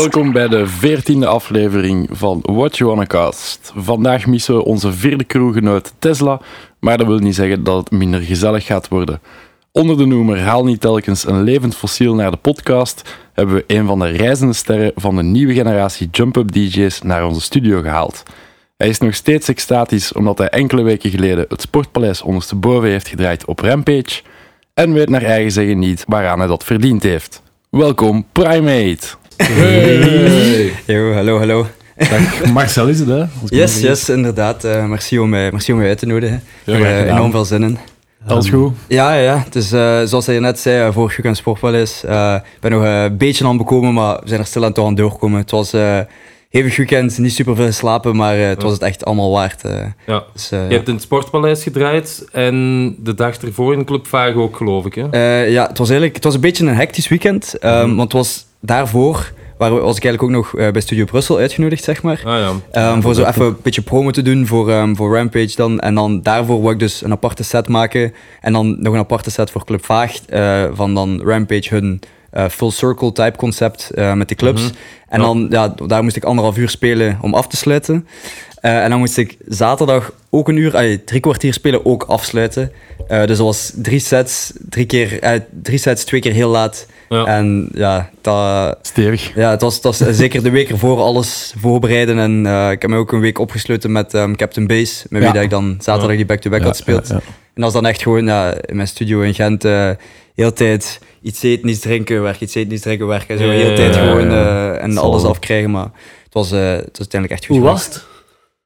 Welkom bij de veertiende aflevering van What You Wanna Cast. Vandaag missen we onze vierde crewgenoot Tesla, maar dat wil niet zeggen dat het minder gezellig gaat worden. Onder de noemer Haal niet telkens een levend fossiel naar de podcast hebben we een van de reizende sterren van de nieuwe generatie jump-up DJ's naar onze studio gehaald. Hij is nog steeds extatisch omdat hij enkele weken geleden het Sportpaleis ondersteboven heeft gedraaid op Rampage en weet naar eigen zeggen niet waaraan hij dat verdiend heeft. Welkom, Primate! Hey. Yo, hallo, hallo. Dag, Marcel is het, hè? Yes, yes, inderdaad. Eh, merci, om mij, merci om mij uit te nodigen. Ja, Ik heb er gedaan. enorm veel zin in. Alles goed? Ja, ja, ja. Dus eh, zoals hij net zei, uh, vorig weekend Sportpaleis. eh Ik ben nog eh, een beetje aan het bekomen, maar we zijn er stil aan toe aan het doorkomen. Het was eh hevig weekend, niet super veel geslapen, maar eh, het was het echt allemaal waard. eh. Ja. dus, eh, Je hebt in het Sportpaleis gedraaid en de dag ervoor in Club Vago ook, geloof ik. Hè? Eh, ja, het was eigenlijk het was een beetje een hectisch weekend. ehm, Mhm. Want het was daarvoor, waar was ik eigenlijk ook nog eh, bij Studio Brussel uitgenodigd, zeg maar. Ah ja. Ehm, voor zo even een beetje promo te doen voor, ehm, voor Rampage dan. En dan daarvoor wou ik dus een aparte set maken. En dan nog een aparte set voor Club Vaag. eh, van dan Rampage hun eh, full circle type concept met de clubs. Mhm. En Ja. dan, ja, daar moest ik anderhalf uur spelen om af te sluiten. Eh, en dan moest ik zaterdag ook een uur, allee, drie kwartier spelen, ook afsluiten. Eh, dus dat was drie sets, drie, keer, eh, drie sets, twee keer heel laat. Ja. En ja, dat, Stevig. ja, het was, het was zeker de week ervoor alles voorbereiden. En eh, ik heb me ook een week opgesloten met ehm, Captain Base, met wie dat ik dan zaterdag Ja. die back-to-back Ja, had gespeeld. ja, ja. En dat was dan echt gewoon ja, in mijn studio in Gent, eh heel tijd iets eten, iets drinken, werken, iets eten, iets drinken, werken. Zo, Ja, heel ja, tijd ja, gewoon ja. eh, en Zal alles afkrijgen. Maar het was, eh, het was uiteindelijk echt goed. Hoe was het?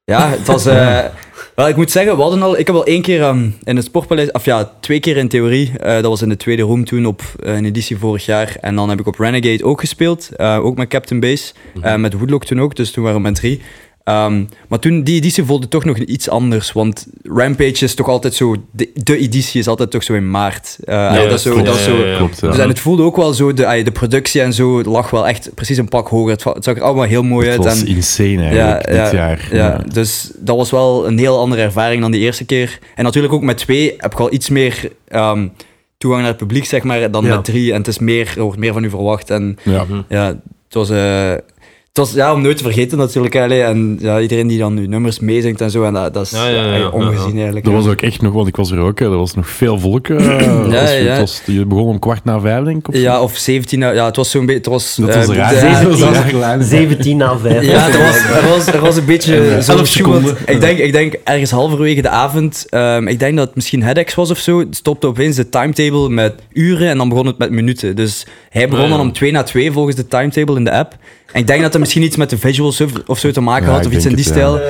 Ja, het was... eh, wel, ik moet zeggen, we hadden al... Ik heb al één keer ehm, in het Sportpaleis... Of ja, twee keer in theorie. Eh, dat was in de tweede room toen op eh, een editie vorig jaar. En dan heb ik op Renegade ook gespeeld. ook met Captain Base. eh, met Woodlock toen ook. Dus toen waren we met drie. Ehm, maar toen, die editie voelde toch nog iets anders. Want Rampage is toch altijd zo... De, de editie is altijd toch zo in maart. Eh, Ja, dat is zo... klopt. Dat is zo Ja, ja, ja. Klopt, ja. dus en het voelde ook wel zo... De, de productie en zo lag wel echt precies een pak hoger. Het, zag er allemaal heel mooi Het uit. was en, insane eigenlijk, dit jaar. ja, dus dat was wel een heel andere ervaring dan die eerste keer. En natuurlijk ook met twee heb ik al iets meer ehm, toegang naar het publiek, zeg maar, dan met drie. En het is meer, er wordt meer van u verwacht. En Ja. Het was... eh, het was ja, om nooit te vergeten natuurlijk. Allee. En ja, iedereen die dan uw nummers meezingt en zo. En dat, dat is Ja, ja, ja, ja, ja, ongezien ja. eigenlijk. Dat ja. was ook echt nog, want ik was er ook, er was nog veel volk. eh, Ja, ja. Het was, je begon om kwart na vijf, denk ik. Of. Ja, of 17. Ja, het was zo'n beetje... Het was, Dat eh, was de- raar. de- Dat was ja, raar lijn. 17 na 5. Ja, er was, er was, er was een beetje eh, zo'n 11 sjoemel. seconden. Ik denk, ik denk ergens halverwege de avond, ehm, ik denk dat het misschien Headex was of zo, het stopte opeens de timetable met uren en dan begon het met minuten. Dus hij begon ja. dan om 2 na 2 volgens de timetable in de app. En ik denk dat het misschien iets met de visuals of, of zo te maken had, of iets in die het, stijl.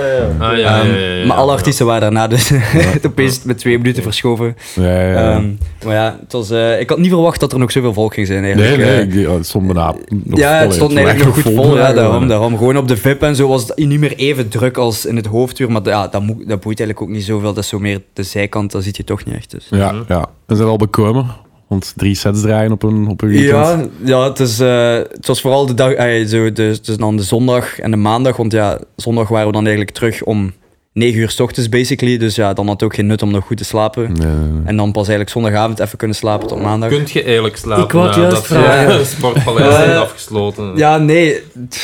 Ja, maar alle artiesten waren daarna, dus het opeens met twee minuten verschoven. Ja, ja, ja. Ehm, maar ja, het was, eh, ik had niet verwacht dat er nog zoveel volk ging zijn nee, eigenlijk. nee, Eh, ja, het stond bijna nog ja, het stond eigenlijk nog goed vol. Ja, daarom, daarom. Gewoon op de VIP en zo was het niet meer even druk als in het hoofduur. Maar ja, dat, moet, dat boeit eigenlijk ook niet zoveel. Dat is zo meer de zijkant, dat ziet je toch niet echt. Dus. Ja, Mhm. ja. We zijn al bekomen. Want drie sets draaien op een, op een weekend. Ja, ja het, is, eh, het was vooral de dag, eh, zo, de, dus dan de zondag en de maandag. Want ja, zondag waren we dan eigenlijk terug om 9 uur s ochtends, basically. Dus ja, dan had het ook geen nut om nog goed te slapen. Nee, nee, nee. En dan pas eigenlijk zondagavond even kunnen slapen tot maandag. Kunt je eigenlijk slapen Ik wou nadat juist je vragen. het Sportpaleis is afgesloten? Ja, nee.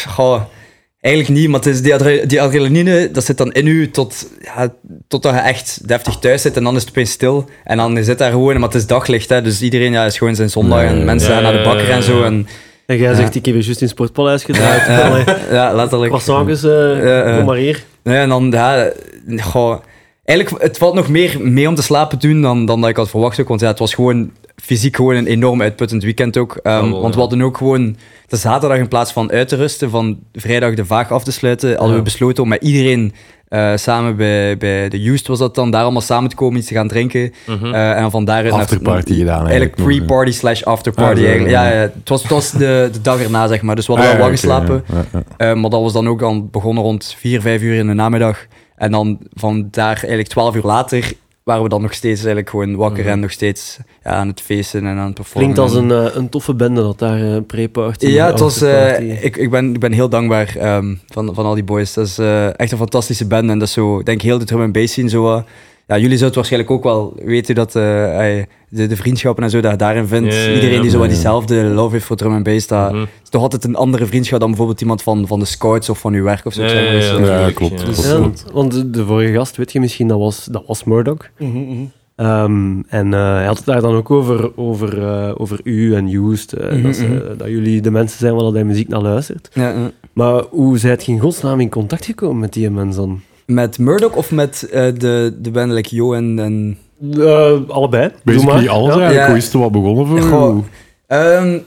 Goh, eigenlijk niet. Maar het is die, adre- die adrenaline, dat zit dan in u tot, ja, totdat je echt deftig thuis zit. En dan is het opeens stil. En dan zit daar gewoon, maar het is daglicht. Hè, dus iedereen ja, is gewoon zijn zondag. Ja, en ja, mensen ja, gaan naar de ja, bakker ja, en zo. ja. En, En jij Ja. zegt, ik heb je juist in Sportpaleis gedraaid. ja, ja, letterlijk. Croissantjes, eh Ja, ja. kom maar hier. Nee, en dan, ja, goh, eigenlijk, het valt nog meer mee om te slapen toen dan, dan dat ik had verwacht ook. Want ja, het was gewoon fysiek gewoon een enorm uitputtend weekend ook. Ehm, want we hadden ook gewoon de zaterdag in plaats van uit te rusten, van vrijdag de vaag af te sluiten, hadden we besloten om met iedereen eh, samen bij, bij de Used was dat dan, daar allemaal samen te komen, iets te gaan drinken. Eh, en dan van daaruit Afterparty gedaan Eigenlijk eigenlijk pre-party slash afterparty Ah, eigenlijk. ja. Ja, ja, het was, het was de, de dag erna, zeg maar. Dus we hadden Ah, wel ja, wat geslapen. Eh, maar dat was dan ook al begonnen rond 4, 5 uur in de namiddag. En dan van daar eigenlijk 12 uur later waren we dan nog steeds eigenlijk gewoon wakker Mhm. en nog steeds ja, aan het feesten en aan het performen. Klinkt als een, eh, een toffe bende dat daar eh pre-party. Ja, het was, eh, ik, ik, ben, ik ben heel dankbaar ehm, van, van al die boys. Dat is echt een fantastische band. En dat is zo, ik denk heel de drum en bass zo... ja, jullie zouden waarschijnlijk ook wel weten dat eh, de, de vriendschappen en zo dat je daarin vindt. Iedereen die zo wat diezelfde love heeft voor drum en bass, dat Mhm. is toch altijd een andere vriendschap dan bijvoorbeeld iemand van, van de scouts of van uw werk of zo. Ja, Dus, ja, eh, Ja, klopt. Dus, Ja, want de, vorige gast, weet je misschien, dat was, dat was Murdoch. mhm, mhm. Ehm, en eh, hij had het daar dan ook over, over, eh, over u en Joost. dat, ze- dat jullie de mensen zijn waar dat hij muziek naar luistert. Ja, ja. Maar hoe zijt je in godsnaam in contact gekomen met die mensen dan? Met Murdoch of met eh, de, de band like Jo en... en... Eh, allebei. Basically maar. alles Ja. eigenlijk. Ja. Hoe is het wat begonnen voor Goh? Ehm,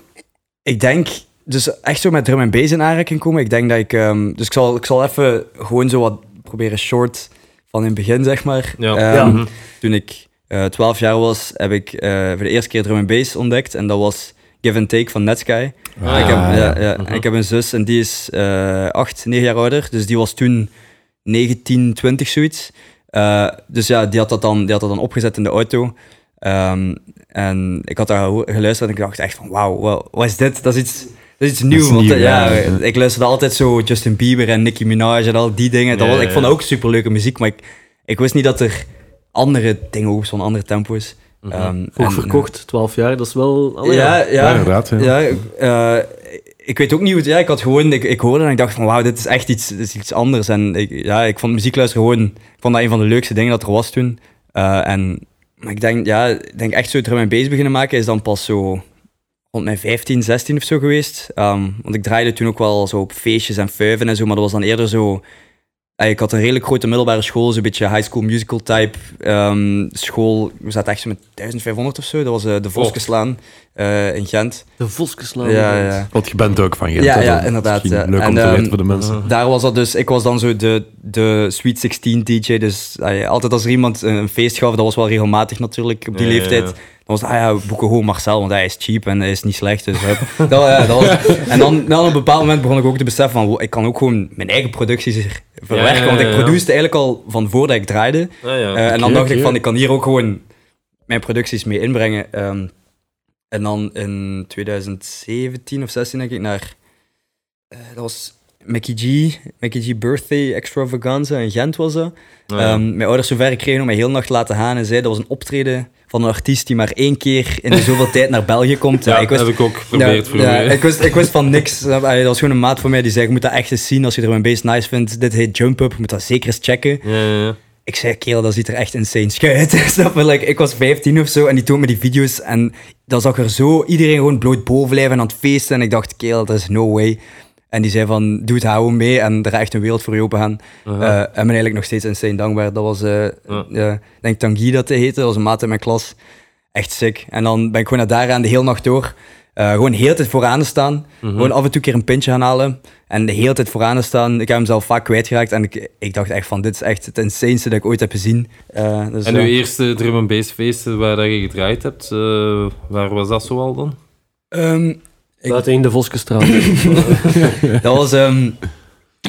ik denk, dus echt zo met drum en bass in aanraking komen. Ik denk dat ik, ehm, dus ik zal, ik zal even gewoon zo wat proberen short van in het begin, zeg maar. Ja. Ehm, Ja. Mhm. Toen ik eh 12 jaar was, heb ik eh, voor de eerste keer drum en bass ontdekt. En dat was Give and Take van Netsky. Ah, ik, heb, ja. ja, ja, Mhm. ik heb een zus en die is eh 8, 9 jaar ouder. Dus die was toen 19, 20 zoiets. Eh, dus ja, die had, dat dan, die had dat dan opgezet in de auto. Ehm, en ik had daar geluisterd en ik dacht echt van, wauw, wa- wat is dit? Dat is iets, dat is iets nieuws. is want, nieuw, ja, ik luisterde altijd zo Justin Bieber en Nicki Minaj en al die dingen. Dat Ja, was, ik ja, vond dat ook superleuke muziek, maar ik, ik wist niet dat er andere dingen ook zo'n andere tempo's. Mhm. Ehm, en, verkocht, 12 jaar, dat is wel... allee, ja, Ja, ja, inderdaad. Ja. ja, eh, ik weet ook niet hoe het... Ja, ik had gewoon... Ik, ik hoorde en ik dacht van, wauw, dit is echt iets, is iets anders. En ik, ja, ik vond muziek luisteren gewoon... Ik vond dat een van de leukste dingen dat er was toen. Eh, en maar ik denk, ja, ik denk echt zo drum en bass beginnen maken is dan pas zo rond mijn 15, 16 of zo geweest. Ehm, want ik draaide toen ook wel zo op feestjes en fuiven en zo, maar dat was dan eerder zo... Ik had een redelijk grote middelbare school, zo'n beetje high school musical type ehm, school. We zaten echt zo met 1500 of zo. Dat was eh, de Voskeslaan eh in Gent. De Voskeslaan. Ja, ja. Want je bent ook van Gent. Ja, ja, inderdaad, ja. Leuk om te ehm, weten voor de mensen. Daar was dat dus, ik was dan zo de, de Sweet 16 DJ. Dus altijd als er iemand een feest gaf, dat was wel regelmatig natuurlijk op die Ja, ja, leeftijd. Dan was het, ah ja, we boeken gewoon Marcel, want hij is cheap en hij is niet slecht. Dus, dat, ja, dat was, en dan, dan op een bepaald moment begon ik ook te beseffen van, wow, ik kan ook gewoon mijn eigen producties hier verwerken. Ja, ja, Want ik produceerde eigenlijk al van voordat ik draaide. Ja. Eh, en dan dacht ik van, ik kan hier ook gewoon mijn producties mee inbrengen. Ehm, en dan in 2017 of 16 denk ik naar... eh, dat was Mickey G, Mickey G Birthday Extravaganza in Gent was dat. Ja. Ehm, mijn ouders zover kregen om mij heel nacht te laten gaan en zei dat was een optreden van een artiest die maar één keer in de zoveel tijd naar België komt. ja, ik wist, heb ik ook geprobeerd ja, ja, ik, wist, ik wist van niks. Dat was gewoon een maat van mij die zei, je moet dat echt eens zien als je er een bass nice vindt. Dit heet Jump Up, je moet dat zeker eens checken. Ja, ja, ja. Ik zei, kerel, dat ziet er echt insane uit. Snap je? Like, ik was 15 of zo en die toonde me die video's en dat zag er zo, iedereen gewoon bloot boven blijven aan het feesten. En ik dacht, kerel, dat is no way. En die zei van, doe het, hou mee en er gaat echt een wereld voor je open gaan. Aha. Eh, en ben eigenlijk nog steeds insane dankbaar. Dat was, eh ja, ik denk Tanguy dat hij heette, dat was een maat in mijn klas. Echt sick. En dan ben ik gewoon naar daar aan de hele nacht door. Eh, gewoon de hele tijd vooraan te staan. Mhm. Gewoon af en toe een keer een pintje gaan halen. En de hele tijd vooraan te staan. Ik heb hem zelf vaak kwijtgeraakt. En ik, ik dacht echt van, dit is echt het insaneste dat ik ooit heb gezien. Eh, dus, En eh, uw eerste drum and bass feesten waar dat je gedraaid hebt, eh, waar was dat zoal dan? ehm, Buiten in de Voskestraat. dat was... ehm,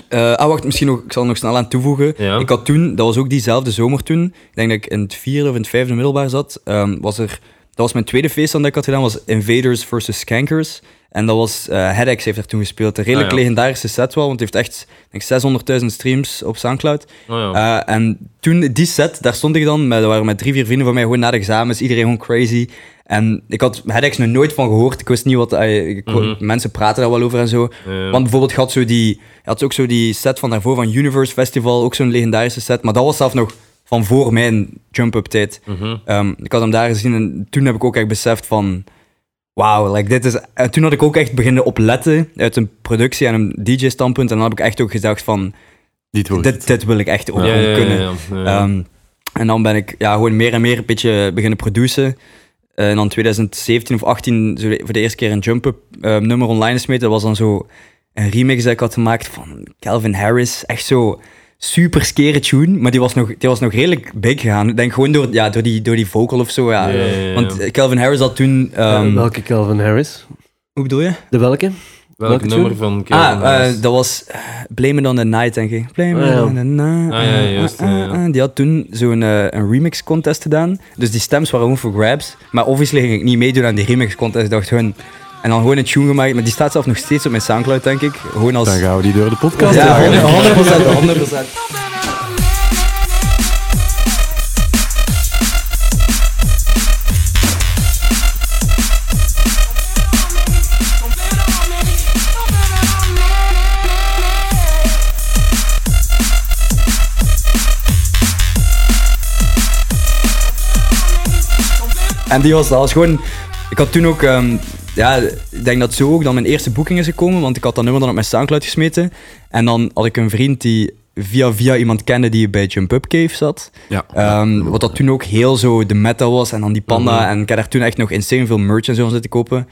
eh, ah, wacht, misschien nog, ik zal er nog snel aan toevoegen. Ja. Ik had toen, dat was ook diezelfde zomer toen, ik denk dat ik in het vierde of in het vijfde middelbaar zat, ehm, was er, dat was mijn tweede feest dat ik had gedaan, was Invaders versus Skankers. En dat was, Headaches heeft er toen gespeeld. Een redelijk Ah, ja. legendarische set wel, want het heeft echt ik denk, 600.000 streams op Soundcloud. Oh, ja. Eh, en toen, die set, daar stond ik dan, met, dat waren met drie, vier vrienden van mij, gewoon na de examens, iedereen gewoon crazy. En ik had Headaches nog nooit van gehoord, ik wist niet wat, eh, ik- Mhm. mensen praten daar wel over en zo. Want bijvoorbeeld, je had, zo die, had ook zo die set van daarvoor van Universe Festival, ook zo'n legendarische set. Maar dat was zelf nog van voor mijn jump-up tijd. Mhm. Ehm, ik had hem daar gezien en toen heb ik ook echt beseft van... Wauw, like, dit is... En toen had ik ook echt beginnen opletten uit een productie en een DJ-standpunt. En dan heb ik echt ook gedacht van, Dit wordt dit, dit wil ik echt ook Ja, gewoon ja, ja, kunnen. ja, ja. Ehm, en dan ben ik ja, gewoon meer en meer een beetje beginnen produceren. Eh, en dan 2017 of 18 zo de- voor de eerste keer een jump-up eh, nummer online smeten. Dat was dan zo een remix dat ik had gemaakt van Calvin Harris. Echt zo super scare tune, maar die was nog, die was nog redelijk big gegaan. Ik denk gewoon door, ja, door, die, door die vocal of zo. Ja. Want eh, Calvin Harris had toen... ehm, Eh, welke Calvin Harris? hoe bedoel je? De welke? Welk welke nummer tune? van Calvin Ah, eh, Harris? dat was eh, Blame It On The Night, denk ik. Blame Ah, It ja. On The Night. Ah, ja, juist, Ah, ah, ja, ja. ah. Die had toen zo'n eh, een remix contest gedaan. Dus die stems waren gewoon voor grabs. Maar obviously ging ik niet meedoen aan die remix contest. Ik dacht gewoon... En dan gewoon een tune gemaakt, maar die staat zelf nog steeds op mijn Soundcloud, denk ik. Gewoon als... Dan gaan we die door de podcast. Ja, 100%, 100%. 100%. En die was dat. was gewoon. Ik had toen ook. Um, ja, ik denk dat zo ook dan mijn eerste boeking is gekomen, want ik had dat nummer dan op mijn Soundcloud gesmeten. En dan had ik een vriend die via via iemand kende die bij Jump Up Cave zat. Ja. Ehm, wat dat toen ook heel zo de meta was en dan die panda. Mhm. En ik heb daar toen echt nog insane veel merch en zo van zitten kopen. Ik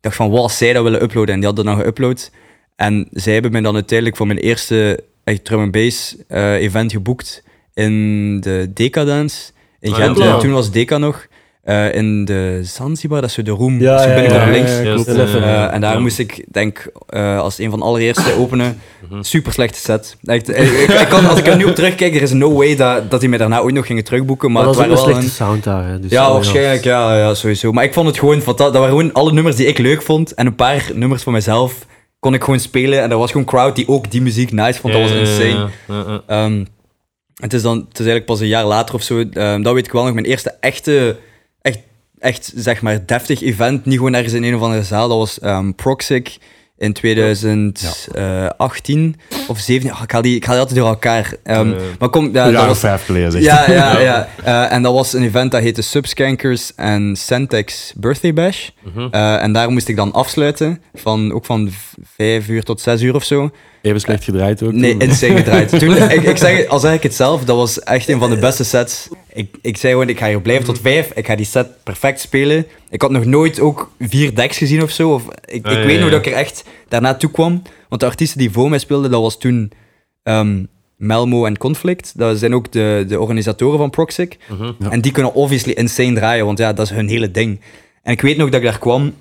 dacht van, wat als zij dat willen uploaden? En die hadden dat dan geüpload. En zij hebben me dan uiteindelijk voor mijn eerste echt drum and bass eh, event geboekt in de Decadence in Ah, Gent. ja. Toen was Deca nog. Eh, in de Zanzibar, dat is de room. Ja, zo ja, binnenkort ja, links. ja, klopt. eh, Eh, en daar ja. moest ik, denk eh, als een van de allereerste openen. Mhm. Super slechte set. Echt, ik, ik, ik kan, als ik er nu op terugkijk, er is no way dat, dat die mij daarna ooit nog gingen terugboeken. Maar, Maar dat een waren wel slechte een- sound daar. Hè. Dus ja, waarschijnlijk, ja, ja, sowieso. Maar ik vond het gewoon, fanta- dat waren gewoon alle nummers die ik leuk vond. En een paar nummers van mezelf kon ik gewoon spelen. En er was gewoon crowd die ook die muziek nice vond. Dat was insane. ja, ja, ja. Ehm, het, is dan, het is eigenlijk pas een jaar later of zo. ehm, dat weet ik wel nog. Mijn eerste echte, echt, zeg maar deftig event. Niet gewoon ergens in een of andere zaal. Dat was ehm Proxic in 2018 of 17. Ah, ik, haal die, ik haal die altijd door elkaar. Ehm, Ja. Maar kom, ja, Een dat jaar of was, vijf geleden, ja, ja, ja. Eh, en dat was een event dat heette Subscankers en Centex Birthday Bash. Mhm. Eh, en daar moest ik dan afsluiten, van, ook van vijf uur tot zes uur of zo. Even slecht gedraaid ook. Nee, insane gedraaid. Toen, ik, ik zeg, al zeg ik het zelf, dat was echt een van de beste sets. Ik, ik zei gewoon, ik ga hier blijven tot vijf. Ik ga die set perfect spelen. Ik had nog nooit ook vier decks gezien of zo. Of, ik Ah, ik ja, weet ja. nog dat ik er echt daarna toe kwam. Want de artiesten die voor mij speelden, dat was toen ehm, Melmo en Conflict. Dat zijn ook de, de organisatoren van Proxic. Mhm. Ja. En die kunnen obviously insane draaien, want ja, dat is hun hele ding. En ik weet nog dat ik daar kwam, dat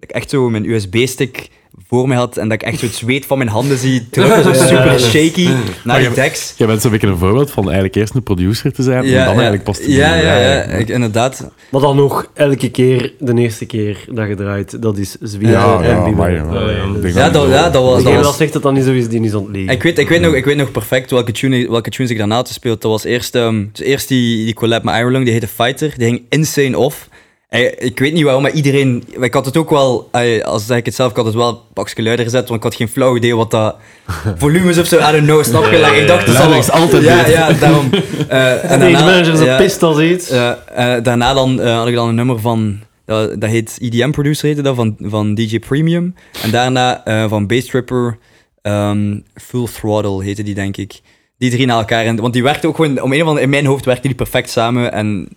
ik echt zo mijn USB-stick voor me had en dat ik echt zo het zweet van mijn handen zie drukken, zo super shaky, naar die je- decks. Jij bent zo'n beetje een voorbeeld van eigenlijk eerst een producer te zijn en dan eigenlijk pas te ja, ja, ja, inderdaad. Maar dan nog elke keer, de eerste keer dat je draait, dat is Zwieren Ja, en ja, Bieber. maar ja, ja, ik dus- dat, ja, dat was... Degene Dat zegt dat dat niet zo is, die is ontlegen. ik, weet, ik, weet nog, ik weet nog perfect welke, tune, welke tunes ik daarna had gespeeld. Dat was eerst, ehm, dus eerst die, die collab met Ironlung, die heette Fighter. Die ging insane off. Ik weet niet waarom, maar iedereen... Ik had het ook wel, als zeg ik het zelf, ik had het wel een pakje luider gezet, want ik had geen flauw idee wat dat volumes of zo, I don't know, snap je? Ik dacht, het Luider is altijd Ja, ja, daarom. Eh, en daarna- manager is ja, een pist als iets. eh, eh, daarna dan, had ik dan een nummer van, dat, dat heet EDM Producer heette dat, van, van DJ Premium. En daarna van Bass Tripper, ehm, Full Throttle heette die denk ik. Die drie na elkaar. En, want die werkten ook gewoon, om een of andere, in mijn hoofd werkten die perfect samen. En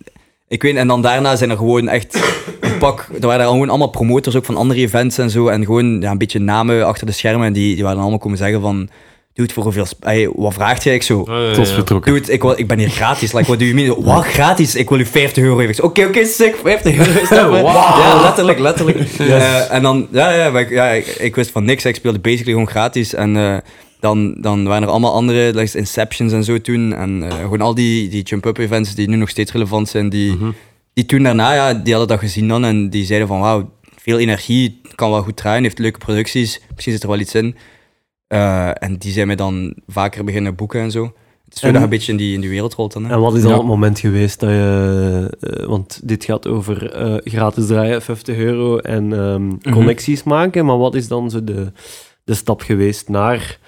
ik weet, en dan daarna zijn er gewoon echt een pak, er waren gewoon allemaal promotors ook van andere events en zo. En gewoon ja, een beetje namen achter de schermen. En die, die waren dan allemaal komen zeggen van, dude, voor hoeveel, sp- hey, wat vraagt jij? Ik zo, ja. vertrokken. Dude, ik, ik ben hier gratis. Like, what do you mean? Wat, gratis? Ik wil u 50 euro zeg, Oké, oké, sick, 50 euro. Je? Ja, letterlijk, letterlijk. Eh, en dan, ja, ja, maar ik, ja ik, ik wist van niks. Ik speelde basically gewoon gratis. En eh, dan, dan waren er allemaal andere, like Inceptions en zo toen. En eh, gewoon al die, die jump-up events die nu nog steeds relevant zijn. Die, Mhm. die toen daarna, ja, die hadden dat gezien dan. En die zeiden van, wauw, veel energie, kan wel goed draaien, heeft leuke producties. Misschien zit er wel iets in. Eh, en die zijn mij dan vaker beginnen boeken en zo. Het is zo En- dat een beetje in die, in die wereld rolt dan. Hè? En wat is dan Ja. het moment geweest dat je... eh, want dit gaat over eh, gratis draaien, 50 euro en ehm, connecties maken. Maar wat is dan zo de, de stap geweest naar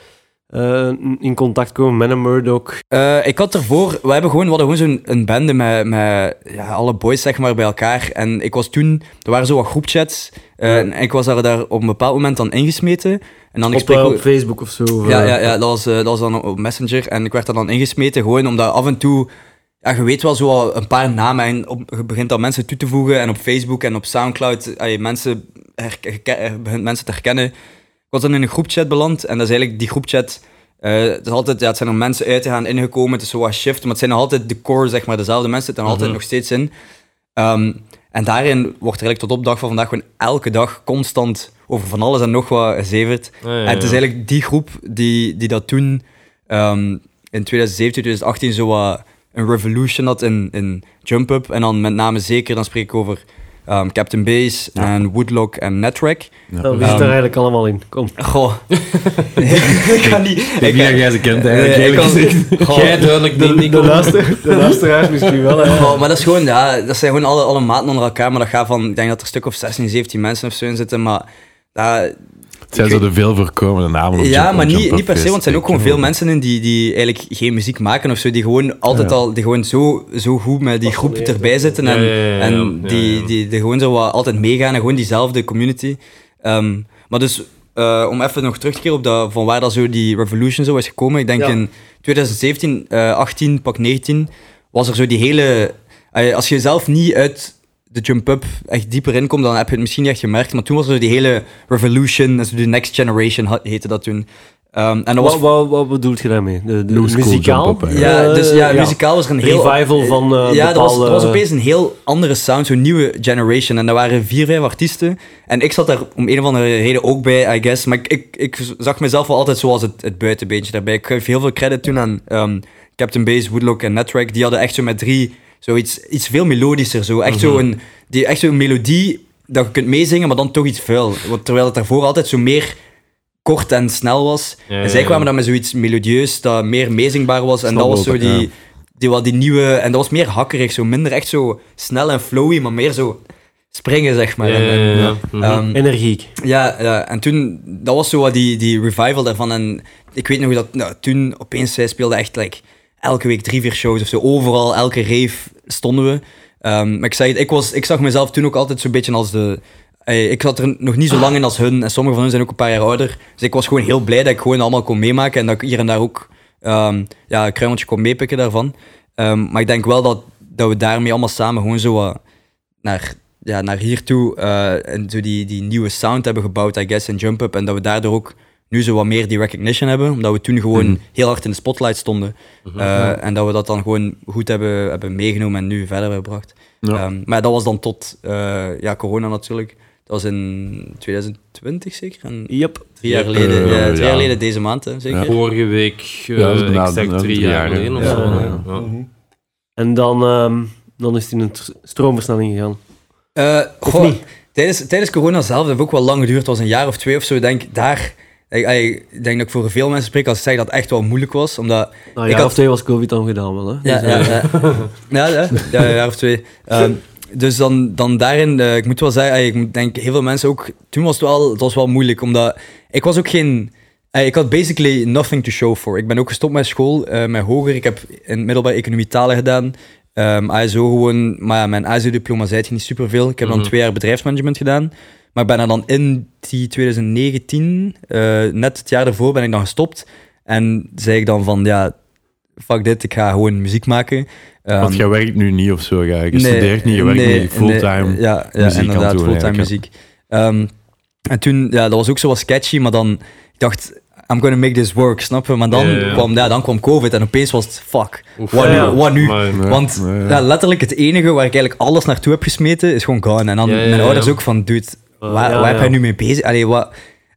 eh, in contact komen met een Murdoch? Eh, ik had ervoor, we hebben gewoon, we hadden gewoon zo'n een bende met, met ja, alle boys zeg maar bij elkaar. En ik was toen, er waren zo wat groepchats. eh, en ik was daar, daar op een bepaald moment dan ingesmeten. En dan ik Op, spreek ook- op Facebook of zo? of, Ja, ja, ja dat, was, dat was dan op Messenger. En ik werd er dan ingesmeten, gewoon omdat af en toe... Ja, je weet wel zo al een paar namen en op, je begint dan mensen toe te voegen. En op Facebook en op Soundcloud je mensen begint mensen te herkennen. Ik was dan in een groepchat beland. En dat is eigenlijk die groepchat... eh, het, is altijd, ja, het zijn er mensen uit te gaan ingekomen. Het is zo wat shift. Maar het zijn nog altijd de core, zeg maar. Dezelfde mensen zitten er altijd Mhm. nog steeds in. Ehm, en daarin wordt er eigenlijk tot op dag van vandaag gewoon elke dag constant over van alles en nog wat gezeverd. Ah, ja, En het is eigenlijk die groep die, die dat toen ehm, in 2017, 2018 zo wat een revolution had in, in Jump Up. En dan met name zeker, dan spreek ik over ehm, Captain Base Ja. en Woodlock en Netrack. Ja. Dat zit Ehm, er eigenlijk allemaal in. Kom. Goh. ik kan niet... Ik denk niet dat jij ze kent eigenlijk, Nee, ik eerlijk kan- gezegd. Goh. Jij duidelijk niet, De, de, luister, de luisteraars misschien wel. Hè. Goh, maar dat is gewoon, ja, dat zijn gewoon alle, alle maten onder elkaar. Maar dat gaat van, ik denk dat er een stuk of 16, 17 mensen of zo in zitten. Maar dat, zijn zo de veel voorkomende namen. op Ja, maar niet, niet per se, want er zijn ook gewoon veel mensen in die, die eigenlijk geen muziek maken of zo, die gewoon altijd Ja. al, die gewoon zo, zo goed met die groep erbij zitten en, Ja, ja, ja, ja. en die. Die, die gewoon zo wat altijd meegaan en gewoon diezelfde community. Ehm, maar dus, eh, om even nog terug te keren op dat, van waar dat zo die revolution zo is gekomen, ik denk Ja. in 2017, eh 18, pak 19, was er zo die hele... eh, als je zelf niet uit de jump-up echt dieper in komt, dan heb je het misschien niet echt gemerkt, maar toen was er die hele revolution, dus de next generation heette dat toen. Ehm, en dat was Wat, wat, wat bedoelt je daarmee? De, de muzikaal? ja, dus ja, muzikaal was er een heel... Revival van eh ja, dat was, bepaalde... dat was opeens een heel andere sound, zo'n nieuwe generation. En er waren vier, vijf artiesten. En ik zat daar om een of andere reden ook bij, I guess. Maar ik, ik, ik zag mezelf wel altijd zoals het, het buitenbeentje daarbij. Ik geef heel veel credit toen aan ehm, Captain Base, Woodlock en Netrack. Die hadden echt zo met drie, zoiets iets veel melodischer. Zo. Echt zo'n die- echt zo'n melodie dat je kunt meezingen, maar dan toch iets vuil. Want Terwijl het daarvoor altijd zo meer kort en snel was. Ja, en zij kwamen ja. dan met zoiets melodieus dat meer meezingbaar was. En dat was zo die, ja. die, wat die nieuwe... En dat was meer hakkerig, zo minder echt zo snel en flowy, maar meer zo springen, zeg maar. Ja, En- ja. Mhm. ehm, Energiek. ja, ja, en toen, dat was zo wat die, die revival daarvan. En ik weet nog hoe dat, nou, toen opeens, zij speelde echt like, elke week drie, vier shows of zo. Overal, elke rave stonden we. Ehm, maar ik, het, ik, was, ik zag mezelf toen ook altijd zo'n beetje als de... eh, Ik zat er nog niet zo lang in als hun. En sommige van hun zijn ook een paar jaar ouder. Dus ik was gewoon heel blij dat ik gewoon allemaal kon meemaken. En dat ik hier en daar ook ehm, ja, een kruimeltje kon meepikken daarvan. Ehm, maar ik denk wel dat, dat we daarmee allemaal samen gewoon zo naar, ja, naar hier toe eh, en zo die, die nieuwe sound hebben gebouwd, I guess, in Jump Up. En dat we daardoor ook nu zo wat meer die recognition hebben. Omdat we toen gewoon Mhm. heel hard in de spotlight stonden. Eh, en dat we dat dan gewoon goed hebben, hebben meegenomen en nu verder hebben gebracht. Ja. Ehm, maar dat was dan tot eh, ja, corona natuurlijk. Dat was in 2020 zeker? En Yep. drie jaar Ja, geleden, eh, ja, drie ja. jaar geleden deze maand, hè, zeker? Ja. Vorige week, eh, Ja, exact drie drie jaar geleden of zo. Ja, hè. ja. Ja. En dan, ehm, dan is het in een tr- stroomversnelling gegaan. Eh, Of goh, niet? Tijdens, tijdens corona zelf, dat heeft ook wel lang geduurd, het was een jaar of twee of zo. Ik denk daar, ik, ik denk dat ik voor veel mensen spreek als ik zeg dat het echt wel moeilijk was. Omdat, Nou, Ik ja, had- of twee was COVID dan gedaan wel, hè? ja, Dus, ja, eh, ja, ja, ja, ja, jaar of twee. Ehm, dus dan, dan daarin, eh, ik moet wel zeggen, eh, ik denk heel veel mensen ook, toen was het wel, het was wel moeilijk, omdat ik was ook geen, eh, ik had basically nothing to show for. Ik ben ook gestopt met school, eh, met hoger. Ik heb in middelbaar economie talen gedaan. Ehm ASO gewoon, maar ja, mijn ASO-diploma zei het niet superveel. Ik heb dan Mhm. twee jaar bedrijfsmanagement gedaan. Maar ik ben er dan in die 2019, eh, net het jaar daarvoor, ben ik dan gestopt. En zei ik dan van, ja, fuck dit, ik ga gewoon muziek maken. Ehm, Want jij werkt nu niet of zo, ja. je studeert niet, je werkt nee, niet fulltime. nee, ja, ja muziek inderdaad, doen fulltime eigenlijk, muziek. Ehm, en toen, ja, dat was ook zo wat sketchy, maar dan, ik dacht, I'm gonna make this work, snap je? Maar dan, Ja, ja, ja. Kwam, ja, dan kwam COVID en opeens was het, fuck, Oef. wat Ja, nu? Wat nu? Maar- Want ja, ja. ja, letterlijk het enige waar ik eigenlijk alles naartoe heb gesmeten, is gewoon gone. En dan Ja, ja, mijn ja. ouders ook van, dude, waar, ja, waar heb jij nu mee bezig? Allee, wat,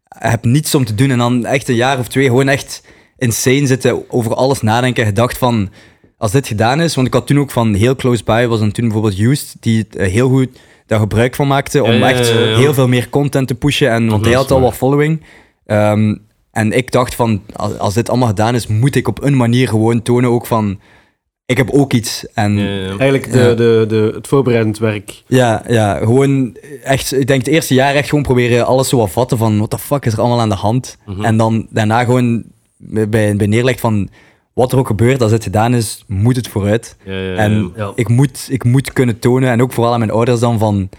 je hebt niets om te doen. En dan echt een jaar of twee gewoon echt insane zitten, over alles nadenken. Gedacht van, als dit gedaan is, want ik had toen ook van heel close by, was dan toen bijvoorbeeld Used, die eh, heel goed daar gebruik van maakte om echt heel veel meer content te pushen. En, want hij had al wat following. Ehm, en ik dacht van, als dit allemaal gedaan is, moet ik op een manier gewoon tonen ook van, ik heb ook iets. En Ja, ja. Eigenlijk de, Ja. de, de, het voorbereidend werk. ja, ja, gewoon echt, ik denk het eerste jaar echt gewoon proberen alles zo wat vatten van, what the fuck is er allemaal aan de hand? Mhm. En dan daarna gewoon bij, bij neerlegt van, wat er ook gebeurt, als het gedaan is, moet het vooruit. Ja, ja, ja. En Ja. ik, moet, ik moet kunnen tonen, en ook vooral aan mijn ouders dan van,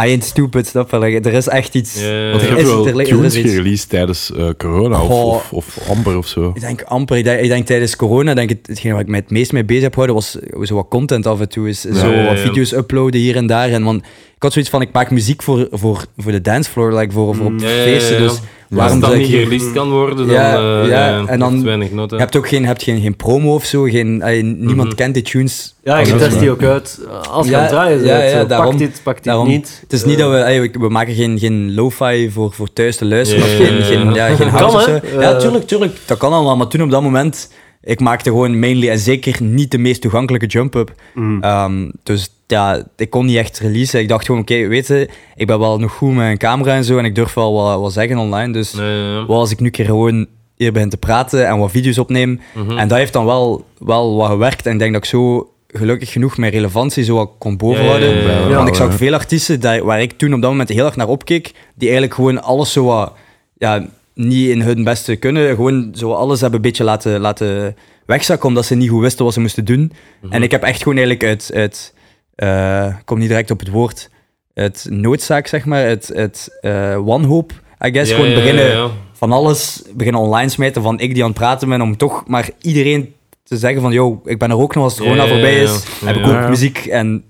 I ain't stupid, snap je? Like, er is echt iets. Want je er is- wel er- er tunes gereleased tijdens eh, corona of, of, of amper of zo. Ik denk amper, ik denk, ik denk tijdens corona, denk ik, hetgeen waar ik mij het meest mee bezig heb gehouden, was zo wat content af en toe. Is, zo ja, ja. wat video's uploaden hier en daar. En man, ik had zoiets van, ik maak muziek voor, voor, voor de dancefloor, like, voor, voor op Ja, ja, ja, feesten. ja. Dus waarom dat niet gereleased kan worden, dan Ja, eh, ja, ja, en dan- heeft weinig hè. Je hebt ook geen, hebt geen, geen promo of zo, geen, allee, niemand Mhm. kent die tunes. Ja, je test die ook uit. Als je Ja, aan het draaien ja, ja, daarom- pak dit, pak dit daarom. niet. Het is niet dat we, we, we maken geen, geen lo-fi voor, voor thuis te luisteren, Ja, of ja, geen, ja, geen, ja, geen Kan, of zo. Ja, Eh. tuurlijk, tuurlijk, dat kan allemaal, maar toen op dat moment, ik maakte gewoon mainly, en zeker niet de meest toegankelijke jump-up. Mm. Ehm, dus ja, ik kon niet echt releasen. Ik dacht gewoon, oké, weet je, ik ben wel nog goed met een camera en zo, en ik durf wel wat, wat zeggen online, dus Nee, wat als ik nu een keer gewoon hier begin te praten en wat video's opneem. Mhm. En dat heeft dan wel, wel wat gewerkt. En ik denk dat ik zo gelukkig genoeg mijn relevantie zo wat kon bovenhouden. Ja, ja, ja, ja. Want ik zag veel artiesten daar, waar ik toen op dat moment heel erg naar opkeek, die eigenlijk gewoon alles zo wat ja, niet in hun beste kunnen. Gewoon zo alles hebben een beetje laten, laten wegzakken, omdat ze niet goed wisten wat ze moesten doen. Mhm. En ik heb echt gewoon eigenlijk uit, uit eh, ik kom niet direct op het woord, het noodzaak, zeg maar, het, het eh, wanhoop, I guess, Ja, gewoon ja, beginnen ja. van alles, beginnen online smijten van ik die aan het praten ben, om toch maar iedereen te zeggen van, yo, ik ben er ook nog als het corona ja, voorbij ja, is, ja. heb ik ook muziek en...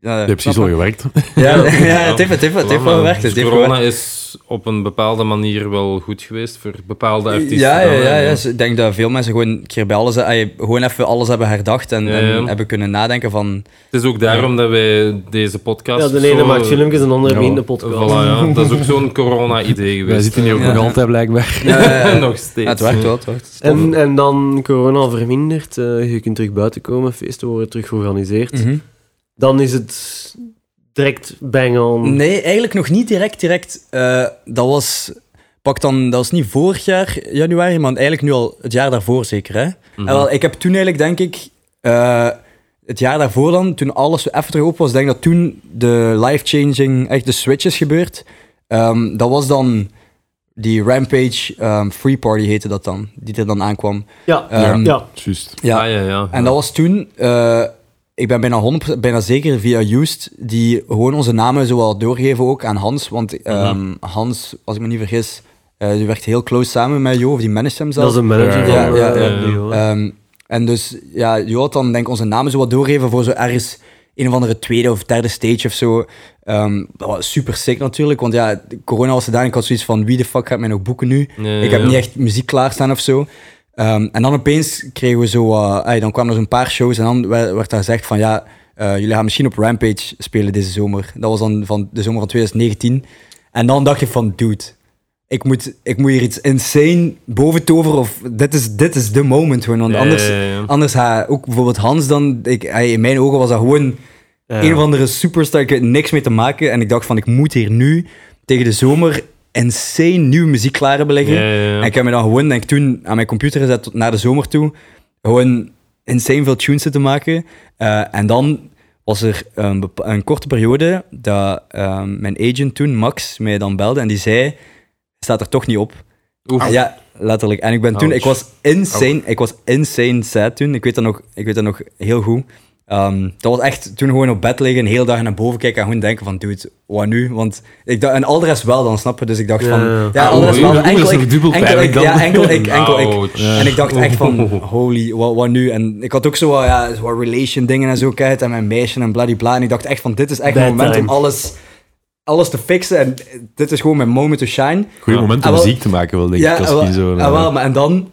ja, Je hebt precies al gewerkt. Ja, ja, het heeft, het heeft, het heeft wel gewerkt. Het dus corona gewerkt. Is op een bepaalde manier wel goed geweest voor bepaalde artiesten. Ja, ja, ja. Dus Ik denk dat veel mensen gewoon een keer bij alles, gewoon even alles hebben herdacht en, Ja, en ja. hebben kunnen nadenken van... Het is ook daarom dat wij deze podcast... Ja, de ene zo- maakt filmpjes en de andere Ja. de podcast. Voilà, ja. Dat is ook zo'n corona-idee geweest. Wij zitten hier ook Ja. nog altijd blijkbaar. Ja, Nog steeds. het werkt wel, het werkt. En, en dan corona vermindert, eh, je kunt terug buiten komen, feesten worden terug georganiseerd. Mhm. Dan is het direct bang on. Nee, eigenlijk nog niet direct, direct. Eh, dat was... Pak dan, dat was niet vorig jaar januari, maar eigenlijk nu al het jaar daarvoor zeker, hè? Mhm. En wel, ik heb toen eigenlijk, denk ik, eh, het jaar daarvoor dan, toen alles zo even terug op was, denk ik dat toen de life-changing, echt de switch is gebeurd. Ehm, dat was dan die Rampage ehm, Free Party heette dat dan, die er dan aankwam. Ja, Ehm, ja. Juist. Ja, Ah, ja, ja. en dat was toen, eh, ik ben bijna 100%, bijna zeker via Used, die gewoon onze namen zo wel doorgeven ook aan Hans. Want ehm, Hans, als ik me niet vergis, eh, die werkt heel close samen met Jo, of die managt hem Dat zelfs. is een manager Ja, ja, eh, ja, ja. Ehm, en dus, ja, Jo had dan denk ik onze namen zo wat doorgeven voor zo ergens een of andere tweede of derde stage of zo. Ehm, dat super sick natuurlijk, want ja, corona was gedaan. Ik had zoiets van, wie de fuck gaat mij nog boeken nu? Ik heb ja. niet echt muziek klaarstaan of zo. Ehm, en dan opeens kregen we zo... dan kwamen er zo'n paar shows en dan werd, daar gezegd van... Ja, eh, jullie gaan misschien op Rampage spelen deze zomer. Dat was dan van de zomer van 2019. En dan dacht je van... Dude, ik moet, ik moet hier iets insane boven toveren of... Dit is, dit is de moment gewoon. Want Ja, anders, ja, ja. anders ga ook bijvoorbeeld Hans dan... Ik, in mijn ogen was dat gewoon een of andere superstar. Ik had niks mee te maken. En ik dacht van... Ik moet hier nu tegen de zomer insane nieuwe muziek klaar hebben liggen. Ja, ja, ja. En ik heb me dan gewoon, denk ik, toen aan mijn computer gezet tot naar de zomer toe. Gewoon insane veel tunes zitten maken. Eh, en dan was er een, een korte periode dat ehm, mijn agent toen, Max, mij dan belde en die zei, staat er toch niet op. Oef. Ja, letterlijk. En ik ben toen, Ouch. ik was insane, ik was insane sad toen. Ik weet dat nog, ik weet dat nog heel goed. Ehm, dat was echt toen gewoon op bed liggen, een hele dag naar boven kijken en gewoon denken van, dude, wat nu? Want ik dacht, en al de rest wel dan, snap je? Dus ik dacht van, Ja. ja, Ah, al de rest oei, wel. Enkel ik, enkel ik, ja, enkel ik, enkel ik. En ik dacht echt van, holy, wat, wat nu? En ik had ook zo wat, ja, zo wat relation dingen en zo kijken en mijn meisje en bladibla. En ik dacht echt van, dit is echt Bad een moment time. om alles, alles te fixen. En dit is gewoon mijn moment to shine. Goeie Ja. moment om wel- muziek te maken, wel, denk ik. Wel, zo, ah, wel, maar en dan...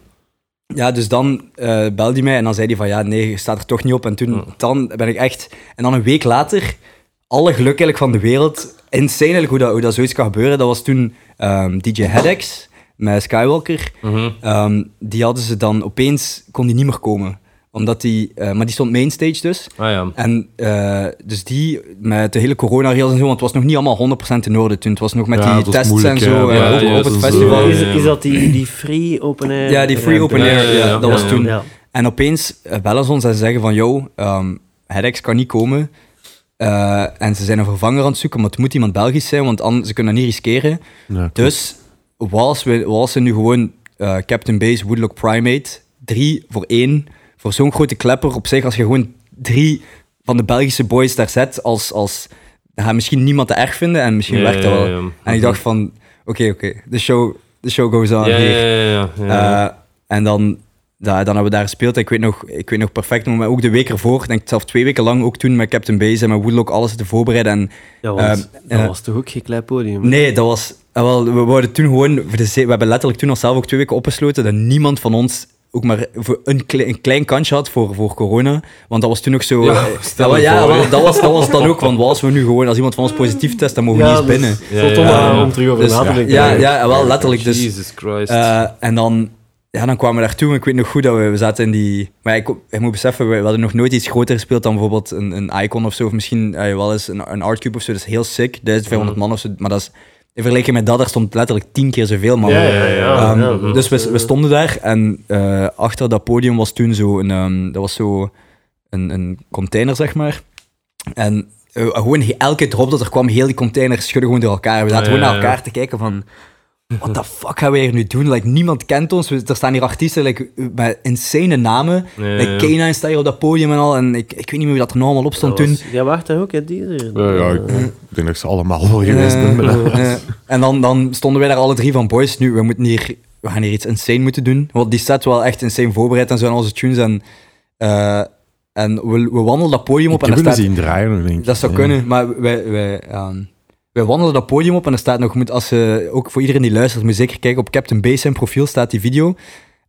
Ja, dus dan eh belde hij mij en dan zei hij van, ja, nee, je staat er toch niet op. En toen dan ben ik echt... En dan een week later, alle geluk eigenlijk van de wereld. Insane hoe dat, hoe dat zoiets kan gebeuren. Dat was toen ehm, DJ Headex met Skywalker. Mhm. Ehm, die hadden ze dan opeens... Kon die niet meer komen. Omdat die... eh, maar die stond mainstage dus. Ah ja. En eh, dus die, met de hele corona-rails en zo, want het was nog niet allemaal 100% in orde toen. Het was nog met Ja, die tests moeilijk, en zo, ja. eh, Ja, op, ja, op dat het is festival. Is, dat die, die free open air? Ja, die free open Ja, air, ja, ja, ja, dat was ja. toen. Ja. En opeens bellen ze ons en ze zeggen van, yo, ehm Hedex kan niet komen. Eh, en ze zijn een vervanger aan het zoeken, maar het moet iemand Belgisch zijn, want anders, ze kunnen dat niet riskeren. Ja, Dus was, we, was ze nu gewoon eh, Captain Base, Woodlock Primate, drie voor één, voor zo'n grote klepper op zich, als je gewoon drie van de Belgische boys daar zet, als, als dan gaat misschien niemand te erg vinden en misschien Ja, werkt dat ja, wel. ja, ja. En ik dacht van, oké, oké, de show, de show goes on Ja, hier. ja, ja, ja, ja. Eh, en dan, ja, dan hebben we daar gespeeld. Ik weet nog, ik weet nog perfect, maar ook de week ervoor, ik denk zelf twee weken lang, ook toen met Captain Base en met Woodlock alles te voorbereiden. En Ja, want Ehm, dat eh, was toch ook geen klein podium? Nee, dat was. wel, we worden toen gewoon. We hebben letterlijk toen onszelf ook twee weken opgesloten. Dat niemand van ons ook maar voor een, kle- een klein kansje had voor, voor corona. Want dat was toen ook zo. Ja, eh, stel ja, voor, dat, was, dat was dan ook. Want als we nu gewoon. Als iemand van ons positief test, dan mogen we Ja, niet eens binnen. Om, ja, ja. om terug over Dus, na te denken. ja, ja, wel letterlijk. Dus, Jesus Christ. eh, en dan, ja, dan kwamen we daartoe. Ik weet nog goed dat we, we zaten in die. Maar ik, ik moet beseffen, we, we hadden nog nooit iets groter gespeeld dan bijvoorbeeld een, een Icon of zo. Of misschien eh, wel eens een, een Artcube of zo. Dat is heel sick. 1500 Mhm. man of zo. Maar dat is. In vergelijking met dat, er stond letterlijk tien keer zoveel man. Ja, ja, ja. Ehm, dus we, eh, we stonden daar en eh, achter dat podium was toen zo een, ehm, dat was zo een, een container, zeg maar. En eh, gewoon elke drop dat er kwam, heel die container schudde gewoon door elkaar. We zaten Ah, gewoon naar elkaar te kijken van, what the fuck gaan wij hier nu doen? Like, niemand kent ons. We- Er staan hier artiesten like, met insane namen. Ja, Like, ja. K9 staat hier op dat podium en al. En ik, ik weet niet meer wie dat er nou allemaal op stond toen. Jij wacht daar ook, hè, die er. Ja, ja, ik Eh, ik denk dat ze allemaal wel geweest Eh, en dan, dan stonden wij daar alle drie van, boys, nu, we, moeten hier, we gaan hier iets insane moeten doen. Want die set wel echt insane voorbereid en zo aan onze tunes. En, eh, en we, we wandelen dat podium op Ik en heb willen staat... zien draaien, denk ik. Dat zou Ja. kunnen, maar wij, wij, ehm, wij wandelen dat podium op en er staat nog, als je, ook voor iedereen die luistert, moet zeker kijken, op Captain Base profiel staat die video.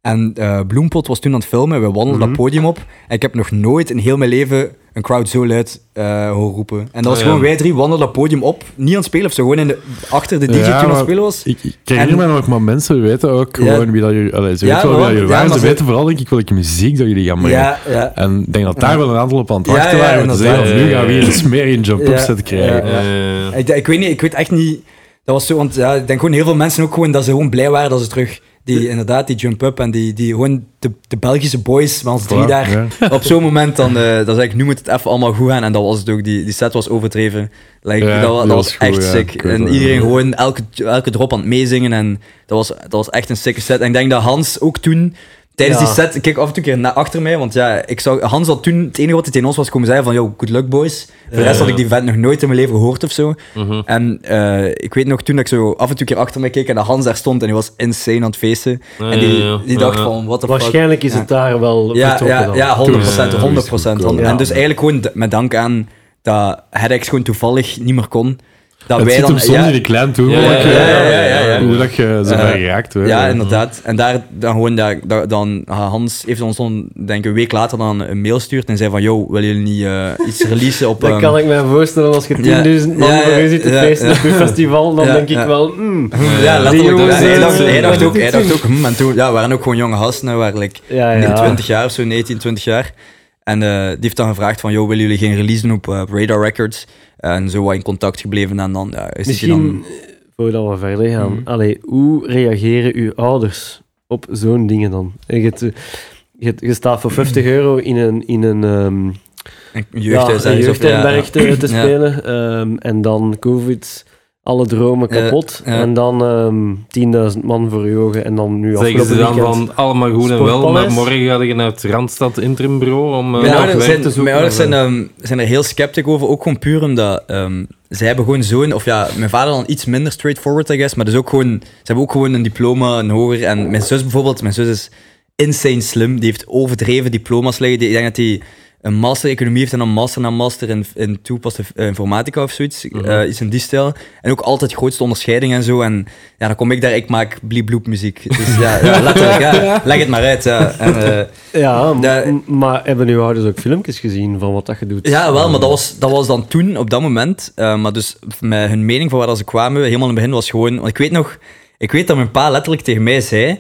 En eh Bloempot was toen aan het filmen, en we wandelen Mhm. dat podium op. En ik heb nog nooit in heel mijn leven een crowd zo luid eh horen roepen. En dat was Oh, ja. gewoon wij drie wandelen dat podium op, niet aan het spelen of zo, gewoon in de, achter de DJ Ja, toen aan het spelen was. Ik, ik herinner En- me nog, maar mensen weten ook Ja. gewoon wie dat jullie... Allee, ze Ja, weten wel wie dat jullie ja, waren. maar Ze ze- weten vooral, denk ik, welke muziek dat jullie gaan ja. En ik denk dat daar Ja. wel een aantal op aan het wachten ja, waren. om te zeggen, nu gaan we hier een smerige jump-up Ja. set krijgen. Ik, ik weet niet, ik weet echt niet. Dat was zo, want ja, ik denk gewoon heel veel mensen ook gewoon dat ze gewoon blij waren dat ze terug die inderdaad die jump up en die, die gewoon de, de Belgische boys met ons drie daar. ja. op zo'n moment dan eh dan zeg ik nu moet het even allemaal goed gaan. En dat was het ook. Die, die set was overdreven. Like, Ja, dat, was, goed, echt sick. En iedereen gewoon elke, elke drop aan het meezingen en dat was, dat was echt een sicke set. En ik denk dat Hans ook toen Tijdens Ja. die set, ik keek af en toe keer naar achter mij, want ja, ik zag, Hans had toen, het enige wat hij tegen ons was komen zeggen van, yo, good luck boys. Voor de rest had ik die vent nog nooit in mijn leven gehoord of zo. mhm. En eh, ik weet nog toen dat ik zo af en toe keer achter mij keek en dat Hans daar stond en hij was insane aan het feesten. Ja, en die, die dacht ja. van, the fuck. Waarschijnlijk is Ja. het daar wel Ja, ja, dan. ja, 100 procent, Toen, 100 eh, procent. is het En goed, dus eigenlijk gewoon met dank aan dat Hedex gewoon toevallig niet meer kon. Dat Het wij zit dan, hem soms ja, in die klein toe, Ja, hoe ja, dat je- ja, ja, ja, ja. hoe dat je zo Eh, bij geraakt. ja, inderdaad. En daar dan gewoon, dat, dat- dan, Hans heeft ons dan, denk ik, een week later dan een mail gestuurd en zei van, yo, willen jullie niet eh, iets releasen op... Dat ehm, kan ik me voorstellen als je 10.000 Ja, man ja, voor je zit te ja, feesten ja. op je festival, dan Ja, denk ik ja. wel, mm, Ja, letterlijk. jongens hij, dacht, hij dacht ook, hij dacht ook en toen, ja, we waren ook gewoon jonge gasten, waren like, ja, ja. 20 jaar of zo, 19, 20 jaar. En eh, die heeft dan gevraagd van, joh, willen jullie geen release doen op, eh, op Radar Records? En zo wat in contact gebleven en dan ja, is Misschien, dan... eh, voordat we verder gaan, Mhm. allee, hoe reageren uw ouders op zo'n dingen dan? Je, je, je staat voor 50 euro in een, in een, Een ja, een ja, te, spelen ehm, en dan covid, alle dromen kapot ja. en dan ehm 10.000 man voor je ogen en dan nu Zeggen ze afgelopen dan weekend... van allemaal goed en wel, maar morgen ga je naar het Randstad Interim Bureau om eh, Mijn ouders, werk zijn, te zoeken. mijn ouders of, zijn, eh, ehm, zijn er heel sceptisch over, ook gewoon puur omdat ehm, zij hebben gewoon zo'n, of ja, mijn vader dan iets minder straightforward, I guess, maar dus ook gewoon, ze hebben ook gewoon een diploma, een hoger, en mijn zus bijvoorbeeld, mijn zus is insane slim, die heeft overdreven diploma's liggen, die, ik denk dat die een master economie heeft en een master na master in, in toepaste eh, informatica of zoiets, Mhm. eh, iets in die stijl, en ook altijd grootste onderscheiding en zo, en ja, dan kom ik daar, ik maak bliebloep muziek, dus ja, ja letterlijk, ja, leg het maar uit, ja, en, eh, Ja, maar hebben uw ouders ook filmpjes gezien van wat dat je doet? Ja, wel, maar dat was, dat was dan toen, op dat moment. eh, maar dus met hun mening van waar ze kwamen, helemaal in het begin was gewoon... Want ik weet nog, ik weet dat mijn pa letterlijk tegen mij zei...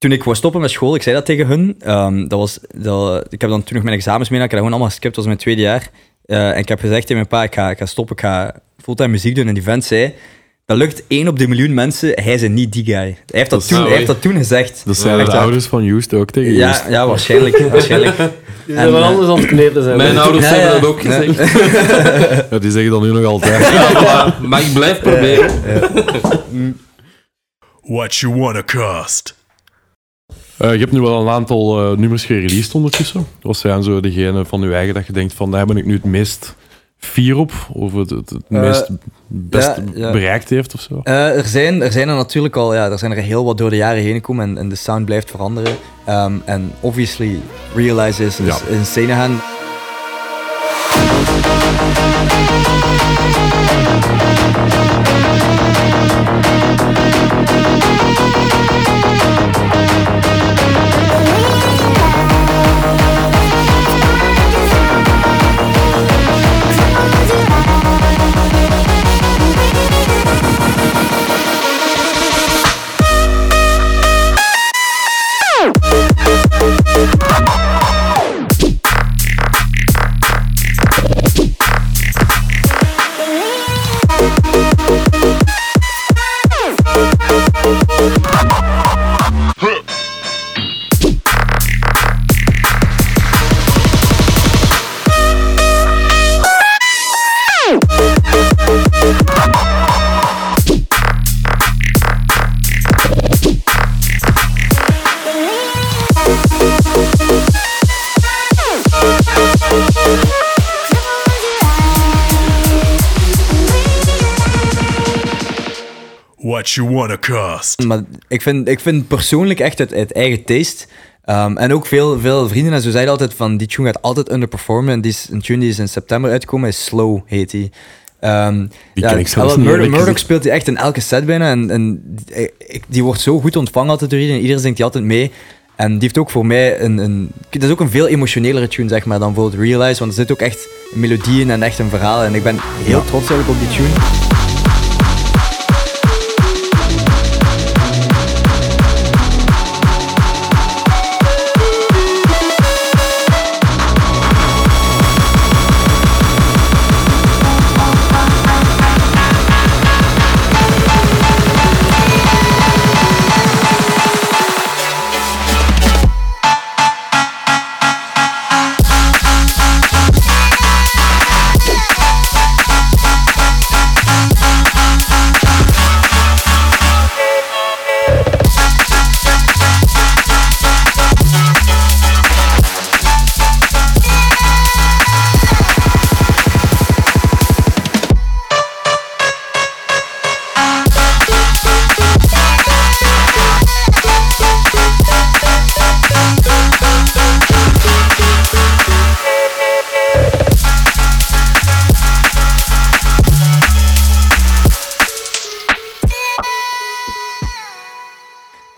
Toen ik wou stoppen met school, ik zei dat tegen hun. ehm, dat was, dat, ik heb dan toen nog mijn examens mee, ik heb dat gewoon allemaal geskipt, dat was mijn tweede jaar. Eh, en ik heb gezegd tegen mijn pa, ik ga, ik ga stoppen, ik ga fulltime muziek doen. En die vent zei, dat lukt één op de miljoen mensen, hij is niet die guy. Hij heeft dat, toen, hij heeft dat toen gezegd. Dat zijn de ouders van Joost ook tegen Ja, Joost. ja waarschijnlijk. waarschijnlijk. Die zijn En, wel eh, anders aan het kneten zijn. Mijn ouders Ja, hebben ja. dat ook gezegd. Ja, die zeggen dat nu nog altijd. Maar ik blijf proberen. What you wanna cost? Eh, je hebt nu wel een aantal eh, nummers gereleased ondertussen. Wat zijn zo degene van je eigen dat je denkt van daar ben ik nu het meest fier op? Of het, het, het Eh, meest best ja, ja. bereikt heeft of zo? Eh, er, zijn, er zijn er natuurlijk al, ja, er zijn er heel wat door de jaren heen gekomen en, en de sound blijft veranderen. Ehm, en obviously, Realize is, is Ja. insane gaan. Maar ik vind, ik vind persoonlijk echt het, het eigen taste. Ehm, en ook veel, veel vrienden en zo zeiden altijd van die tune gaat altijd underperformen. En die is, een tune die is in september uitgekomen is Slow, heet die. Ehm, Die ja, ken ik zelfs niet, Murdoch speelt die echt in elke set bijna. En, en die, ik- die wordt zo goed ontvangen altijd door iedereen. Iedereen zingt die altijd mee. En die heeft ook voor mij een, een... Dat is ook een veel emotionelere tune, zeg maar, dan bijvoorbeeld Realize. Want er zit ook echt een melodie in en echt een verhaal. En ik ben heel trots eigenlijk op die tune.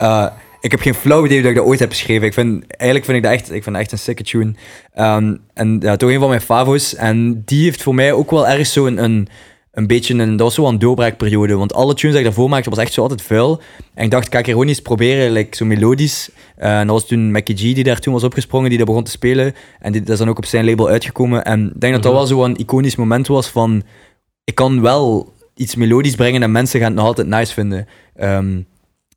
Eh, ik heb geen flauw idee dat ik dat ooit heb geschreven. Ik vind, eigenlijk vind ik dat echt, ik vind dat echt een sicke tune. Ehm, en ja, toch een van mijn favo's. En die heeft voor mij ook wel ergens zo een, een, een beetje een... Dat was zo een doorbraakperiode. Want alle tunes die ik daarvoor maakte, was echt zo altijd vuil. En ik dacht, kan ik gewoon eens proberen, like, zo melodisch. Eh, en dat was toen Mackie G die daar toen was opgesprongen, die dat begon te spelen. En die, dat is dan ook op zijn label uitgekomen. En ik denk dat dat wel zo een iconisch moment was van... Ik kan wel iets melodisch brengen en mensen gaan het nog altijd nice vinden. Ehm,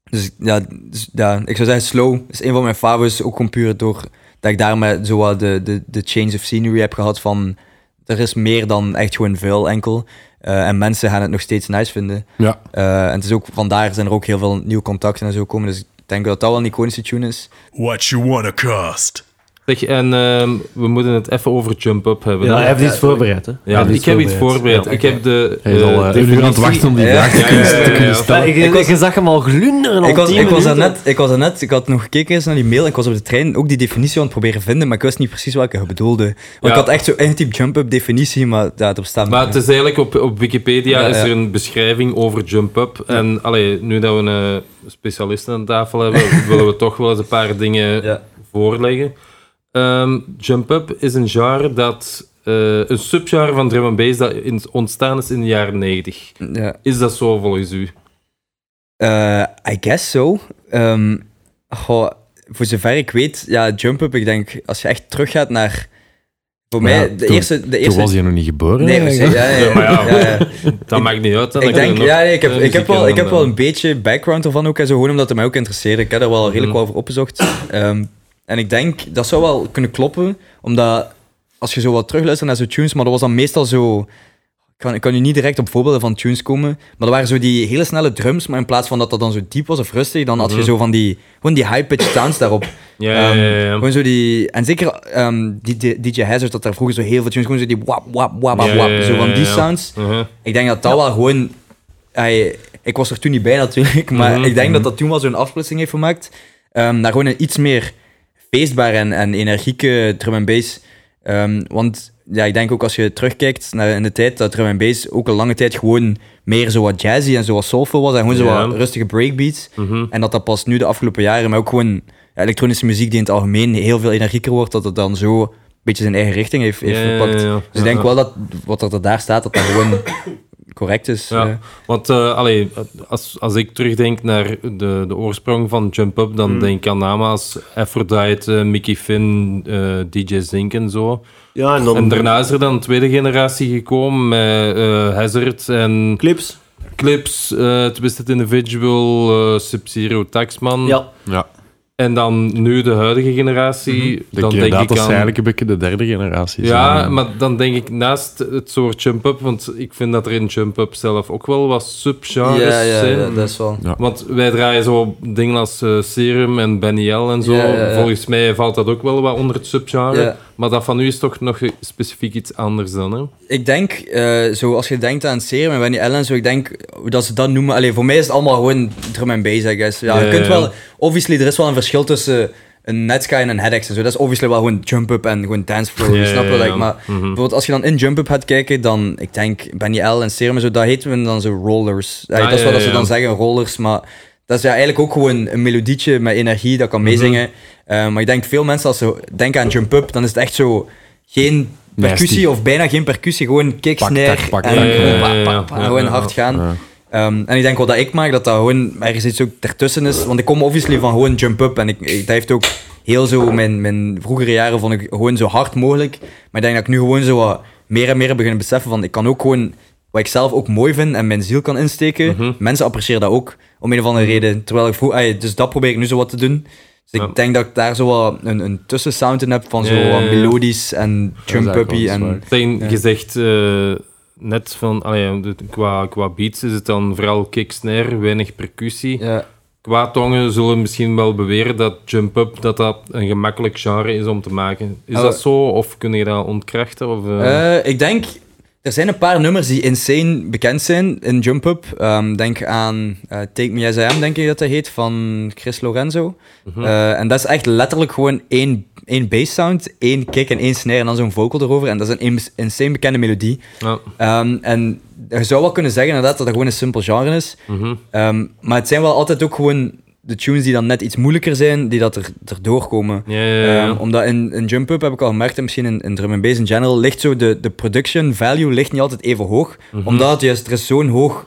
dus ja, dus, ja, ik zou zeggen Slow is een van mijn favorites. Ook gewoon puur door dat ik daarmee zo wat de, de, de change of scenery heb gehad van... Er is meer dan echt gewoon vuil enkel. Eh, en mensen gaan het nog steeds nice vinden. Ja. Eh, en het is ook, vandaar zijn er ook heel veel nieuwe contacten en zo komen. Dus ik denk dat dat wel een iconische tune is. What you wanna cost? Zeg, en ehm, we moeten het even over Jump Up hebben. Ja, hij heeft iets voorbereid, hè? Ja, ik heb iets voorbereid. Ja. Ik heb de. Hij is eh, al eh, een uur aan het wachten om die Ja. vraag te Ja, kunnen, ja, ja, te kunnen ja. stellen. Ja, ik, je zag hem al glunderen Ik was, ik, was daarnet, ik was daarnet, ik had nog gekeken eens naar die mail. Ik was op de trein ook die definitie aan het proberen vinden, maar ik wist niet precies welke je bedoelde. Want Ja. ik had echt zo ingetypt jump-up definitie, maar ja, er bestaat Maar het is eigenlijk op, op Wikipedia Ja, is er een beschrijving over Jump Up. En allee, nu dat we een eh, specialist aan tafel hebben, willen we toch wel eens een paar dingen Ja. voorleggen. Ehm, Jump Up is een genre dat. eh, een subgenre van drum and bass dat in, ontstaan is in de jaren 90. Ja. Is dat zo volgens u? Eh, I guess so. Ehm, goh, voor zover ik weet, ja, jump-up, ik denk, als je echt teruggaat naar... Voor Maar mij, ja, de toen- eerste... De Toen was hij nog niet geboren. Nee, precies, ja, ja, Ja, maar ja. ja, ja. Dat maakt niet uit. Ik je denk, ja, nee, ik heb, eh, ik heb, wel, ik heb wel eh, een beetje background ervan ook en zo, gewoon omdat het mij ook interesseerde. Ik heb er wel redelijk Mhm. wel over opgezocht. Ehm, en ik denk, dat zou wel kunnen kloppen, omdat als je zo wat terugluistert naar zo'n tunes, maar dat was dan meestal zo... Ik kan, ik kan nu niet direct op voorbeelden van tunes komen, maar dat waren zo die hele snelle drums, maar in plaats van dat dat dan zo diep was of rustig, dan had je Mhm. zo van die, gewoon die high-pitched sounds daarop. Ja, ja, ja, ja. Gewoon zo die... En zeker ehm, die, die, DJ Hazard had daar vroeger zo heel veel tunes, gewoon zo die wap, wap, wap, wap, wap, zo van die sounds. Uh-huh. Ik denk dat dat wel gewoon... Ik was er toen niet bij natuurlijk, maar Mhm, ik denk mhm. dat dat toen wel zo'n afsplitsing heeft gemaakt. ehm, naar gewoon een iets meer feestbaar en, en energieke drum en bass. Ehm, want ja, ik denk ook als je terugkijkt naar in de tijd dat drum en bass ook een lange tijd gewoon meer zo wat jazzy en zo wat soulful was en gewoon zo Ja. wat rustige breakbeats. Mhm. En dat dat pas nu de afgelopen jaren, maar ook gewoon elektronische muziek die in het algemeen heel veel energieker wordt, dat het dan zo een beetje zijn eigen richting heeft, heeft Ja, gepakt. ja. Dus ik denk wel dat wat er daar staat, dat dat gewoon correct is. Ja. eh. Want eh, allee, als, als ik terugdenk naar de, de oorsprong van Jump Up, dan Hmm. denk ik aan namen als Aphrodite, eh, Mickey Finn, eh, DJ Zink en zo. Ja, en dan En daarna is er dan een tweede generatie gekomen met eh, Hazard en clips. Clips, eh Twisted Individual, eh Sub-Zero, Taxman. Ja. Ja. En dan nu de huidige generatie. Ik denk Dan denk ik dat ze aan... eigenlijk een beetje de derde generatie zijn. Ja, maar dan denk ik naast het soort jump-up, want ik vind dat er in jump-up zelf ook wel wat subgenres ja, ja, zijn. ja, dat is wel. Ja. Want wij draaien zo dingen als eh, Serum en Benny L en zo. Ja, ja, ja. Volgens mij valt dat ook wel wat onder het subgenre. Maar dat van u is toch nog specifiek iets anders dan, hè? Ik denk, eh, zo als je denkt aan serie met Wendy Allen, zo, ik denk dat ze dat noemen. Allee, voor mij is het allemaal gewoon drum and bass, I guess. Ja, je kunt wel, obviously, er is wel een verschil tussen een Netsky en een Headaches en zo. Dat is obviously wel gewoon jump-up en gewoon danceflow, Ja, snap je? ja, Like, maar Mhm. bijvoorbeeld als je dan in jump-up gaat kijken, dan, ik denk, Benny L en Serum en zo, dat heten we dan zo rollers. Ah, dat is wat ze dan zeggen, rollers, maar dat is ja eigenlijk ook gewoon een melodietje met energie, dat kan Mhm. meezingen. Eh, maar ik denk veel mensen, als ze denken aan jump-up, dan is het echt zo geen percussie Nasty. of bijna geen percussie, gewoon kick, snare pak, en gewoon, Ja, pa, pa, hard gaan. Ja. Ehm, en ik denk wat dat ik maak, dat dat gewoon ergens iets ook ertussen is. Want ik kom obviously van gewoon jump-up. En ik, ik, dat heeft ook heel zo... Mijn, mijn vroegere jaren vond ik gewoon zo hard mogelijk. Maar ik denk dat ik nu gewoon zo wat meer en meer begin beseffen van... Ik kan ook gewoon... Wat ik zelf ook mooi vind en mijn ziel kan insteken. Mhm. Mensen appreciëren dat ook. Om een of andere reden. Terwijl ik vroeg... dus dat probeer ik nu zo wat te doen. Dus Ja. ik denk dat ik daar zo wat een, een tussensound in heb van zo Ja, ja, wat ja. melodisch en jump-uppy. wel En. Zijn Ja. gezegd eh, net van, allee, de- qua, qua beats is het dan vooral kick, snare, weinig percussie. ja. Qua tongen zullen misschien wel beweren dat jump-up dat dat een gemakkelijk genre is om te maken. Is Oh. dat zo? Of kun je dat ontkrachten? Of, eh? Eh, ik denk, er zijn een paar nummers die insane bekend zijn in Jump Up. Ehm, denk aan eh, Take Me As I Am, denk ik dat dat heet, van Chris Lorenzo. Mhm. Eh, en dat is echt letterlijk gewoon één, één bass sound, één kick en één snare en dan zo'n vocal erover. En dat is een ins- insane bekende melodie. Ehm, en je zou wel kunnen zeggen inderdaad dat dat gewoon een simpel genre is. Mhm. Ehm, maar het zijn wel altijd ook gewoon de tunes die dan net iets moeilijker zijn, die dat er, erdoor komen. Ja, ja, ja. Ehm, omdat in, in Jump Up heb ik al gemerkt, en misschien in, in Drum and Bass in general, ligt zo de, de production value ligt niet altijd even hoog. Mhm. Omdat het juist, er is zo'n hoog,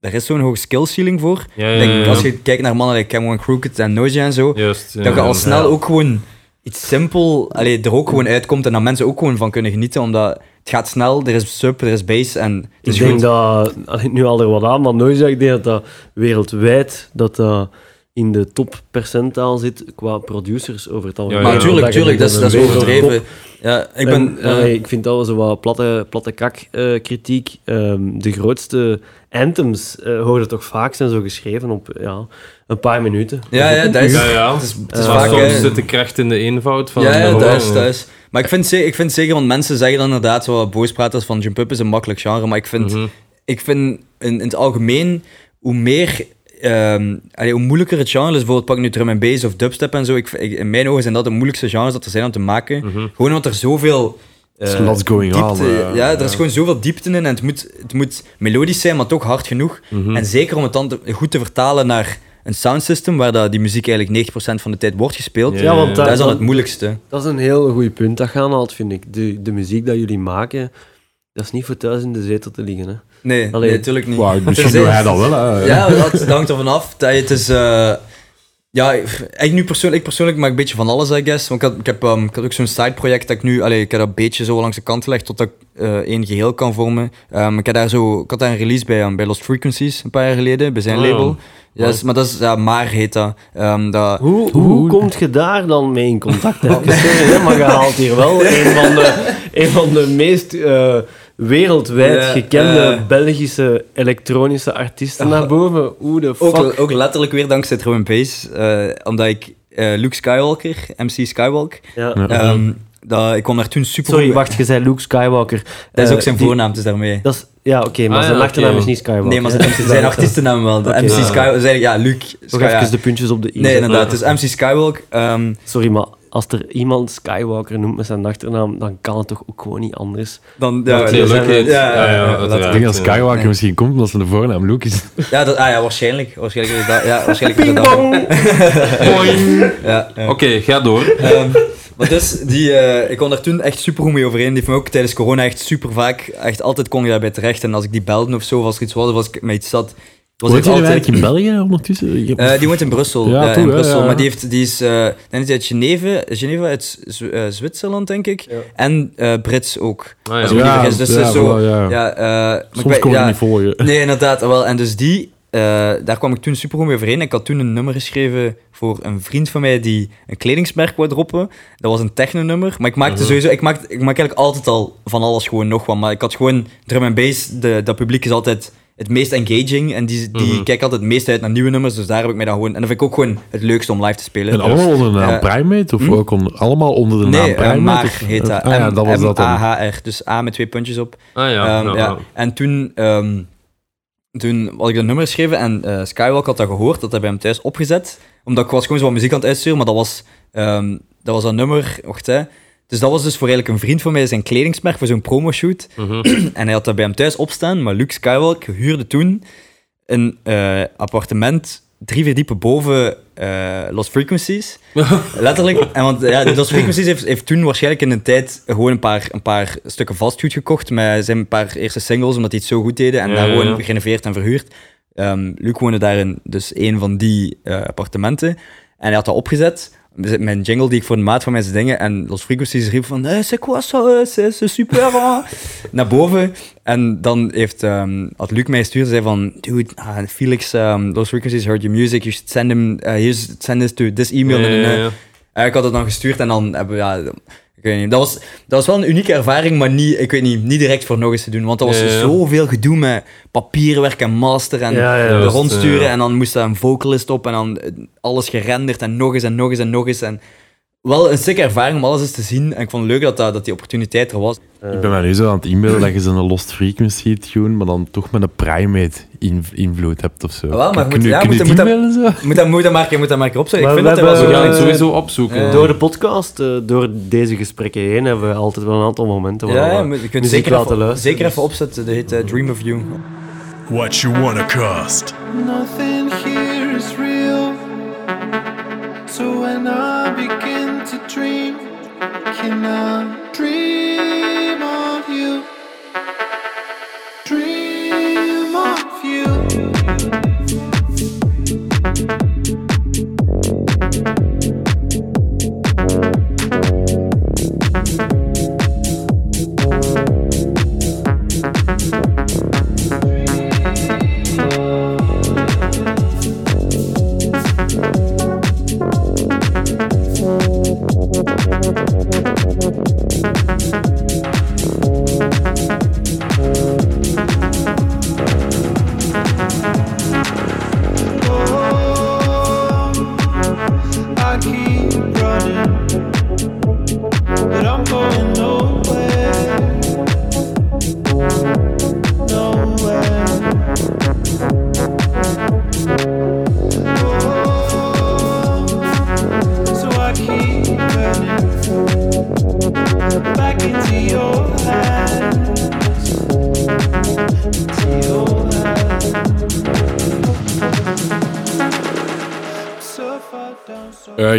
er is zo'n hoog skill ceiling voor. Ja, denk, ja, ja. Als je kijkt naar mannen like Cameron Crooked en Noisy en zo, Juist. ja, dat je al ja. snel ook gewoon iets simpel, allee, er ook gewoon uitkomt en dat mensen ook gewoon van kunnen genieten, omdat het gaat snel, er is sub, er is bass en het Ik is denk goed. dat, nu al er wat aan, maar zeg ik denk dat dat wereldwijd dat dat in de top percentaal zit qua producers over het algemeen. Ja, Maar ja, tuurlijk, tuurlijk, dat is, dat is overdreven. Ja, ik ben... En, allee, ik vind dat wel zo wat platte, platte kak eh, kritiek. Ehm, de grootste anthems eh hoorden toch vaak zijn zo geschreven op ja, een paar minuten. ja, ja, dat is... Ja, ja. Het is, het vaak... soms zit de kracht in de eenvoud van Ja, ja de dat is, horen. dat is. Maar ik vind, ik vind zeker, want mensen zeggen dan inderdaad zo boospraters van Jump Up is een makkelijk genre, maar ik vind, Mhm. ik vind in, in het algemeen, hoe meer, ehm, allee, hoe moeilijker het genre is, bijvoorbeeld pak nu drum and bass of dubstep en zo, ik, ik- in mijn ogen zijn dat de moeilijkste genres dat er zijn om te maken. Mhm. Gewoon omdat er zoveel... eh, There's lots going on, diepte- eh, ja, er is gewoon zoveel diepte in en het moet, het moet melodisch zijn, maar toch hard genoeg. Mhm. En zeker om het dan te- goed te vertalen naar een soundsystem waar dat die muziek eigenlijk 90% van de tijd wordt gespeeld. Ja, Ja, want Dat is dan het moeilijkste. dat is een heel goed punt dat gaan haalt, vind ik. De, de muziek dat jullie maken, dat is niet voor thuis in de zetel te liggen. Hè. Nee, natuurlijk niet. Wauw, misschien doe hij dat wel. Hè. Ja, dat, hangt ervan af. Dat je het is... eh, ja, ik, nu persoonlijk, ik persoonlijk maak een beetje van alles, I guess. Want ik had, ik heb, ehm, ik had ook zo'n sideproject dat ik nu... Allee, ik heb dat een beetje zo langs de kant gelegd totdat ik eh, één geheel kan vormen. Ehm, ik, heb daar zo, ik had daar een release bij, ehm, bij Lost Frequencies een paar jaar geleden, bij zijn Oh. label. Yes, maar dat is... Ja, Maar heet dat. Ehm, dat Hoe, hoe komt je daar dan mee in contact? Sorry, hè, maar je haalt hier wel een van de, een van de meest eh, wereldwijd Ja, gekende eh. Belgische elektronische artiesten naar boven. Hoe de fuck? ook, ook letterlijk weer dankzij drum and bass. eh, omdat ik eh, Luke Skywalker, MC Skywalk... Ja. Ehm, dat, ik kon daar toen super... Sorry, wacht, je zei Luke Skywalker. Dat is ook zijn die- voornaam, dus daarmee. Dat is, ja, oké, maar Ah, zijn ja, achternaam is niet Skywalker. Nee, maar zijn, zijn artiestennaam wel. De. MC Ja. Skywalk. zei- Ja, Luke. Sky- ja. even de puntjes op de i. Nee, inderdaad. Dus MC Skywalk. ehm, Sorry, maar als er iemand Skywalker noemt met zijn achternaam, dan kan het toch ook gewoon niet anders. dan, Ja, heet- ja, ja, ja, Ik denk dat. Skywalker misschien komt omdat zijn voornaam Luke is. Ja, dat, ah, ja, waarschijnlijk. Waarschijnlijk is dat. Ja, waarschijnlijk is dat. Oké, ga door. Ehm, maar dus, die, eh, ik kon daar toen echt super goed mee overeen. Die heeft me ook tijdens corona echt super vaak, echt altijd kon je daarbij terecht. En als ik die belde of zo, of als er iets was, of als ik met iets zat, was Woont hij altijd... eigenlijk in België ondertussen? Ik heb- Eh, die woont in Brussel. Ja, Ja, toch, in hè, Brussel. ja. Maar die, heeft, die is, eh, dan is hij uit Geneve, Geneva uit Z- eh, Zwitserland, denk ik. Ja. En eh, Brits ook. Ah, Als ja. ik me niet vergis. Dus is zo... voilà, ja. Eh, ik Soms kon je ja, niet volgen. Nee, inderdaad. Wel. En dus die, eh, daar kwam ik toen super goed mee overeen. Ik had toen een nummer geschreven voor een vriend van mij die een kledingsmerk wou droppen. Dat was een techno-nummer. Maar ik maakte Mhm. sowieso, ik maak, ik maak eigenlijk altijd al van alles gewoon nog wat. Maar ik had gewoon drum en bass. De, dat publiek is altijd het meest engaging. En die, die Mhm. kijken altijd het meest uit naar nieuwe nummers. Dus daar heb ik mij dan gewoon... En dat vind ik ook gewoon het leukste om live te spelen. En allemaal onder de naam Ja. Primate? Of Hm? ook onder, allemaal onder de naam Nee, Primate? eh, maar of- heet dat. Ah ja, dat was dat dan. M-A-H-R. Dus A met twee puntjes op. Ah ja, Ehm, ja. En toen, ehm, toen had ik dat nummer geschreven en eh, Skywalk had dat gehoord, dat hij bij hem thuis opgezet. Omdat ik was gewoon zo wat muziek aan het uitsturen, maar dat was, ehm, dat was een nummer, wacht hè. Dus dat was dus voor eigenlijk een vriend van mij zijn kledingsmerk voor zo'n promoshoot. Mhm. En hij had dat bij hem thuis opstaan, maar Luke Skywalk huurde toen een eh, appartement drie verdiepen boven eh, Lost Frequencies. Letterlijk. En want ja, Lost Frequencies heeft, heeft toen waarschijnlijk in een tijd gewoon een paar, een paar stukken vastgoed gekocht met zijn paar eerste singles, omdat die het zo goed deden. En Ja, daar gewoon ja. gerenoveerd en verhuurd. Ehm Luc woonde daar in dus een van die eh, appartementen. En hij had dat opgezet. Met mijn jingle die ik voor de maat van mijn dingen. En Los Frequencies riep van, eh, c'est quoi ça, c'est c'est super, hein?" Naar boven. En dan heeft, ehm, had Luc mij gestuurd zei van, dude, ah, Felix, um, Los Frequencies heard your music, you should send him, uh, here's, send this to this email. Ja, eh, eh, ik had het dan gestuurd en dan hebben we, ja, ik weet niet, dat was, dat was wel een unieke ervaring, maar niet, ik weet niet, niet direct voor nog eens te doen. Want dat was Ja, zoveel gedoe met papierwerk en master en Ja, er rondsturen. ja. En dan moest daar een vocalist op en dan eh, alles gerenderd en nog eens en nog eens en nog eens. En wel een sikke ervaring om alles eens te zien. En ik vond het leuk dat, dat, dat die opportuniteit er was. Ik ben mij nu zo aan het e-mailen dat je zo'n Lost Frequency tune, maar dan toch met een Primate in, invloed hebt of zo. Wel, maar moet- je- ja, kun je moet- het moet dat- e-mailen zo? Je moet dat, moet dat maar, je moet dat maar een. Ik vind we dat hij wel We zo gaan het sowieso opzoeken. Ja. Door de podcast, eh, door deze gesprekken heen, hebben we altijd wel een aantal momenten waar Ja, ja, je kunt muziek zeker laten even, luisteren. zeker dus- even opzetten. Dat heet eh, Dream of You. What you wanna cost. Nothing here is real. So when I begin can I dream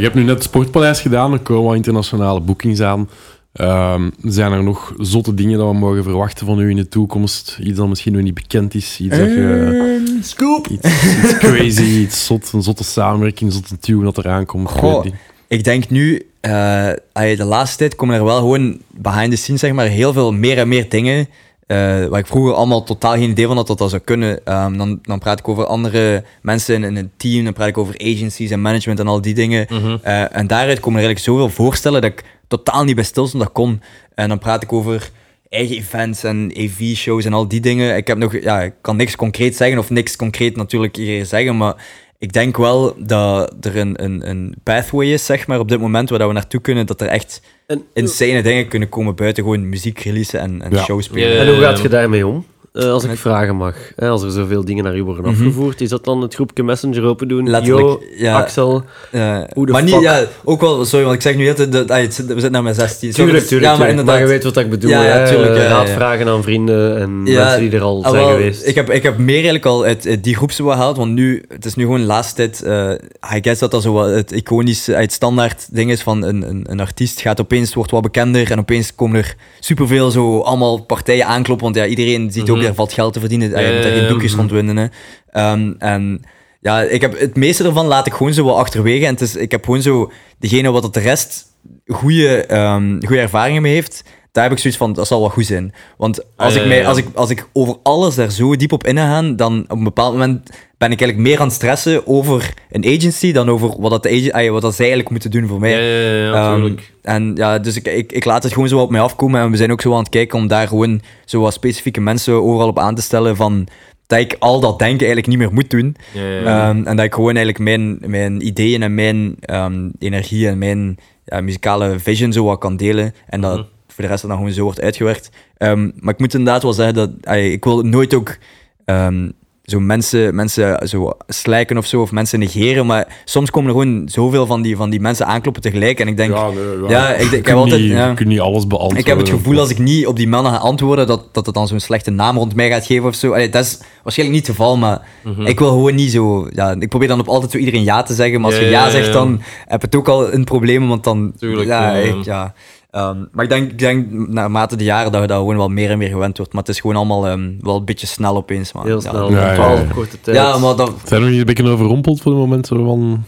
je hebt nu net het Sportpaleis gedaan, er komen wat internationale boekings aan. Ehm, zijn er nog zotte dingen dat we mogen verwachten van u in de toekomst? Iets dat misschien nog niet bekend is? Iets dat je... Scoop! Iets, iets crazy, iets zot, een zotte samenwerking, een zotte tune dat eraan komt. ik Goh, denk nu, eh, de laatste tijd komen er wel gewoon behind the scenes, zeg maar, heel veel meer en meer dingen. Eh, waar ik vroeger allemaal totaal geen idee van had dat dat zou kunnen. Ehm, dan, dan praat ik over andere mensen in, in een team, dan praat ik over agencies en management en al die dingen. Mhm. Eh, en daaruit komen er eigenlijk zoveel voorstellen dat ik totaal niet bij stil stond dat kon. En dan praat ik over eigen events en EV-shows en al die dingen. Ik, heb nog, ja, ik kan niks concreet zeggen, of niks concreet natuurlijk hier zeggen, maar ik denk wel dat er een, een, een pathway is, zeg maar, op dit moment, waar dat we naartoe kunnen, dat er echt En, insane dingen kunnen komen buiten gewoon muziek releasen en, en Ja. shows spelen. En hoe gaat je daarmee om? Eh, als ik met- vragen mag. Hè, als er zoveel dingen naar u worden Mhm. afgevoerd, is dat dan het groepje Messenger open doen? Letterlijk, Yo, ja. Axel. Eh, Hoe de maar niet, fuck? ja, ook wel, sorry, want ik zeg nu dat, het zit- we zitten nou met 16. Sorry, Tuurlijk, dat- tuurlijk. Ja, maar inderdaad. je weet wat ik bedoel. Ja, ja, hè. tuurlijk, ja, ja, Raad ja. vragen aan vrienden en Ja, mensen die er al Ah, zijn wel, geweest. Ik heb, ik heb meer eigenlijk al uit, uit die groep zo gehaald, want nu, het is nu gewoon de laatste tijd, eh I guess dat dat zo wat het iconische, het standaard ding is van een, een, een artiest gaat opeens, wordt wat bekender en opeens komen er superveel zo allemaal partijen aankloppen, want ja, iedereen ziet ook, Er valt geld te verdienen, Ah, je moet daar geen doekjes rond winnen. Hè. Ehm, en ja, ik heb het meeste ervan laat ik gewoon zo wat achterwege en het is, ik heb gewoon zo, degene wat het de rest goede, ehm goede ervaringen mee heeft, daar heb ik zoiets van, dat zal wel goed zijn. Want als, Ah, ik, mij, ja, ja. als, ik, als ik over alles daar zo diep op inga, dan op een bepaald moment ben ik eigenlijk meer aan het stressen over een agency dan over wat, dat de ag- ah, ja, wat dat zij eigenlijk moeten doen voor mij. Ja, ja, ja, tuurlijk. en ja, dus ik, ik, ik laat het gewoon zo op mij afkomen en we zijn ook zo aan het kijken om daar gewoon zo wat specifieke mensen overal op aan te stellen van dat ik al dat denken eigenlijk niet meer moet doen. Ehm, en dat ik gewoon eigenlijk mijn, mijn ideeën en mijn ehm, energie en mijn ja, muzikale vision zo wat kan delen. En dat Mhm. Voor de rest dan gewoon zo wordt uitgewerkt. Ehm, maar ik moet inderdaad wel zeggen dat ay, ik wil nooit ook ehm, zo mensen, mensen zo slijken of zo, of mensen negeren. Maar soms komen er gewoon zoveel van die, van die mensen aankloppen tegelijk. En ik denk, ja, nee, ja, ik, heb altijd... niet, ja. niet alles beantwoorden. Ik heb het gevoel als ik niet op die mannen ga antwoorden, dat, dat het dan zo'n slechte naam rond mij gaat geven of zo. Allee, dat is waarschijnlijk niet het geval, maar ik wil gewoon niet zo... Ja, ik probeer dan op altijd zo iedereen ja te zeggen, maar als je ja zegt, dan heb je het ook al een probleem, want dan... Tuurlijk, ja, ja. ik- ja. Ehm, maar ik denk, ik denk naarmate de jaren dat je daar gewoon wel meer en meer gewend wordt. Maar het is gewoon allemaal ehm, wel een beetje snel opeens. Maar, Heel ja. snel, Ja, ja, twaalf ja. korte tijd. Ja, maar dat... Zijn we nog niet een beetje overrompeld voor het moment zo van...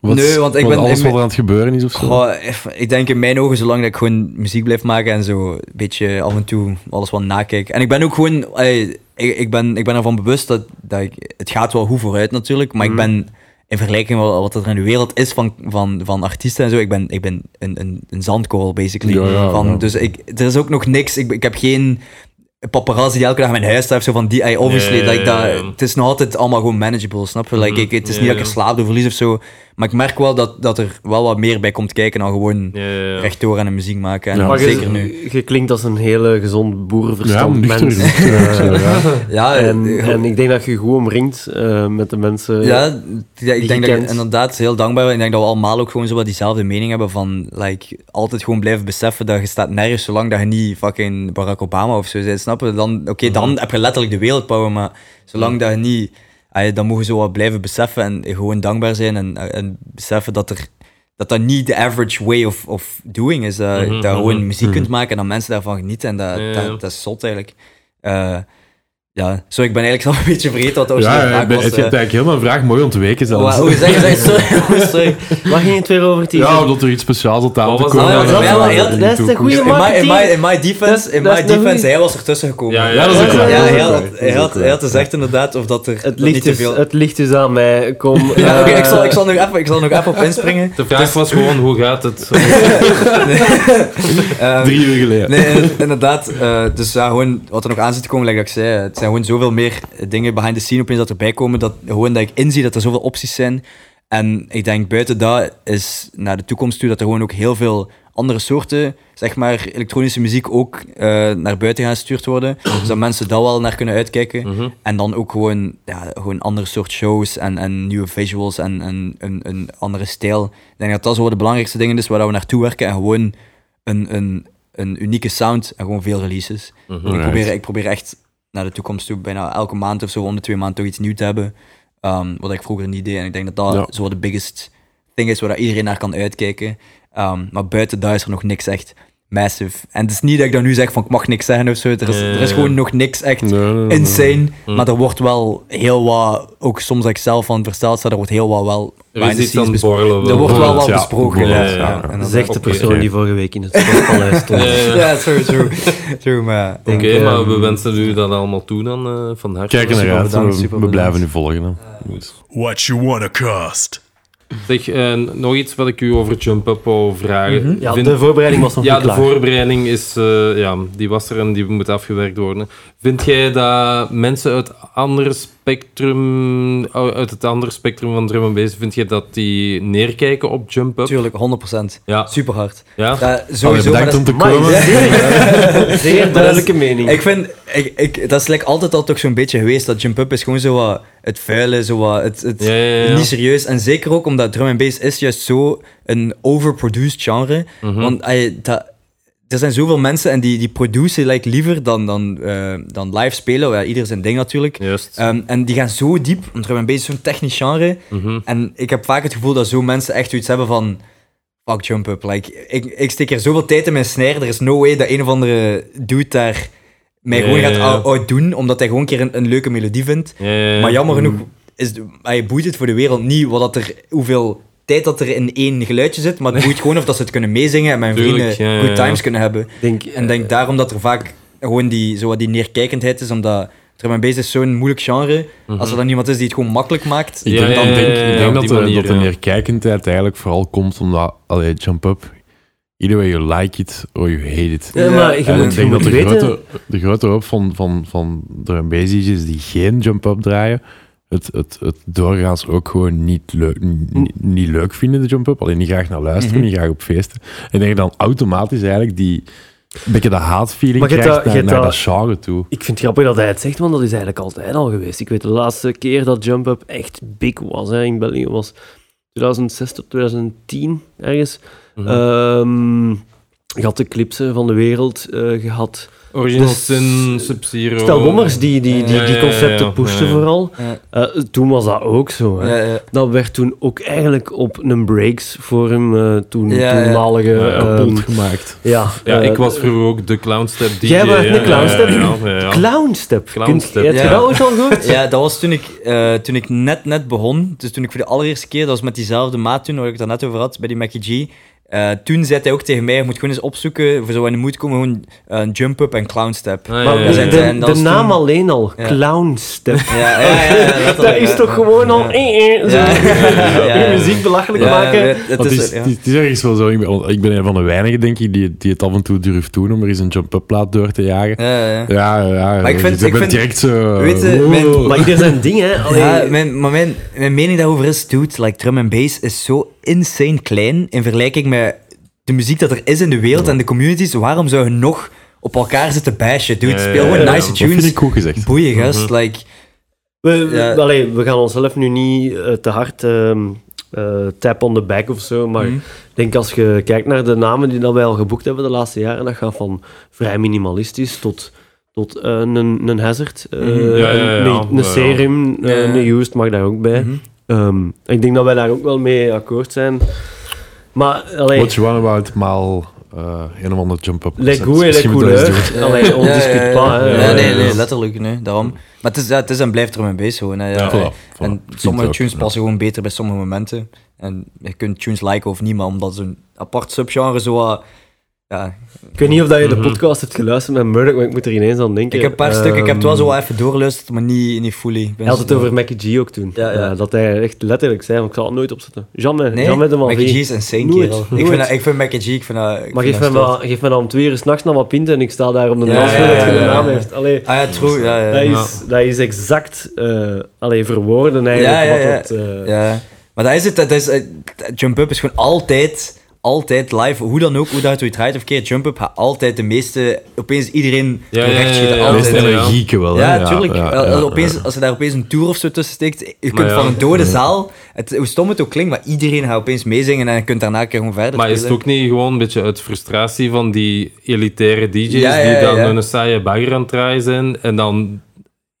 Wat, Nee, want ik wat ben- alles wat er aan het gebeuren is of zo? Goh, ik denk in mijn ogen, zolang dat ik gewoon muziek blijf maken en zo een beetje af en toe alles wat nakijk. En ik ben ook gewoon, ey, ik, ik, ben, ik ben ervan bewust dat, dat ik, het gaat wel goed vooruit natuurlijk, maar ik ben in vergelijking met wat er in de wereld is van, van, van artiesten en zo, ik ben, ik ben een, een, een zandkorrel basically. Ja, ja, van, ja. Dus ik, er is ook nog niks, ik, ik heb geen paparazzi die elke dag mijn huis staat, of zo van die, ey, obviously, Ja, dat het is nog altijd allemaal gewoon manageable, snap je? Like, Mhm. ik, het is niet dat ik er slaap door verlies of zo, maar ik merk wel dat, dat er wel wat meer bij komt kijken dan gewoon Ja, ja, ja. rechtdoor aan de muziek maken. En Ja. Maar je- zeker nu. Je klinkt als een hele gezond boerenverstand mens. Eh, ja. Ja, en, eh, en ik denk dat je goed omringt eh, met de mensen. ja, ja, ik denk dat ik inderdaad heel dankbaar ben. Ik denk dat we allemaal ook gewoon zo wat diezelfde mening hebben van like, altijd gewoon blijven beseffen dat je staat nergens zolang dat je niet fucking Barack Obama of zo bent, snap je? Dan, oké, dan heb je letterlijk de wereldpower, maar zolang dat je niet... ah, dan mogen we zo wat blijven beseffen en gewoon dankbaar zijn en, en beseffen dat er dat dat niet de average way of, of doing is. Dat, Mhm, dat je mhm. gewoon muziek kunt maken en dat mensen daarvan genieten. En dat, Ja, ja. dat, dat is zot eigenlijk. Eh, ja, zo, ik ben eigenlijk al een beetje vergeten wat de Ja, originele ja, vraag je was. hebt eh. eigenlijk helemaal een vraag mooi ontweken zelfs. Hoe zeg je zeg, sorry, sorry. Waar ging het weer over, Tien? Ja, omdat er iets speciaals op tafel komt. dat? Ja, ja, dat is de goede In my, in, marketing. my, in my defense, in Dat my defense hij was er tussen gekomen. Ja, ja, Ja, dat is. Ja, dat hij had. Dat gezegd inderdaad of dat er Het dat niet te dus, veel... het ligt dus aan mij. Kom. Ja, oké, eh, ik, zal, ik, zal nog even, ik zal nog even op inspringen. De vraag was gewoon, hoe gaat het? Drie uur geleden. Nee, in- inderdaad. eh, dus ja, gewoon wat er nog aan zit te komen, like dat ik zei. Zijn gewoon zoveel meer dingen behind the scene opeens dat erbij komen. Dat, gewoon dat ik inzie dat er zoveel opties zijn. En ik denk buiten dat is naar de toekomst toe dat er gewoon ook heel veel andere soorten, zeg maar, elektronische muziek ook eh, naar buiten gaan gestuurd worden. Dus dat mensen daar wel naar kunnen uitkijken. Mhm. En dan ook gewoon, ja, gewoon andere soort shows en, en nieuwe visuals en, en een, een andere stijl. Ik denk dat dat zo de belangrijkste dingen is waar we naartoe werken. En gewoon een, een, een unieke sound en gewoon veel releases. Mhm. Ik, probeer, ik probeer echt naar de toekomst toe bijna elke maand of zo, om de twee maanden toch iets nieuws te hebben. Ehm, wat ik vroeger niet deed. En ik denk dat dat Ja. zo de biggest thing is waar iedereen naar kan uitkijken. Ehm, maar buiten dat is er nog niks echt massive. En het is niet dat ik dan nu zeg van ik mag niks zeggen of zo. Er is, er is gewoon nog niks echt Nee, nee, nee. insane. Mm. Maar er wordt wel heel wat, ook soms dat ik zelf van versteld sta, er wordt heel wat wel Er is iets scenes aan het besproken. borrelen. Er wordt wel wat Ja, besproken. ja, ja. ja. En dan- Zegt de persoon die vorige week in het sportpaleis stond. Ja, true, true. true maar Oké, maar ehm, we wensen u dat allemaal toe dan, eh, van harte. Kijk naar uit. we- blijven u volgen. Goed. What you wanna cost? Zeg, eh, nog iets wat ik u over Jump Up wou vragen. Mhm. Ja, Vind- de voorbereiding was nog ja, niet de klaar. voorbereiding is, eh, ja, die was er en die moet afgewerkt worden. Vind jij dat mensen uit, andere spectrum, uit het andere spectrum van drum en bass, vind jij dat die neerkijken op Jump Up? Tuurlijk, 100%. Ja. Super hard. Ja? Ja, sowieso. bedankt dat om te komen. zeer, zeer duidelijke mening. ik vind, ik, ik, dat is like altijd al toch zo'n beetje geweest, dat Jump Up is gewoon zo wat het vuile, zo wat het, het Ja, ja, ja. niet serieus. En zeker ook omdat drum en bass is juist zo een overproduced genre. Mhm. Want dat, er zijn zoveel mensen en die, die produceren like, liever dan, dan, eh, dan live spelen. Ja, ieder zijn ding natuurlijk. Ehm, en die gaan zo diep, want drum en bass is zo'n technisch genre. Mhm. En ik heb vaak het gevoel dat zo mensen echt zoiets hebben van... Fuck jump up. Like, ik, ik steek hier zoveel tijd in mijn snare. Er is no way dat een of andere dude daar mij gewoon gaat out- outdoen, omdat hij gewoon een keer een, een leuke melodie vindt. Maar jammer genoeg is, hij boeit het voor de wereld niet wat dat er, hoeveel tijd dat er in één geluidje zit, maar het boeit gewoon of dat ze het kunnen meezingen en mijn Tuurlijk, vrienden ja, good ja. times kunnen hebben. denk, En ik denk daarom dat er vaak gewoon die, zo wat die neerkijkendheid is, omdat drum en bass is zo'n moeilijk genre. Mhm. Als er dan iemand is die het gewoon makkelijk maakt, Ik Ja, denk, ja, ik denk, ik denk dat, manier, dat de neerkijkendheid eigenlijk vooral komt omdat allee, Jump Up either way you like it or you hate it. Ja, maar je En moet, ik je denk moet dat de weten... grote, de grote hoop van, van, van drum and bass die geen jump-up draaien, het, het, het doorgaans ook gewoon niet leuk, niet, niet leuk vinden, de jump-up. Alleen niet graag naar luisteren, Mhm. niet graag op feesten. En ik denk dan automatisch eigenlijk die een beetje de haatfeeling Maar je krijgt dat- je naar, dat- dat genre toe. Ik vind het grappig dat hij het zegt, want dat is eigenlijk altijd al geweest. Ik weet de laatste keer dat Jump Up echt big was hè, in België was 2006 tot 2010 ergens. Mhm. Ehm, je had de clips hè, van de wereld uh, gehad. Original dus- Sin, Sub-Zero. Stel Bommers die die, die, Ja, die concepten ja, ja. pushten Ja. vooral. Ja. Uh, toen was dat ook zo. Hè. Ja, ja. Dat werd toen ook eigenlijk op een breaks forum uh, toen Ja, ja. toenmalige... Ja, ja. ehm, Kapot gemaakt. ja, Ja, eh, ik was vroeger ook de Clownstep DJ. Jij was de Clownstep? Ja, ja, ja, ja. Clownstep. Clownstep. Heb je Ja. dat ooit al gehoord? Ja, dat was toen ik, eh, toen ik net, net begon. Dus toen ik voor de allereerste keer, dat was met diezelfde maat toen, waar ik het net over had, bij die Mackie G. Eh, toen zei hij ook tegen mij, je moet gewoon eens opzoeken, voor zo in de moed komen, gewoon eh, een jump-up en clownstep. Ah, ja, de, en de, is naam toen- alleen al, Ja. Clownstep. Ja, ja, ja, ja, letterlijk, Dat is ja. toch gewoon al... Ja. eh, eh, zo. Ja. Ja. Je muziek belachelijk Ja, maken. het- het is- het, is, ja. het, is, het is ergens wel zo. Ik ben, ik ben een van de weinigen, denk ik, die, die het af en toe durft doen om er eens een jump-up plaat door te jagen. Ja, ja. Ja, ja. Maar ik vind- je ik vind- direct zo... Weet je, mijn-. Maar ieder zijn ding, hè. Ja, mijn, maar mijn, mijn mening daarover is, dude, like drum en bass is zo insane klein in vergelijking met de muziek dat er is in de wereld en de communities. Waarom zou je nog op elkaar zitten bashen? Dude, Ja, speel ja, gewoon ja, nice dat Dat vind tunes. ik goed gezegd. Boeien, gast. Like, we, we, Ja. allee, we gaan onszelf nu niet eh, te hard ehm, eh, tap on the back of zo, maar Mhm. ik denk als je kijkt naar de namen die dat wij al geboekt hebben de laatste jaren, dat gaat van vrij minimalistisch tot, tot eh, een, een hazard, eh, Mhm. Ja, ja, ja, een, ja. een serum, een used mag daar ook bij. mhm. Ehm, ik denk dat wij daar ook wel mee akkoord zijn. Maar, allee, What you want about maal uh, een of ander jump-up. concept. goût et les Misschien moeten we eens doen. couleurs. Allee, on Ja, ja, nee, nee, letterlijk, nee, daarom. Maar het is, ja, het is en blijft bass gewoon. Hè, ja. Ja, Voilà, voilà. En sommige tunes ook, passen gewoon beter bij sommige momenten. En je kunt tunes liken of niet, maar omdat ze een apart subgenre zo wat- Ja, Ik weet niet of dat je de Mhm. podcast hebt geluisterd met Murdoch, maar ik moet er ineens aan denken. ik heb een paar stukken, ik heb het wel Ehm, zo wat even doorgeluisterd, maar niet, niet fully. Ik ben Hij had het zo- over Mackie G ook toen. Ja, ja. Eh, dat hij echt letterlijk zei, van, ik zal het nooit opzetten. Jamais, Nee, jamais de Mackie G is insane, Nooit, kerel. Ik nooit. vind, dat- ik vind Mackie G, ik vind dat... ik Maar vind geef me, geef dan om twee uur s'nachts nog wat pinten en ik sta daar op de Ja, dans ja, met ja, dat je ja, ja. naam heeft. Allee, Ah ja, true, ja, ja. dat, ja. is, dat is exact uh, allee, verwoorden eigenlijk. Ja, ja, ja. Wat het, eh, Ja, maar dat is het. Dat is, eh, jump Up is gewoon altijd, altijd live. Hoe dan ook, hoe dat je het draait of keert, Jump Up gaat altijd de meeste... Opeens iedereen Ja, ja, schieten. ja, ja. De altijd. meeste Ja. energieke wel. Ja, hè. natuurlijk. ja, Als- ja, opeens, ja. Als je daar opeens een tour of zo tussen steekt, je kunt ja. van een dode zaal, het, hoe stom het ook klinkt, maar iedereen gaat opeens meezingen en je kunt daarna keer gewoon verder Maar is het ook niet gewoon een beetje uit frustratie van die elitaire DJ's Ja, ja, die dan ja. een saaie bagger aan het draaien zijn en dan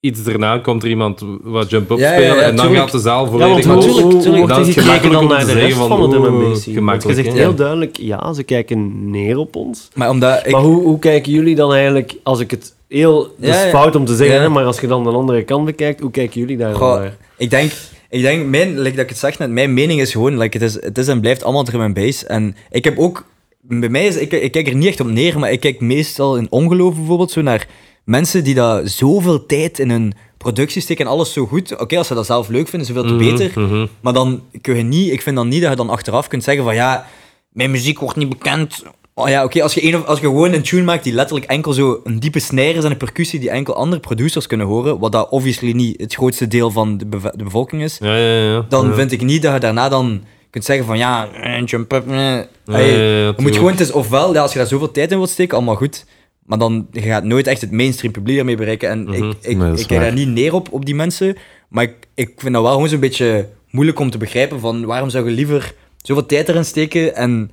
iets daarna komt er iemand wat jump-up Ja, ja, spelen ja, en dan gaat de zaal Ja, volledig want hoe, los. tuurlijk, hoe, hoe tuurlijk. wordt er Dat is gekeken dan gemakkelijk om naar te de rest zeggen van van, het MMBC? Want je zegt heel duidelijk, ja, ze kijken neer op ons. Maar omdat ik... Maar hoe, hoe kijken jullie dan eigenlijk, als ik het heel... Dat Ja, is ja. fout om te zeggen, Ja. hè, maar als je dan de andere kant bekijkt, hoe kijken jullie daar dan Goh, naar? Ik denk, ik denk mijn, like dat ik het zeg net, mijn mening is gewoon, like, het, is, het is en blijft allemaal drum en bass. En ik heb ook, bij mij is, ik, ik kijk er niet echt op neer, maar ik kijk meestal in ongeloof bijvoorbeeld zo naar mensen die daar zoveel tijd in hun productie steken en alles zo goed. Oké, als ze dat zelf leuk vinden, zoveel te Mhm, beter. mhm. Maar dan kun je niet, ik vind dan niet dat je dan achteraf kunt zeggen van ja, mijn muziek wordt niet bekend. Oh ja, oké, als, je een als je gewoon een tune maakt die letterlijk enkel zo een diepe snare is en een percussie die enkel andere producers kunnen horen, wat dat obviously niet het grootste deel van de, bevolking is, Ja, ja, ja. dan vind ik niet dat je daarna dan kunt zeggen van ja, eh, jump up. eh. Ja, ja, je moet gewoon, het is ofwel, ja, als je daar zoveel tijd in wilt steken, allemaal goed. Maar dan je gaat nooit echt het mainstream publiek ermee bereiken. En Mhm. ik, ik, Nee, ik kijk daar niet neer op, op die mensen. Maar ik, ik vind dat wel gewoon zo'n beetje moeilijk om te begrijpen van waarom zou je liever zoveel tijd erin steken en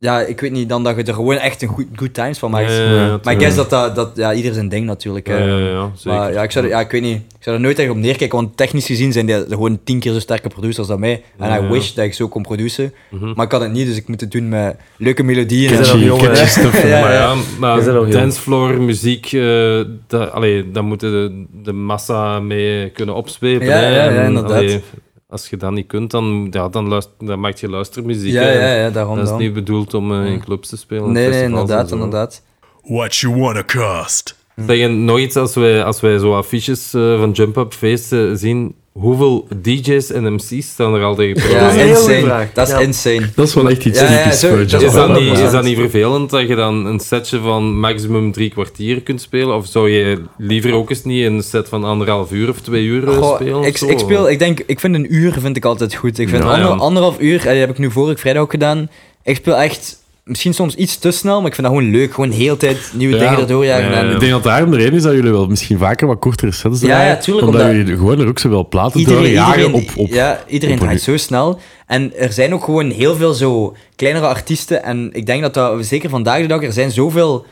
ja, ik weet niet, dan dat je er gewoon echt een goed good times van maakt. Ja, ja, ja, maar ik guess dat dat, dat ja, ieder zijn ding natuurlijk. Ja, hè. ja, ja, zeker. Maar ja, ik zou, er- ja, ik weet niet. Ik zou er nooit echt op neerkijken, want technisch gezien zijn die gewoon tien keer zo sterke producers dan mij. En Ja, I ja. wish dat ik zo kon produceren. Mhm. Maar ik kan het niet, dus ik moet het doen met leuke melodieën. En bent nog Catchy, jong, hè? catchy stuff. Ja, maar ja. maar dancefloor, muziek, eh dat, allee, daar moeten de, de massa mee kunnen opzwepen. Ja, hè. ja, ja, En, inderdaad. allee, als je dat niet kunt, dan, ja, dan, luister, dan maak je luistermuziek. Ja, ja, ja, daarom Dat is dan. niet bedoeld om eh, in clubs te spelen. Nee, nee, inderdaad, inderdaad. What you wanna cost? Zeg, iets, als wij, als wij zo affiches eh, van jump-up feesten zien, hoeveel DJ's en MC's staan er al tegen Ja, Dat is een heel goede insane. Dat is Ja. insane. Dat is wel echt iets Ja, zo- dat. Is dat, niet, 100%. is dat niet vervelend dat je dan een setje van maximum drie kwartier kunt spelen? Of zou je liever ook eens niet een set van anderhalf uur of twee uur eh, Goh, spelen? ik, ik speel, ik denk, ik vind een uur vind ik altijd goed. Ik vind Ja, ander- ja. anderhalf uur, en dat heb ik nu vorige vrijdag ook gedaan. Ik speel echt, misschien soms iets te snel, maar ik vind dat gewoon leuk. Gewoon de hele tijd nieuwe Ja. dingen erdoor jagen. Ja, en- ja. Ik denk dat daarom de reden is dat jullie wel misschien vaker wat kortere sets Ja, draaien. ja, tuurlijk, Omdat, omdat- jullie gewoon er ook zoveel platen Iedereen, doorjagen iedereen, op, op... ja, iedereen op draait zo snel. En er zijn ook gewoon heel veel zo kleinere artiesten. En ik denk dat dat, zeker vandaag de dag, er zijn zoveel...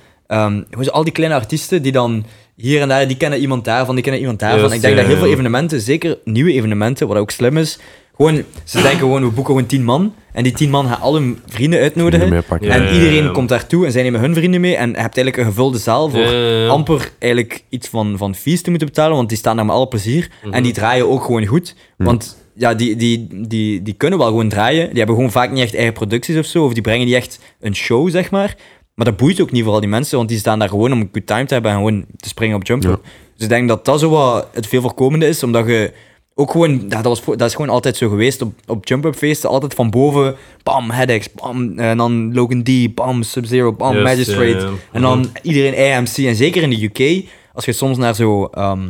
hoe zo al die kleine artiesten die dan hier en daar, die kennen iemand daarvan, die kennen iemand daarvan. Ik denk dat heel veel evenementen, zeker nieuwe evenementen, wat ook slim is, gewoon, ze denken gewoon, we boeken gewoon tien man. En die tien man gaan al hun vrienden uitnodigen. meepakken. Ja, en ja, iedereen ja. komt daartoe en zij nemen hun vrienden mee. En je hebt eigenlijk een gevulde zaal voor Ja, ja, ja. amper eigenlijk iets van, van fees te moeten betalen, want die staan daar met alle plezier. Mhm. En die draaien ook gewoon goed. Want ja, die, die, die, die kunnen wel gewoon draaien. Die hebben gewoon vaak niet echt eigen producties of zo, of die brengen niet echt een show, zeg maar. Maar dat boeit ook niet voor al die mensen, want die staan daar gewoon om een good time te hebben en gewoon te springen op jumpen. Dus ik denk dat dat zo wat het veel voorkomende is, omdat je ook gewoon, ja, dat, was, dat is gewoon altijd zo geweest op, op jump-up feesten, altijd van boven, bam, Headaches, bam, en dan Logan D, bam, Sub-Zero, bam, Magistrate. En dan iedereen AMC. En zeker in de UK, als je soms naar zo ehm,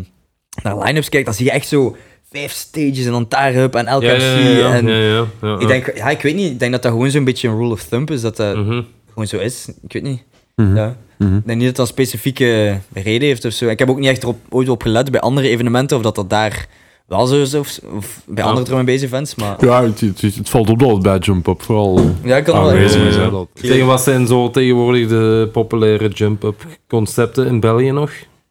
naar line-ups kijkt, dan zie je echt zo vijf stages en dan Tarhub en. Ja, ja, en ik denk, ja, ik weet niet, ik denk dat dat gewoon zo'n beetje een rule of thumb is, dat dat Mhm. gewoon zo is. Ik weet niet. Mhm. Ja. Mhm. Ik denk niet dat dat een specifieke reden heeft of zo. Ik heb ook niet echt erop, ooit op gelet bij andere evenementen, of dat dat daar wel zo is, of, of bij Ja. andere drum and bass events, maar... Ja, het, het, het valt op dat het bij Jump Up vooral Ja, ik kan wel ja, ja. dat- Zeg, wat zijn zo tegenwoordig de populaire jump-up concepten in België nog?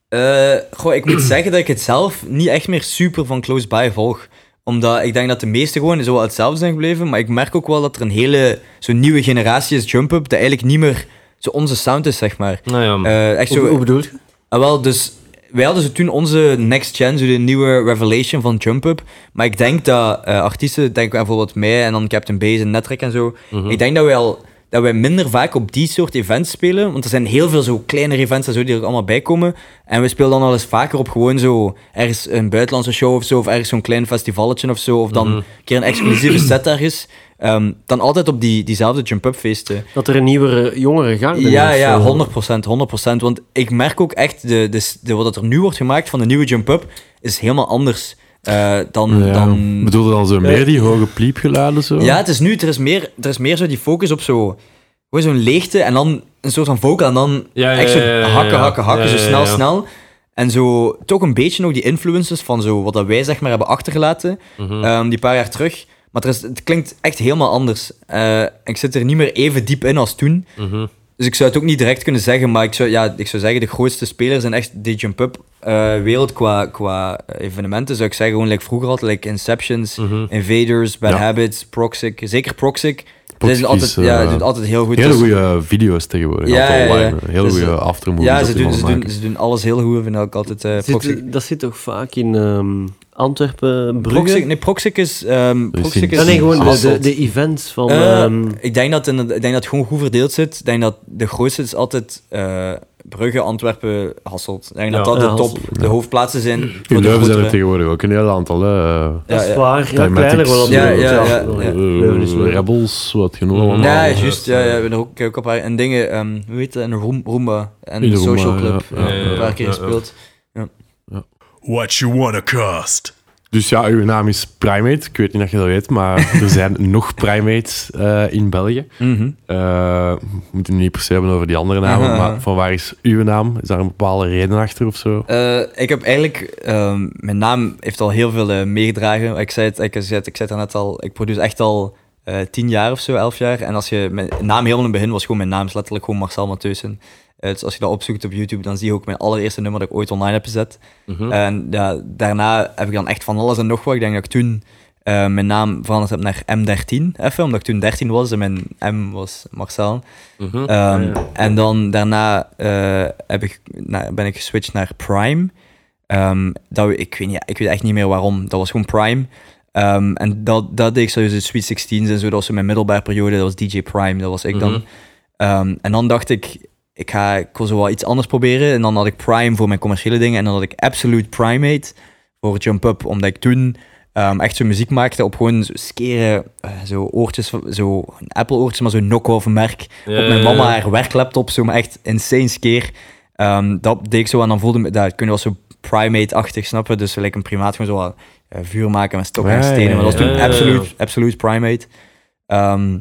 Eh, goh, ik moet zeggen dat ik het zelf niet echt meer super van close by volg. Omdat ik denk dat de meeste gewoon zo wel hetzelfde zijn gebleven. Maar ik merk ook wel dat er een hele zo'n nieuwe generatie is jump-up. Dat eigenlijk niet meer zo onze sound is, zeg maar. Nou ja, Eh, echt Hoe, zo, hoe bedoel je? Ah, wel, dus wij hadden zo toen onze next gen, zo de nieuwe revelation van Jump Up. Maar ik denk dat eh, artiesten, denk bijvoorbeeld mij en dan Captain Base en Netrek en zo. Mhm. Ik denk dat wij al dat wij minder vaak op die soort events spelen. Want er zijn heel veel zo kleinere events en zo die er allemaal bij komen. En we spelen dan al eens vaker op gewoon zo ergens een buitenlandse show of zo. Of ergens zo'n klein festivalletje of zo. Of dan Mhm. een keer een exclusieve set ergens. Ehm, dan altijd op die, diezelfde Jump Up feesten. Dat er een nieuwere, jongere gang Ja, is. ja, eh, 100%, 100%. Want ik merk ook echt, de, de, de, wat er nu wordt gemaakt van de nieuwe Jump Up, is helemaal anders eh, dan... Ja, dan... Bedoelde dan zo meer die hoge pliepgeluiden zo? Ja, het is nu, er is meer, er is meer zo die focus op zo... Zo'n leegte en dan een soort van vocal en dan Ja, ja, echt zo ja, ja, ja, hakken, ja. hakken, hakken, Ja, zo ja, snel, ja. snel. En zo toch een beetje nog die influences van zo wat dat wij zeg maar hebben achtergelaten, Mhm. ehm, die paar jaar terug. Maar is, het klinkt echt helemaal anders. Eh, ik zit er niet meer even diep in als toen. Mhm. Dus ik zou het ook niet direct kunnen zeggen, maar ik zou, ja, ik zou zeggen, de grootste spelers in echt de jump-up eh, wereld qua, qua evenementen, zou ik zeggen, gewoon like vroeger altijd, like Inceptions, Mhm. Invaders, Bad Ja. Habits, Proxic, zeker Proxic. Ze altijd, is, eh, ja, ze doen altijd heel goed. Hele Dus- goede video's tegenwoordig. Ja, ja, ja. online. Hele Dus, goede eh, aftermovies. ja, ze doen, ze, doen, maken. ze doen alles heel goed, vind ik altijd. eh. Zit, dat zit toch vaak in ehm, Antwerpen, Brugge? Proxic, nee, Proxic is... ehm is Proxic nee, gewoon de, de, events van... Eh, ehm, ik, denk dat in, ik denk dat het gewoon goed verdeeld zit. Ik denk dat de grootste is altijd eh, Brugge, Antwerpen, Hasselt. Ik denk dat Ja. dat de top, Hasselt, de hoofdplaatsen zijn. In Leuven zijn er tegenwoordig ook een heel aantal. Hè. Ja, dat is ja. waar. Ja, kleiner wel Ja, ja. Eh. Rebels, wat genoeg. Ja, Ja, juist. Ja, ja. ja, we hebben er ook, ook een paar en dingen. ehm, hoe heet het? En Room, Roomba en de Social Club. ja. Ja, Ja, ja, een paar ja, keer ja, gespeeld. What you wanna cost? Dus ja, uw naam is Primate. Ik weet niet of je dat weet, maar er zijn nog Primates eh, in België. Eh, we moeten het niet per se hebben over die andere namen, maar van waar is uw naam? Is daar een bepaalde reden achter of zo? Eh, ik heb eigenlijk, ehm, mijn naam heeft al heel veel meegedragen. Ik zei het, ik, zei het, ik zei het net al, ik produce echt al tien jaar of zo, elf jaar. En als je, mijn naam helemaal in het begin was gewoon mijn naam, is letterlijk gewoon Marcel Matheusen. Eh, dus als je dat opzoekt op YouTube, dan zie je ook mijn allereerste nummer dat ik ooit online heb gezet. Mhm. En ja, daarna heb ik dan echt van alles en nog wat. Ik denk dat ik toen eh, mijn naam veranderd heb naar M13, even, omdat ik toen 13 was en mijn M was Marcel. Mhm. Ehm, ja. En dan daarna eh, heb ik, nou, ben ik geswitcht naar Prime. Ehm, dat, ik, weet niet, ik weet echt niet meer waarom. Dat was gewoon Prime. Ehm, en dat, dat deed ik zo de Sweet 16's en zo. Dat was zo mijn middelbare periode. Dat was DJ Prime. Dat was ik dan. Mhm. En dan dacht ik, ik, ga, ik wil zo wel iets anders proberen. En dan had ik Prime voor mijn commerciële dingen. En dan had ik Absolute Primate voor Jump Up, omdat ik toen ehm, echt zo muziek maakte op gewoon zo skere, eh, zo oortjes, van- zo Apple oortjes, maar zo'n knock-off merk. Op mijn mama haar werklaptop, zo maar echt insane skeer. Ehm, dat deed ik zo en dan voelde me, dat kun je wel zo primate-achtig snappen, dus gelijk een primaat gewoon zo wat, eh, vuur maken met stokken en stenen, maar dat was toen absoluut, absoluut primate. Ehm,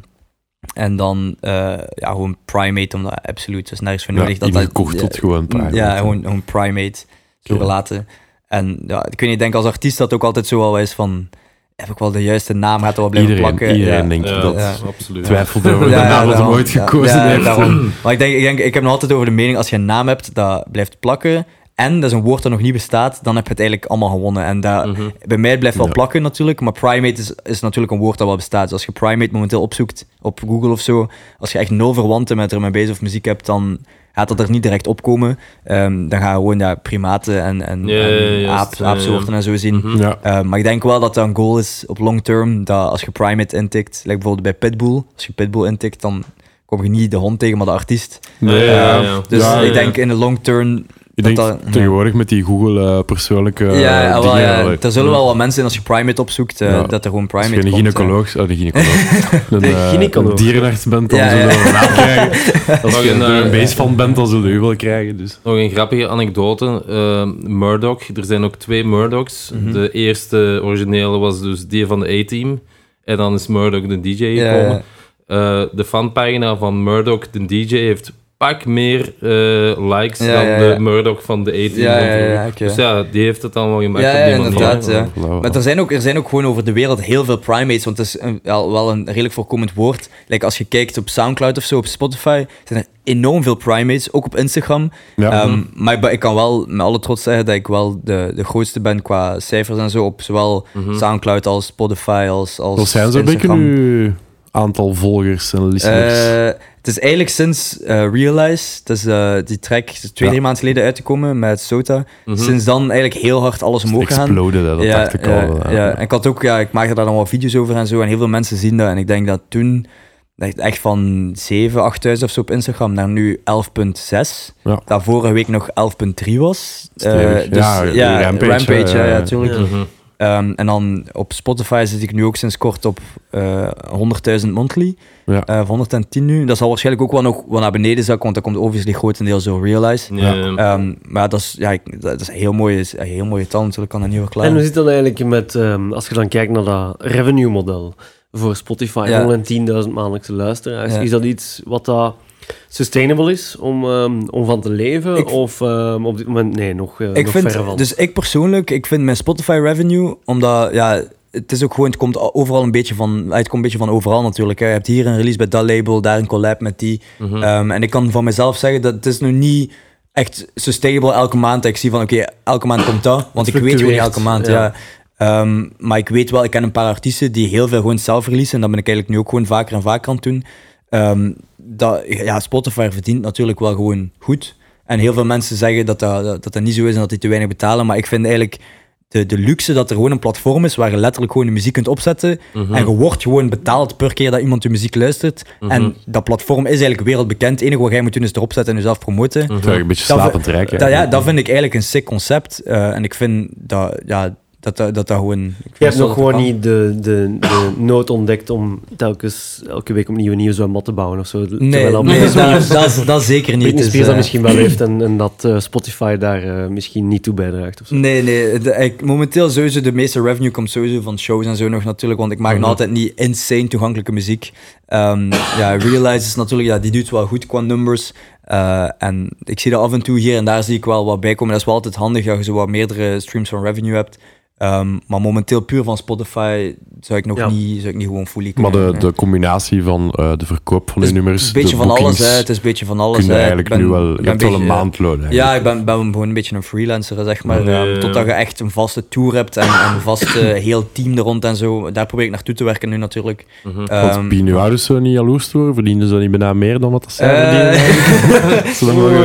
en dan eh, ja, gewoon primate, omdat absoluut is nergens voor Ja, nodig. dat dat, tot gewoon primate. Ja, gewoon, gewoon primate, zo Oké. gelaten. En ja, ik weet niet, ik denk als artiest dat ook altijd zo wel is van, heb ik wel de juiste naam, gaat er wel blijven Iedereen, plakken. iedereen Ja. denkt Ja, dat. Ja. absoluut. Twijfelt over de Ja, ja, naam dat hem ooit Ja, gekozen ja, heeft. daarom. Maar ik, denk, ik, denk, ik heb nog altijd over de mening, als je een naam hebt dat blijft plakken, en dat is een woord dat nog niet bestaat, dan heb je het eigenlijk allemaal gewonnen. En dat, Mhm. bij mij blijft wel Ja. plakken natuurlijk, maar primate is, is natuurlijk een woord dat wel bestaat. Dus als je primate momenteel opzoekt op Google of zo, als je echt nul verwanten met ermee bezig of muziek hebt, dan gaat dat er niet direct opkomen. Ehm, dan ga je gewoon ja, primaten en, en, Ja, ja, en juist, aap, ja, aapsoorten ja. en zo zien. Mhm. Ja. Uh, maar ik denk wel dat dat een goal is op long term. Dat als je Primate intikt, like bijvoorbeeld bij Pitbull, als je Pitbull intikt, dan kom je niet de hond tegen, maar de artiest. Nee, Ja, ja. ja. Dus Ja, ik ja. denk in de long term. Ik dat denk dat- tegenwoordig met die Google eh, persoonlijke eh, ja, wel, dingen. ja, allee. er zullen wel wat mensen zijn als je Primate opzoekt, uh, Ja. dat er gewoon Als Primate je een komt, gynaecoloog, oh, een, eh, gynaecoloog. een dierenarts bent, dan Ja, zullen ja. we een naam krijgen. Als je een, een eh, beest van bent, dan zullen we u wel krijgen. Dus. Nog een grappige anekdote. Eh, Murdoch, er zijn ook twee Murdochs. Mhm. De eerste originele was dus die van de A-Team. En dan is Murdoch de DJ gekomen. ja. Eh, de fanpagina van Murdoch de DJ heeft pak meer eh, likes Ja, dan ja, de. Murdoch van de A-Team. Ja, van ja. Dus ja, die heeft het allemaal gemaakt Ja, op ja, die manier. inderdaad, ja. Maar er zijn, ook, er zijn ook gewoon over de wereld heel veel primates, want het is een, wel, wel een redelijk voorkomend woord. Like als je kijkt op Soundcloud of zo, op Spotify, zijn er enorm veel primates, ook op Instagram. Ja. Ehm, maar ik, kan wel met alle trots zeggen dat ik wel de, de grootste ben qua cijfers en zo, op zowel Mhm. Soundcloud als Spotify als, als Wat zijn zo'n beetje Instagram. nu aantal volgers en listeners? Eh, het is eigenlijk sinds eh, Realize, dat is, eh, die track is twee, Ja. drie maanden geleden uitgekomen met Sota. Mhm. Sinds dan eigenlijk heel hard alles omhoog. Exploded, hè, dat dacht ik al. ja, wel, ja. En ik had ook, ja, ik maakte daar dan wat video's over en zo. En heel veel mensen zien dat. En ik denk dat toen echt van 7, 8000 of zo op Instagram naar nu 11,6. Ja. Dat vorige week nog 11,3 was. Eh, dus, Ja, ja, Rampage, Rampage, ja, ja, ja. Ehm, en dan op Spotify zit ik nu ook sinds kort op eh 100.000 monthly. Ja. Eh, van 110 nu. Dat zal waarschijnlijk ook wel nog wel naar beneden zakken, want dat komt obviously grotendeels door Realize. Ja. Ehm, maar dat is, ja, ik- dat is een heel mooie, is een heel mooie taal natuurlijk, kan dat niet En verklaren. hoe zit dat eigenlijk met, ehm, als je dan kijkt naar dat revenue model voor Spotify, Ja. 110.000 maandelijkse luisteraars, Ja. is dat iets wat dat sustainable is om, ehm, om van te leven? Ik- of ehm, op dit moment, nee, nog, eh, ik nog vind, verre van? dus ik persoonlijk, ik vind mijn Spotify revenue, omdat ja, het is ook gewoon, het komt overal een beetje van, het komt een beetje van overal natuurlijk. Hè. Je hebt hier een release bij dat label, daar een collab met die. Mhm. Ehm, en ik kan van mezelf zeggen dat het is nu niet echt sustainable elke maand. Ik zie van oké, elke maand komt dat, want ik weet gewoon niet elke maand. Ja. ja. Maar ik weet wel, ik ken een paar artiesten die heel veel gewoon zelf releasen. En dat ben ik eigenlijk nu ook gewoon vaker en vaker aan het doen. Ehm, dat, ja, Spotify verdient natuurlijk wel gewoon goed. En heel veel mensen zeggen dat dat, dat, dat dat niet zo is en dat die te weinig betalen. Maar ik vind eigenlijk de, de luxe dat er gewoon een platform is waar je letterlijk gewoon de muziek kunt opzetten. Mhm. En je wordt gewoon betaald per keer dat iemand je muziek luistert. Mhm. En dat platform is eigenlijk wereldbekend. Het enige wat jij moet doen is erop zetten en jezelf promoten. Mhm. Het is een beetje Dat- slapend rijk. Dat, ja, dat vind ik eigenlijk een sick concept. Eh, en ik vind dat ja, dat, dat, dat, gewoon... Je hebt nog gewoon kan. niet de, de, de nood ontdekt om telkens elke week opnieuw een nieuwe zwembad te bouwen of zo. Nee, dat nee dat, dat, zeker niet. Britney Dus, Spears dat eh, misschien wel heeft en, en dat eh, Spotify daar eh, misschien niet toe bijdraagt. Of zo. Nee, nee. de- ik, momenteel sowieso de meeste revenue komt sowieso van shows en zo nog natuurlijk, want ik maak Mhm. nog altijd niet insane toegankelijke muziek. Ehm, ja, Realize is natuurlijk, ja, die doet wel goed qua numbers. En ik zie dat af en toe hier en daar zie ik wel wat bij komen. Dat is wel altijd handig dat je zo wat meerdere streams van revenue hebt. Ehm, maar momenteel puur van Spotify zou ik nog Ja. niet, zou ik niet gewoon fully Maar de, nee. de combinatie van eh, de verkoop van Het de is nummers, een beetje de van alles, hè. Het is een beetje van alles. kun je hè. Ik eigenlijk ben- nu wel... Je hebt wel een maandloon. Ja, ik ben, ben gewoon een beetje een freelancer, zeg maar. Ja. totdat je echt een vaste tour hebt en, en een vaste heel team er rond en zo. Daar probeer ik naartoe te werken nu natuurlijk. Want beginnen uw ouders zo niet jaloers worden? Verdienen ze niet bijna meer dan wat dat zij eh, verdienen? Ze mogen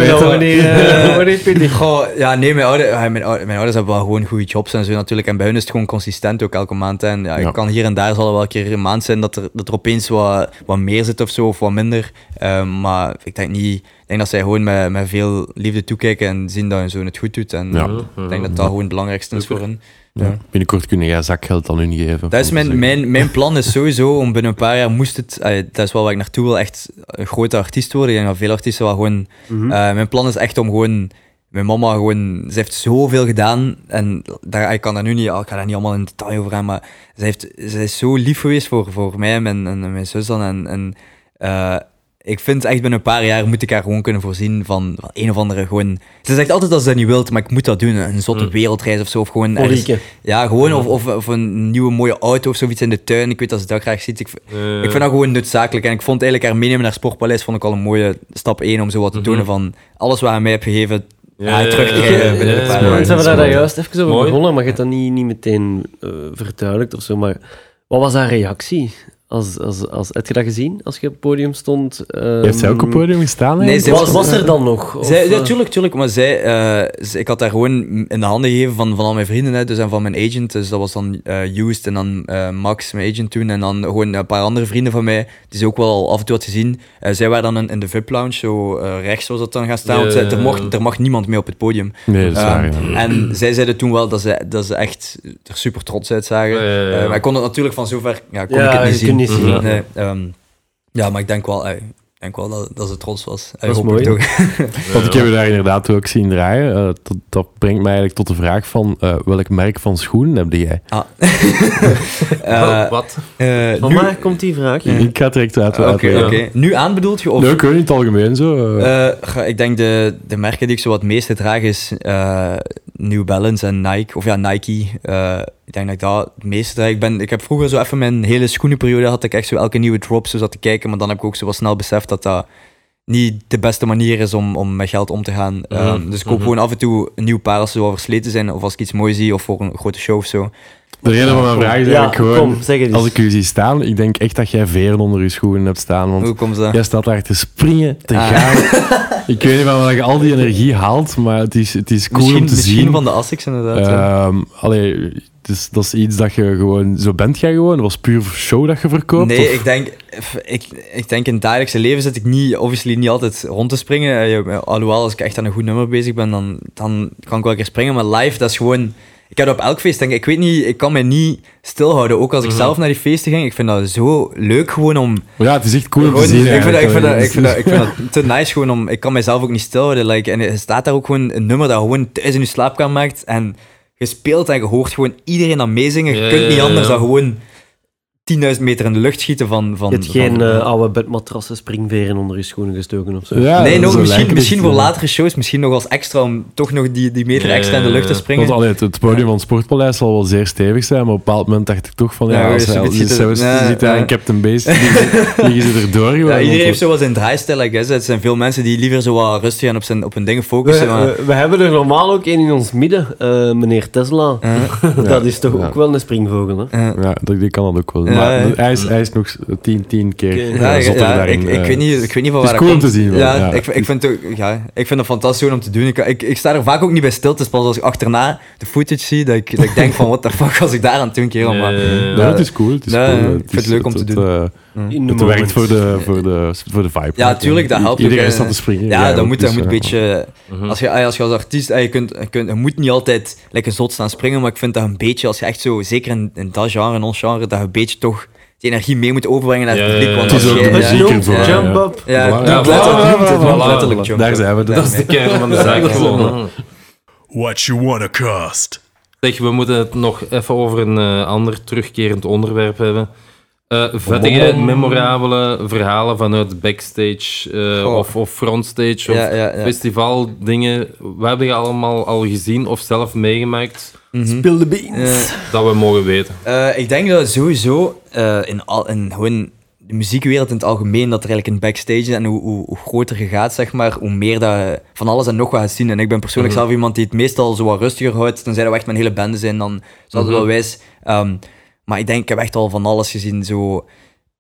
weten. Goh, ja, nee, mijn, ouder, ja, mijn, ouder- mijn ouders hebben wel gewoon goede jobs en zo natuurlijk. En bij hun is het gewoon consistent ook elke maand. En ja, Ja. ik kan hier en daar zal er wel een keer een maand zijn dat er, dat er opeens wat, wat meer zit of zo, of wat minder. Ehm, maar ik denk niet... Ik denk dat zij gewoon met, met veel liefde toekijken en zien dat hun zoon het goed doet. En Ja. Ik denk dat dat gewoon het belangrijkste is voor hen. Ja. Binnenkort kun jij zakgeld aan hun geven. Dat is mijn, mijn, mijn plan is sowieso om binnen een paar jaar moest het, dat is wel waar ik naartoe wil, echt een grote artiest worden. Ik denk dat veel artiesten wel gewoon, Mhm. eh, mijn plan is echt om gewoon, mijn mama gewoon, ze heeft zoveel gedaan en daar, ik kan daar nu niet, ik ga daar niet allemaal in detail over gaan, maar ze, heeft, ze is zo lief geweest voor, voor mij en, mijn- en mijn zus dan en, en eh, ik vind echt binnen een paar jaar moet ik haar gewoon kunnen voorzien van, van een of andere gewoon... Ze zegt altijd dat ze dat niet wilt, maar ik moet dat doen. Een zotte Mm. wereldreis of zo. Of gewoon ergens- ja, gewoon of, of, of een nieuwe mooie auto of zoiets in de tuin. Ik weet dat ze dat graag ziet. Ik, Eh, ik vind dat gewoon noodzakelijk. En ik vond eigenlijk haar meenemen naar Sportpaleis vond ik al een mooie stap 1 om zo wat te Mhm. tonen van alles wat hij mij heeft gegeven. Ja, ja, terug binnen paar ja, jaar. Hebben dat daar is juist even over Mooi. begonnen, maar je hebt dat niet, niet meteen eh, verduidelijkt of zo. Maar wat was haar reactie? Als, als, als, heb je dat gezien als je op het podium stond? Heeft zij ook op het Ehm, podium gestaan? Nee, was, er dan nog? Of, Zij, ja, eh, tuurlijk, tuurlijk. Maar zij, eh, ik had daar gewoon in de handen gegeven van, van al mijn vrienden. Hè, dus en van mijn agent. Dus dat was dan eh Used en dan eh, Max, mijn agent toen. En dan gewoon een paar andere vrienden van mij. Die ze ook wel al af en toe had gezien. Eh, zij waren dan in, in de VIP-lounge, zo eh, rechts was dat dan gaan staan. Want zij- er, mocht, er mag niemand mee op het podium. Nee, dat is waar. Ehm, ja. en zij zeiden toen wel dat ze, dat ze echt er super trots uit zagen. Ja, ja, ja. Eh, maar ik kon het natuurlijk van zover ja, kon Ja, ik het niet zien. Kunt niet zien. Mhm. Nee, ehm, ja, maar ik denk wel, ik denk wel dat, dat ze trots was. Dat is hoop ik. Want ik heb je daar inderdaad ook zien draaien. Eh, dat, dat brengt mij eigenlijk tot de vraag van eh, welk merk van schoenen heb jij? Ah. Oh, Eh, wat? eh, Van waar komt die vraag? Ik ga direct uit. Oké. Nu aan bedoelt je? Of, Nee, ik weet niet, in het algemeen zo. ga- ik denk de, de merken die ik zo wat het meeste draag is eh, New Balance en Nike. Of ja, Nike. Eh, ik denk dat ik dat het meeste draag. Ik, ben, ik heb vroeger zo even mijn hele schoenenperiode had ik echt zo elke nieuwe drop zo zat te kijken. Maar dan heb ik ook zo wat snel beseft dat dat niet de beste manier is om, om met geld om te gaan. Mhm, Ehm, dus ik koop mhm. gewoon af en toe een nieuw paar als ze wel versleten zijn. Of als ik iets moois zie of voor een grote show of zo. De reden van mijn vraag is Ja, gewoon... kom, zeg het eens. Als ik u zie staan, ik denk echt dat jij veren onder je schoenen hebt staan. Want Hoe komt dat? jij staat daar te springen, te Ah. gaan. ik weet niet van waar je al die energie haalt, maar het is, het is cool misschien om te misschien zien. van de Asics inderdaad. ja. Ehm, allee, dus dat is iets dat je gewoon... Zo bent jij gewoon? Dat was puur show dat je verkoopt? Nee, of- ik denk, ik, ik denk in het dagelijkse leven zit ik niet, obviously niet altijd rond te springen. Eh, Alhoewel, als ik echt aan een goed nummer bezig ben, dan, dan kan ik wel een keer springen. Maar live, dat is gewoon... Ik heb dat op elk feest, denk ik. Ik weet niet, ik kan mij niet stilhouden. Ook als ik Mhm. zelf naar die feesten ging. Ik vind dat zo leuk gewoon om... Ja, het is echt cool om te gewoon- zien. ik, vind dat, ik, vind dat, eigenlijk. ik, vind dat, ik vind dat te nice gewoon om... Ik kan mijzelf ook niet stilhouden. Like, en er staat daar ook gewoon een nummer dat gewoon thuis in je slaapkamer maakt. En je speelt en je hoort gewoon iedereen dat meezingen. Je kunt niet anders dan gewoon 10.000 meter in de lucht schieten van... van Je hebt van- geen eh, oude bedmatrassen, springveren onder je schoenen gestoken of zo. Ja, nee, nog, misschien, misschien voor latere shows, misschien nog als extra om toch nog die, die meter extra in de lucht te springen. Want allee, het, het podium van het Sportpaleis zal wel zeer stevig zijn, maar op een bepaald moment dacht ik toch van, ja, Ja, als je ziet daar Captain Beast, liggen ze erdoor gewoon. ja, iedereen heeft zo wat zijn draaistijl, I guess. Het zijn veel mensen die liever zo wat rustig en op, zijn, op hun dingen We, focussen. maar, we, we hebben er normaal ook één in ons midden, eh, meneer Tesla. Dat is toch ja. ook wel een springvogel, hè? Ja, die kan dat ook wel. Ja, maar ja. Hij, is, hij is nog tien, tien keer eh, Ja, ja, zotter ja, daarin. ik, ik, eh. weet niet, ik weet niet van het waar is dat cool om te zien Ja, ja. Ik, ik, vind het ook, ja, ik vind het fantastisch om te doen. Ik, ik, ik sta er vaak ook niet bij stil. Het is pas als ik achterna de footage zie, dat ik, dat ik denk van, what the fuck was ik daar aan het doen, kerel. Maar, Ja, ja, ja. Ja, het is cool. Het is cool. ik vind het leuk om te doen. Eh, In de het werkt moment. voor de, voor, de, voor de vibe. Ja, tuurlijk, dat helpt ook, Iedereen hè. staat te springen. Ja, dat ook, moet, dat dus, moet een eh, beetje... Mhm. Als je, als je als artiest, eh, je, kunt, je, kunt, je moet niet altijd lekker zot staan springen, maar ik vind dat een beetje, als je echt zo, zeker in, in dat genre, in ons genre, dat je een beetje toch die energie mee moet overbrengen naar het Ja, publiek. ja, Want ja. Het is ook muziek ervoor, ja. Jump ja. up. Ja, letterlijk, jump Daar zijn we. Dat is de kern van de zaak gewoon. What you wanna cost? Zeg, we moeten het nog even over een eh, ander terugkerend onderwerp hebben. Eh vettige, memorabele verhalen vanuit backstage eh, of, of frontstage of Ja, ja, ja. festivaldingen. Wat hebben je allemaal al gezien of zelf meegemaakt. Spill the beans. Eh, dat we mogen weten? Eh, ik denk dat sowieso eh, in, al, in gewoon de muziekwereld in het algemeen, dat er eigenlijk een backstage is en hoe, hoe, hoe groter je gaat, zeg maar, hoe meer dat je van alles en nog wat gaat zien. En ik ben persoonlijk Mhm. zelf iemand die het meestal zo wat rustiger houdt. Tenzij we echt met een hele bende zijn, dan dat Mhm. wel wijs. Ehm, maar ik denk, ik heb echt al van alles gezien. Zo,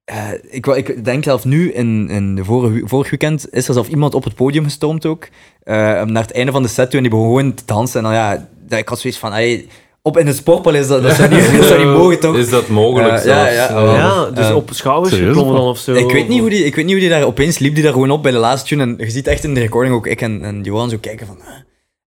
eh, ik, ik denk zelf nu, in, in de vorige, vorig weekend, is er zelf iemand op het podium gestormd ook. eh, naar het einde van de set toe en die begon gewoon te dansen. En dan ja, dat- ik had zoiets van, hey, op in het sportpaleis, dat, dat, zou niet, dat zou niet mogen toch? Is dat mogelijk Eh, ja, zelfs? ja, wel. Ja, dus op schouders geklommen dan of zo. Ik weet, niet hoe die, ik weet niet hoe die daar opeens liep, die daar gewoon op bij de laatste tune. En je ziet echt in de recording ook ik en, en Johan zo kijken van.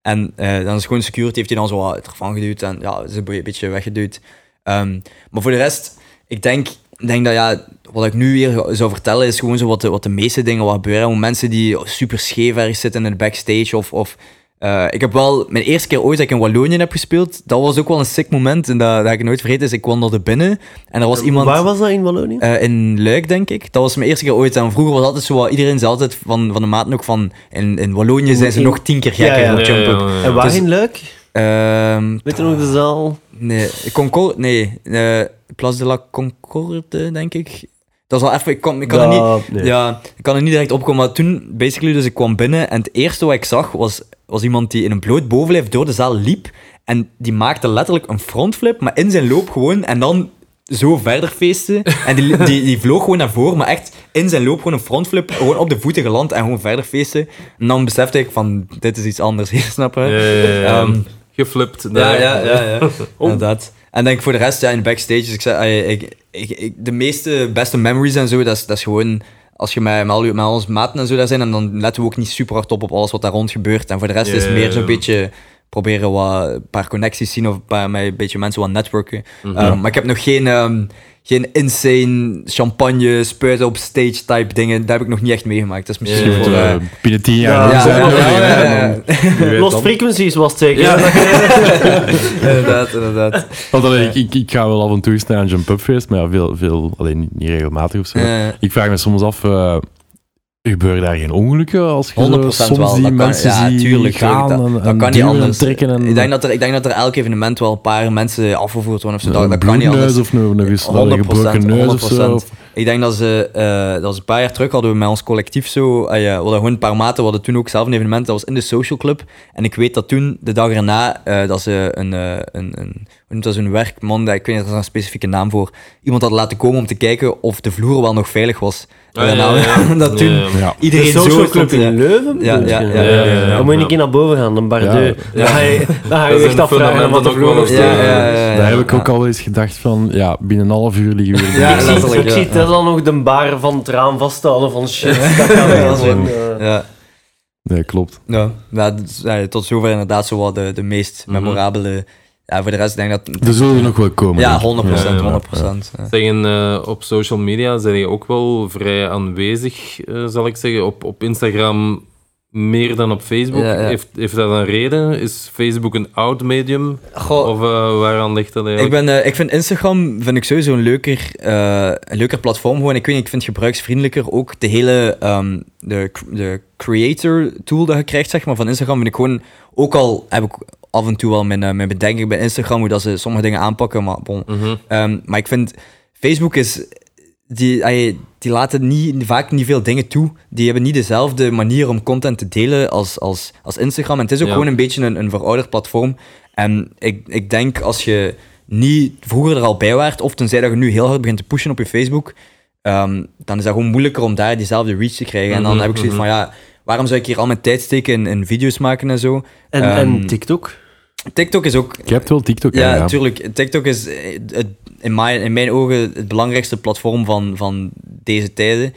En eh, dan is gewoon security, heeft hij dan zo wat ervan geduwd en ja, is een be- beetje weggeduwd. Ehm, maar voor de rest, ik denk, denk dat ja, wat ik nu hier zou vertellen is gewoon zo wat de, wat de meeste dingen wat gebeuren. Hoe mensen die super scheef ergens zitten in de backstage of... of eh, ik heb wel, mijn eerste keer ooit dat ik in Wallonië heb gespeeld, dat was ook wel een sick moment en dat, dat ik nooit vergeten is. Ik wandelde binnen en er was iemand... Waar was dat in Wallonië? Eh, in Luik, denk ik. Dat was mijn eerste keer ooit. En vroeger was altijd zo, wat- iedereen zei altijd van, van de maat ook van, in, in Wallonië zijn ze In- nog tien keer gekker Ja, ja. op Ja, jump-up. ja, ja. en waar dus- in Luik? Ehm, Weet je nog de zaal? Nee, Concorde, nee, eh Place de la Concorde, denk ik. Dat is wel even, ik kan, ik kan er niet... Ja, nee. Ja, ik kan er niet direct opkomen, maar toen, basically, dus ik kwam binnen en het eerste wat ik zag was, was iemand die in een bloot bovenlijf door de zaal liep en die maakte letterlijk een frontflip, maar in zijn loop gewoon en dan zo verder feesten. En die, die, die vloog gewoon naar voren, maar echt in zijn loop gewoon een frontflip, gewoon op de voeten geland en gewoon verder feesten. En dan besefte ik van, dit is iets anders hier, snap je? Ja, ja, ja. Geflipt. ja, ja, ja, ja. Inderdaad. En denk voor de rest, ja, in de backstage, ik zei, ah, ik, ik, ik, de meeste beste memories en zo, dat is, dat is gewoon als je met, met, al, met onze maten en zo daar zijn, en dan letten we ook niet super hard op op alles wat daar rond gebeurt. En voor de rest is het meer zo'n beetje proberen wat, een paar connecties zien of een paar, met een beetje mensen wat netwerken. Mhm. Um, maar ik heb nog geen, ehm, geen insane champagne, spuiten op stage type dingen. Dat heb ik nog niet echt meegemaakt. Dat is misschien Ja, voor... ja. eh, binnen tien jaar. ja, ja, ja, ja, Lost. Frequencies was het zeker. Ja. inderdaad, inderdaad. Want allee, ik, ik, ik ga wel af en toe eens naar een jump-up feest, maar ja, veel, veel alleen niet, regelmatig of zo. Ik vraag me soms af, eh gebeuren daar geen ongelukken als je 100% zo soms wel. die Dat kan- mensen ja, ziet tuurlijk, gaan en, Dat en kan niet anders. trekken en Ik denk, dat er, ik denk dat er elk evenement wel een paar mensen afgevoerd worden of zo. Dat, een dat kan niet anders. of 100%, een gebroken neus of zo. 100%. Ik denk dat ze, eh, dat was een paar jaar terug hadden we met ons collectief zo, eh, ja, we hadden gewoon een paar maten, we hadden toen ook zelf een evenement, dat was in de social club. En ik weet dat toen, de dag erna, eh, dat ze een, een, een, noemt dat zo'n werkman, dat- ik weet niet, er is een specifieke naam voor, iemand had laten komen om te kijken of de vloer wel nog veilig was. Ah, En ja, ja, ja. dat toen iedereen zo club in Leuven? Ja, ja, ja, ja, ja, ja. Dan moet je een keer naar boven gaan, een Bardieu. Ja. Dan ga je, dan ga je Dat is echt een afvragen wat de ook vloer wel nog eens, staat. Ja, ja, ja, ja. Daar heb ik ook al eens gedacht van, ja, binnen een half uur liggen we weer. Ja, ik zie, letterlijk, ik ja. zie Tesla nog de bar van het raam vasthouden van shit. Dat kan gewoon, eh, Ja. Nee, klopt. Ja, ja, dat is- ja, tot zover inderdaad zo wat de, de meest Mhm. memorabele. Ja, voor de rest denk ik dat. Er zullen er nog wel komen. Ja, denk ik. 100%. Ja, ja, ja. 100%. ja. Zeggen, eh, op social media zijn je ook wel vrij aanwezig, eh, zal ik zeggen. Op, op Instagram meer dan op Facebook. Ja, ja. Heeft, heeft dat een reden? Is Facebook een oud medium? Goh, Of eh, waaraan ligt dat ik, ben, ik vind Instagram vind ik sowieso een leuker, eh, een leuker platform. Gewoon. Ik weet niet, ik vind het gebruiksvriendelijker. Ook de hele ehm, de, de creator tool dat je krijgt zeg maar, van Instagram vind ik gewoon... Ook al heb ik af en toe wel mijn, eh, mijn bedenking bij Instagram, hoe dat ze sommige dingen aanpakken, maar bon, Mhm. Ehm, maar ik vind, Facebook is, die, die laten niet, vaak niet veel dingen toe. Die hebben niet dezelfde manier om content te delen als, als, als Instagram. En het is ook Ja. gewoon een beetje een, een verouderd platform. En ik, ik denk als je niet vroeger er al bij waart, of tenzij dat je nu heel hard begint te pushen op je Facebook, ehm, dan is dat gewoon moeilijker om daar diezelfde reach te krijgen. En dan Mhm, heb ik zoiets van, ja, waarom zou ik hier al mijn tijd steken in, in video's maken en zo? En, Ehm, en TikTok? TikTok is ook Je hebt wel TikTok, ja, ja. ja. natuurlijk. TikTok is eh, het, in, mijn, in mijn ogen het belangrijkste platform van, van deze tijden.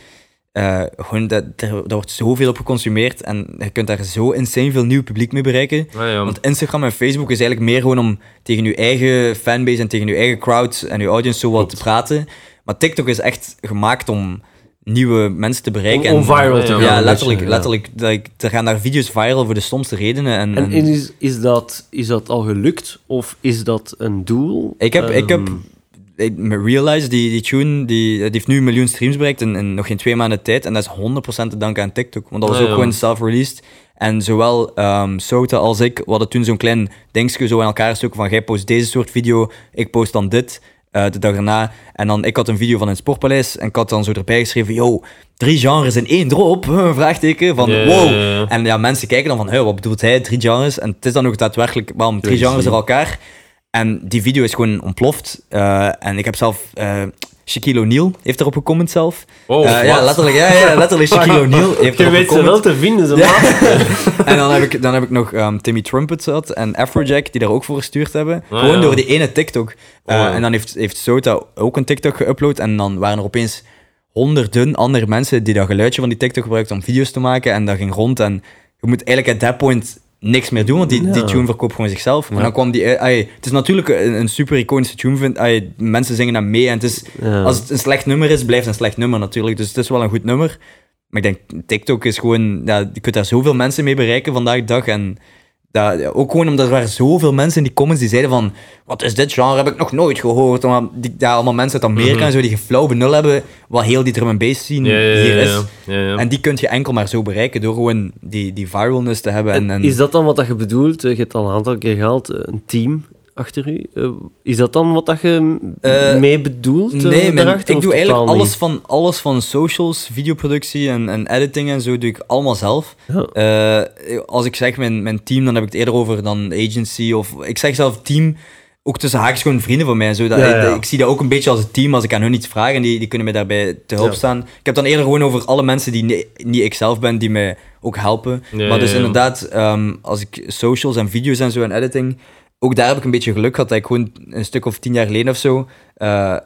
Eh, gewoon dat, er, er wordt zoveel op geconsumeerd en je kunt daar zo insane veel nieuw publiek mee bereiken. Ja. Want Instagram en Facebook is eigenlijk meer gewoon om tegen je eigen fanbase en tegen je eigen crowd en je audience zo wat te praten. Maar TikTok is echt gemaakt om nieuwe mensen te bereiken. Om, om en- viral te Ja, gaan. ja, een letterlijk. ja. letterlijk like, er gaan daar video's viral voor de stomste redenen. En, En en- is, is, dat, is dat al gelukt of is dat een doel? Ik heb, ik heb Ehm, ik- Realize, die, die tune, die, die heeft nu een miljoen streams bereikt in, in nog geen twee maanden tijd. En dat is 100% te danken aan TikTok. Want dat was Ah, ook ja. gewoon self-released. En zowel ehm Sota als ik, we hadden toen zo'n klein dingetje zo in elkaar gestoken van jij post deze soort video, ik post dan dit. Eh, de dag erna. En dan, ik had een video van het Sportpaleis en ik had dan zo erbij geschreven, yo, drie genres in één drop, vraagteken, van wow. En ja, mensen kijken dan van, hey, wat bedoelt hij, drie genres? En het is dan ook daadwerkelijk, waarom drie genres door elkaar? En die video is gewoon ontploft. Eh, en ik heb zelf... eh Shaquille O'Neal heeft erop gecomment zelf. Oh, Eh, ja, letterlijk, ja, ja, letterlijk Shaquille O'Neal heeft Je erop weet ze wel te vinden, ze Ja. En dan heb ik, dan heb ik nog ehm, Timmy Trumpet gehad en Afrojack die daar ook voor gestuurd hebben. Ah, Gewoon ja. door die ene TikTok. Eh, Oh, ja. En dan heeft, heeft Sota ook een TikTok geüpload. En dan waren er opeens honderden andere mensen die dat geluidje van die TikTok gebruikten om video's te maken. En dat ging rond. En je moet eigenlijk at that point niks meer doen, want die, die tune verkoopt gewoon zichzelf. Ja. dan kwam die... eh, ai, het is natuurlijk een, een super iconische tune, vind, ai, mensen zingen dat mee en het is... Ja. Als het een slecht nummer is, blijft het een slecht nummer natuurlijk. Dus het is wel een goed nummer. Maar ik denk, TikTok is gewoon... Ja, je kunt daar zoveel mensen mee bereiken vandaag de dag. En dat, ook gewoon omdat er waren zoveel mensen in die comments die zeiden van... Wat is dit genre? Heb ik nog nooit gehoord. Omdat die, ja, allemaal mensen uit Amerika Mhm. en zo die geen flauw benul hebben wat heel die drum and bass scene Ja, ja, hier is. ja. Ja, ja. En die kun je enkel maar zo bereiken door gewoon die, die viralness te hebben. En, en, Is dat dan wat dat je bedoelt? Je hebt al een aantal keer gehaald, eh, een team achter u. Eh, Is dat dan wat dat je Eh, mee bedoelt? eh, Nee, ik doe eigenlijk alles niet? van, alles van socials, videoproductie en, en editing en zo doe ik allemaal zelf. Ja. Eh, als ik zeg mijn, mijn team, dan heb ik het eerder over dan agency of ik zeg zelf team, ook tussen haakjes gewoon vrienden van mij. Zo, dat, Ja, ja. Ik, zie dat ook een beetje als een team als ik aan hun iets vraag en die, die kunnen mij daarbij te hulp Ja. staan. Ik heb dan eerder gewoon over alle mensen die ni- niet ik zelf ben, die mij ook helpen. Ja, maar dus ja, ja. inderdaad, ehm, als ik socials en video's en zo en editing, ook daar heb ik een beetje geluk gehad dat ik gewoon een stuk of tien jaar geleden of zo, eh,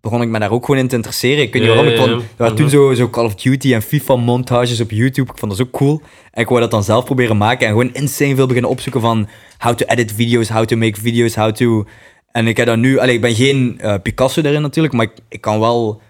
begon ik me daar ook gewoon in te interesseren. Ik weet niet waarom, ik vond, ja. toen zo, zo Call of Duty en FIFA montages op YouTube, ik vond dat zo cool. En ik wou dat dan zelf proberen maken en gewoon insane veel beginnen opzoeken van how to edit video's, how to make video's, how to... En ik heb dan nu, allee, ik ben geen eh, Picasso daarin natuurlijk, maar ik, ik kan wel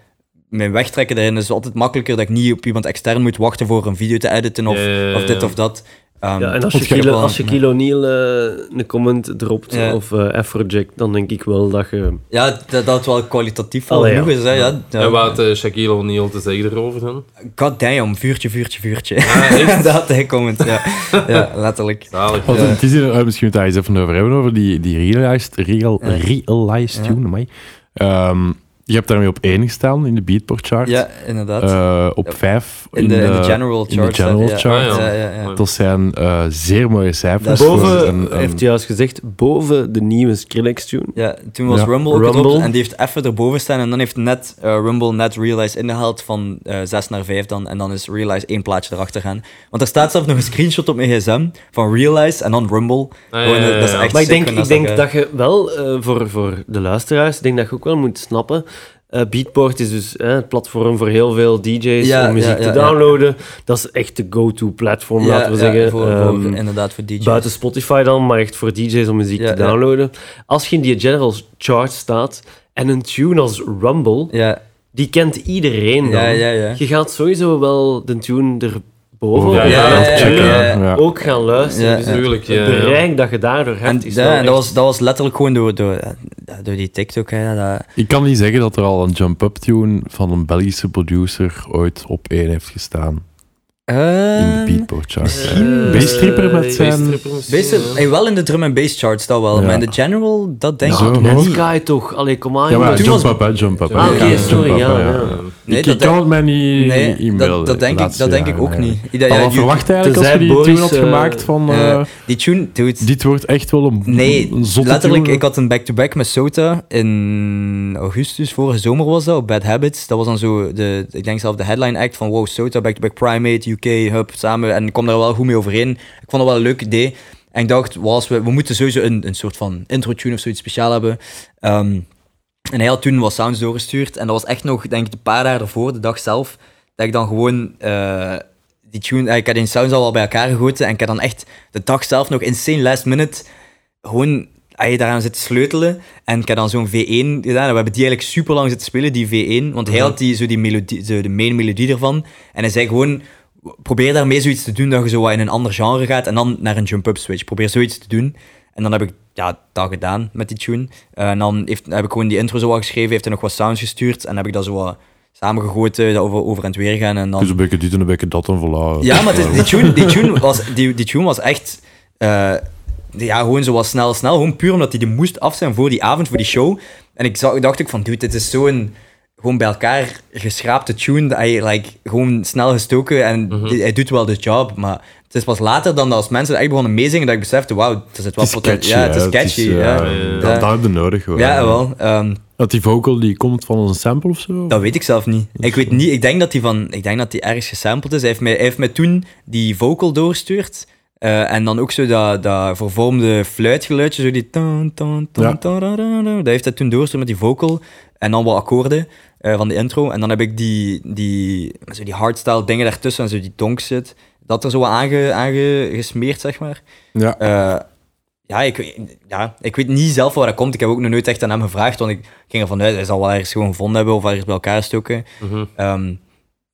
mijn weg trekken daarin. Het is altijd makkelijker dat ik niet op iemand extern moet wachten voor een video te editen of, Ja, ja, ja, of dit of dat. Ja, en als wel- als je Kilo O'Neill eh, een comment dropt Ja. of Afrojack, dan denk ik wel dat je... Ja, dat, dat wel kwalitatief wel ja. genoeg is. Hè? Ja. Ja. En wat eh, Shaquille O'Neal te zeggen erover dan? God damn, vuurtje, vuurtje, vuurtje. Ah, echt? dat had hij comment, ja. ja, letterlijk. Zalig. Want Ja. het is hier, misschien het daar eens even over hebben, over die, die realized, real, Ja. realized Ja. tune. amai. Ehm, je hebt daarmee op één gestaan in de Beatport chart. Ja, inderdaad. Eh, op Ja. vijf in, de, in de general in de chart. general ja. chart. Ah, Ja, ja, ja. Dat zijn eh, zeer mooie cijfers. Boven, een- een- heeft hij juist gezegd, boven de nieuwe Skrillex-tune. Ja, toen was Ja. Rumble ook Rumble. en die heeft even erboven staan en dan heeft net eh, Rumble net Realize ingehaald van eh 6 naar 5 dan en dan is Realize één plaatje erachter gaan. Want er staat zelfs nog een screenshot op mijn gsm van Realize en dan Rumble. Ah, Gewoon, ja, ja, dat is echt Maar ik denk, en ik denk dat je wel, eh, voor, voor de luisteraars, ik denk dat je ook wel moet snappen. Eh, Beatport is dus eh, het platform voor heel veel DJ's Ja, om muziek ja, ja, te downloaden. Dat is echt de go-to platform, laten we zeggen. Voor, Ehm, voor, inderdaad, voor DJ's. buiten Spotify dan, maar echt voor DJ's om muziek te downloaden. Als je in die general chart staat en een tune als Rumble, Ja, die kent iedereen dan. ja, ja, ja. Je gaat sowieso wel de tune erboven Ja, ook gaan luisteren. Ja, dus ja. Tuurlijk, ja, het ja. bereik dat je daardoor hebt, En, is ja, wel en dat, was, dat was letterlijk gewoon door, door, door die TikTok. Hè, dat, Ik kan niet zeggen dat er al een jump-up tune van een Belgische producer ooit op één heeft gestaan in de Beatport chart. Misschien. Bastripper met Eh, zijn... Eh, wel in de drum and bass charts, dat wel. Ja. Maar in de general, dat denk ik niet. Sky toch? Allee, kom aan. Ja, maar toen was- hè, jump-up. Ah, hè. sorry, ja. Nee, ik, dat ik kan het mij niet Nee, inbeelden. dat, dat, denk de ik, dat denk ik ook niet. Ja, wat you- verwacht eigenlijk als je die tune had gemaakt van... die tune, dude, dit wordt echt wel een, Nee, een letterlijk, tune. ik had een back-to-back met Sota in augustus, vorige zomer was dat, op Bad Habits. Dat was dan zo, de, ik denk zelf de headline act van wow, Sota, back-to-back Primate, UK, Hub, samen. En ik kwam daar wel goed mee overeen. Ik vond het wel een leuk idee. En ik dacht, als we, we moeten sowieso een, een soort van intro-tune of zoiets speciaal hebben. Ehm, en hij had toen wat sounds doorgestuurd. En dat was echt nog, denk ik, een paar dagen ervoor, de dag zelf, dat ik dan gewoon eh, die tune... eh, ik had die sounds al wel bij elkaar gegoten. En ik heb dan echt de dag zelf nog insane last minute gewoon ah, je daaraan zitten sleutelen. En ik heb dan zo'n V1 gedaan. We hebben die eigenlijk super lang zitten spelen, die V1. Want hij had die, zo die melodie, zo de main melodie ervan. En hij zei gewoon, probeer daarmee zoiets te doen dat je zo wat in een ander genre gaat. En dan naar een jump-up switch. Probeer zoiets te doen. En dan heb ik ja, dat gedaan met die tune. Eh, en dan heeft, heb ik gewoon die intro zo geschreven. Heeft hij nog wat sounds gestuurd. En heb ik dat zo wat samengegoten, dat over, over en het weer gaan. En dan... Dus een beetje dit en een beetje dat en voilà. Ja, maar is- die, tune, die, tune was, die, die tune was echt... eh, ja, gewoon zo wat snel, snel. Gewoon puur omdat hij die moest af zijn voor die avond, voor die show. En ik zag, dacht ik van, dude, dit is zo'n... Gewoon bij elkaar geschraapte tune. Dat hij like, gewoon snel gestoken en Mhm. die- hij doet wel de job. Maar het is pas later dan dat als mensen echt begonnen meezingen dat ik besefte, wauw, er zit wel Het is potentie. catchy. Ja, het is catchy. eh, ja. ja. Dat, dat heb je nodig. Hoor. Ja, wel. ehm, Dat die vocal die komt van een sample of zo? dat weet ik zelf niet. Ik weet niet. Ik denk dat hij van, ik denk dat hij ergens gesampled is. Hij heeft mij, hij heeft mij toen die vocal doorgestuurd. Eh, en dan ook zo dat, dat vervormde fluitgeluidje, zo die Ja. Dat heeft hij toen doorgestuurd met die vocal. En dan wat akkoorden eh, van de intro. En dan heb ik die, die, zo die hardstyle dingen daartussen en zo die donk zit. dat er zo aange, aangesmeerd, zeg maar. Ja. Eh, ja, ik, weet- ja, ik weet niet zelf waar dat komt. Ik heb ook nog nooit echt aan hem gevraagd, want ik ging ervan uit, hij zal wel ergens gewoon gevonden hebben of ergens bij elkaar gestoken. Mhm. Ehm,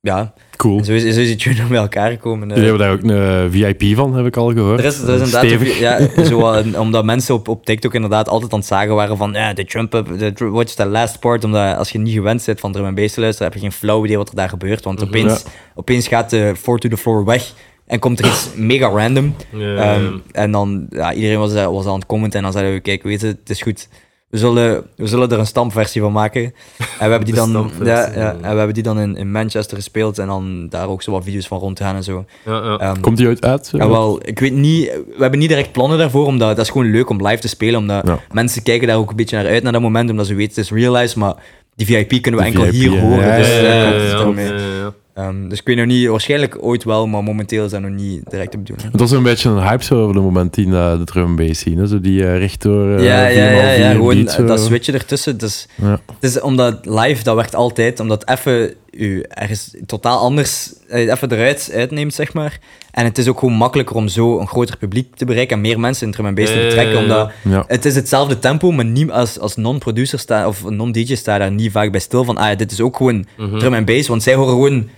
ja, Cool. zo is, zo is die tune bij elkaar gekomen. eh. Jullie hebben daar ook een eh, VIP van, heb ik al gehoord. Er is, er is inderdaad Stevig. ja, zo, een- omdat mensen op, op TikTok inderdaad altijd aan het zagen waren van ja, de Trump, de, Tr- watch the last part, omdat als je niet gewend bent van drum en bass te luisteren, heb je geen flauw idee wat er daar gebeurt, want opeens, opeens gaat de Four to the Floor weg en komt er iets mega random. Ja, Ehm, en dan, ja, iedereen was, eh, was aan het commenten en dan zeiden we, kijk, weet je, het is goed. We zullen, we zullen er een stampversie van maken. En we hebben die dan, ja, ja. en we hebben die dan in, in Manchester gespeeld en dan daar ook zo wat video's van rondgaan en zo. ja, ja. Ehm, Komt die uit? ja, wel, ik weet niet, we hebben niet direct plannen daarvoor, omdat dat is gewoon leuk om live te spelen, omdat Ja. mensen kijken daar ook een beetje naar uit naar dat moment, omdat ze weten het is real life, maar die VIP kunnen we enkel VIP, hier ja. horen. Ja, dus, ja, ja, het ja, ja, ja. Ehm, dus ik weet nog niet, waarschijnlijk ooit wel, maar momenteel is dat nog niet direct de bedoeling. Het was een beetje een hype zo over de moment in eh, de drum and bass scene. hè. Zo die eh, rechtdoor. eh, ja, ja, ja, 4x4 ja, gewoon beat dat switchen ertussen. Dus, Ja. Het is omdat live, dat werkt altijd, omdat even u ergens totaal anders even eruit uitneemt, zeg maar. En het is ook gewoon makkelijker om zo een groter publiek te bereiken en meer mensen in drum and bass te Ja, ja, betrekken, ja, ja. omdat Ja. het is hetzelfde tempo, maar niet als, als non-producer of non-DJ sta daar niet vaak bij stil van, ah, ja, dit is ook gewoon Mhm. drum and bass, want zij horen gewoon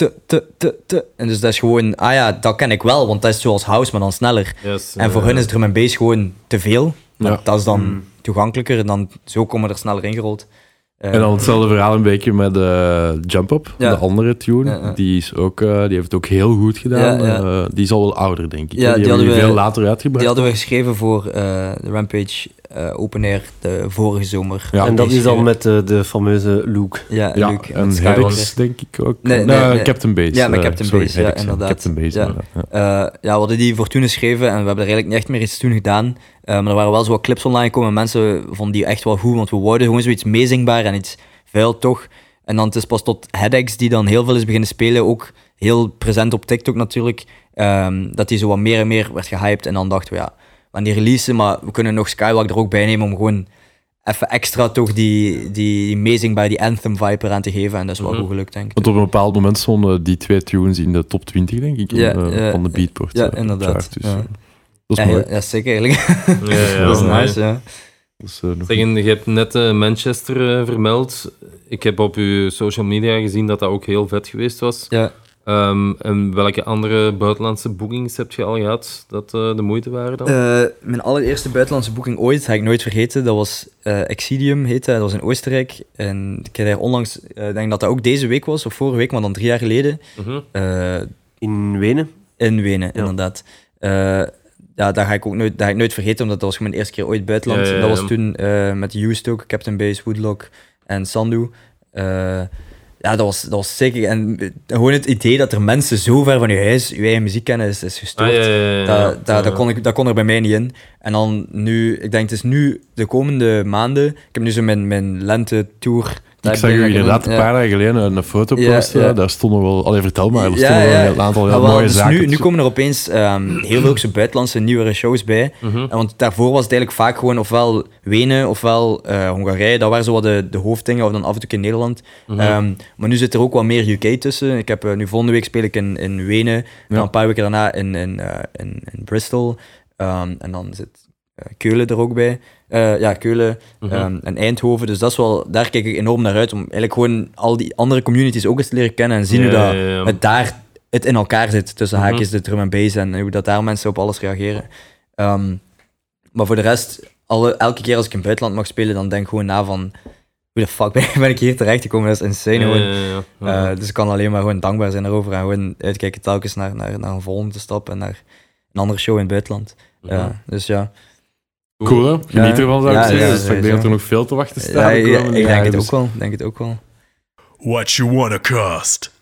te, te, te, te. En dus dat is gewoon, ah ja, dat ken ik wel, want dat is zoals house, maar dan sneller. Yes, En voor hun is drum and bass gewoon te veel. Ja. dat is dan toegankelijker en dan zo komen we er sneller ingerold. Eh, En dan hetzelfde verhaal een beetje met eh, Jump Up, Ja. de andere tune. Ja, ja. Die, is ook, eh, die heeft het ook heel goed gedaan. Ja, ja. Eh, die is al wel ouder, denk ik. Die, die hadden we veel later uitgebracht. Die hadden we geschreven voor eh, de Rampage eh, Open Air de vorige zomer. Ja. en dat is dan met de, de fameuze Luke. Ja, ja, Luke, en. Helix, denk ik ook. Nee, Nee, nee, nee. Captain Base. Ja, met eh, Captain sorry, Base, ja, inderdaad. Captain Base, Ja. inderdaad, ja. Eh, ja, we hadden die voor toen geschreven en we hebben er eigenlijk niet echt meer iets toen gedaan. Eh, maar er waren wel zo wat clips online gekomen en mensen vonden die echt wel goed, want we wouden gewoon zoiets meezingbaar en iets vuil toch. En dan het is pas tot Headaches, die dan heel veel is beginnen spelen, ook heel present op TikTok natuurlijk, ehm, dat die zo wat meer en meer werd gehyped. En dan dachten we, ja, gaan die releasen, maar we kunnen nog Skywalk er ook bij nemen om gewoon even extra toch die, die, die meezingbaar, die anthem vibe eraan te geven. En dat is wel Mhm. goed gelukt, denk ik. Want op een bepaald moment stonden die twee tunes in de top 20, denk ik, Ja, eh, ja, van de Beatport. ja, eh, inderdaad, chart. Dus, ja. eh, dat is Ja, mooi. heel- ja, zeker eigenlijk. Ja, ja, dat is nice, ja. Eh, Zeg, je hebt net eh, Manchester eh, vermeld. Ik heb op uw social media gezien dat dat ook heel vet geweest was. Ja, Ehm, en welke andere buitenlandse boekings heb je al gehad dat eh, de moeite waren dan? Eh, mijn allereerste buitenlandse boeking ooit, ga ik nooit vergeten. Dat was eh Exidium, heette. Dat was in Oostenrijk. En ik heb daar onlangs, ik denk dat dat ook deze week was, of vorige week, maar dan drie jaar geleden, Mhm. eh, In Wenen. in Wenen, Ja. inderdaad. Eh, ja, dat ga ik ook nooit, dat ga ik nooit vergeten, omdat dat was mijn eerste keer ooit buitenland. Ja, ja, ja. Dat was toen eh, met Used ook, Captain Base, Woodlock en Sandu. Ja, dat was, dat was zeker. En gewoon het idee dat er mensen zo ver van je huis je eigen muziek kennen, is, is gestoord. Ah, ja, ja. Dat, dat, dat, kon ik, dat kon er bij mij niet in. En dan nu, ik denk het is nu de komende maanden. Ik heb nu zo mijn, mijn lente-tour. Ik zag u inderdaad een paar dagen geleden een, foto posten. Daar stonden wel... Allee, vertel maar. Er stonden wel een aantal heel wel, mooie dus zaken. nu, nu komen er opeens ehm, heel veel buitenlandse nieuwere shows bij. Mhm. Want daarvoor was het eigenlijk vaak gewoon ofwel Wenen ofwel eh, Hongarije. Dat waren zo wat de, de hoofddingen, of dan af en toe in Nederland. Mhm. Ehm, maar nu zit er ook wat meer UK tussen. Ik heb, eh, nu volgende week speel ik in, in Wenen. En dan een paar weken daarna in, in, eh, in, Bristol. Ehm, en dan zit Keulen er ook bij. Eh, ja, Keulen Mhm. ehm, en Eindhoven. Dus dat is wel, daar kijk ik enorm naar uit. Om eigenlijk gewoon al die andere communities ook eens te leren kennen. En zien hoe dat het daar het in elkaar zit. Tussen Mhm. haakjes, de drum en bass. En hoe dat daar mensen op alles reageren. Ehm, maar voor de rest, alle, elke keer als ik in het buitenland mag spelen, dan denk ik gewoon na van... Hoe de fuck ben, ben ik hier terecht gekomen? Dat is insane. Gewoon. Eh, dus ik kan alleen maar gewoon dankbaar zijn daarover. En gewoon uitkijken telkens naar, naar, naar een volgende stap en naar een andere show in het buitenland. Mhm. Dus ja. Cool, hè? Geniet Ja, ervan, zou ik ja, zeggen. ja, dus ik denk dat er nog veel te wachten staat. ik denk het dus- ook wel. ik Denk het ook wel. What you wanna cost?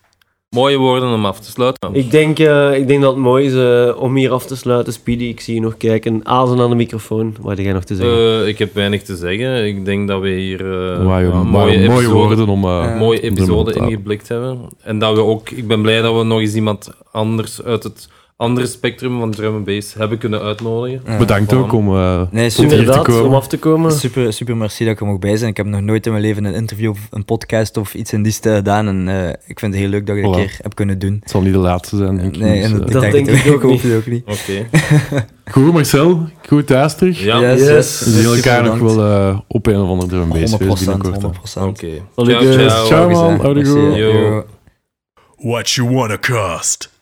Mooie woorden om af te sluiten. Ik denk, eh, ik denk dat het mooi is eh, om hier af te sluiten. Speedy, ik zie je nog kijken. Azen aan de microfoon. Wat heb jij nog te zeggen? Eh, ik heb weinig te zeggen. Ik denk dat we hier eh, mooie, mooie episode, woorden om... eh, mooie episode ingeblikt hebben. En dat we ook, ik ben blij dat we nog eens iemand anders uit het andere spectrum van drum and bass hebben kunnen uitnodigen. Ja. Bedankt ook om... eh, Nee, super. hier te om af te komen. Super, super merci dat ik er mocht bij zijn. Ik heb nog nooit in mijn leven een interview of een podcast of iets in die stijl gedaan. En eh, ik vind het heel leuk dat ik het Voilà. een keer heb kunnen doen. het zal niet de laatste zijn, denk ik. Nee, Dus, en eh, Dat denk ik ook ook niet. Oké. Goed, Marcel. Goed thuis terug. Ja, Yes, Yes. yes. We zien elkaar nog wel eh, op een of andere drum and bass 100%, feest binnenkort. hè. 100%. oké. Allee, Ciao, ciao. Ciao, man. Houdoe goed. What you wanna cost?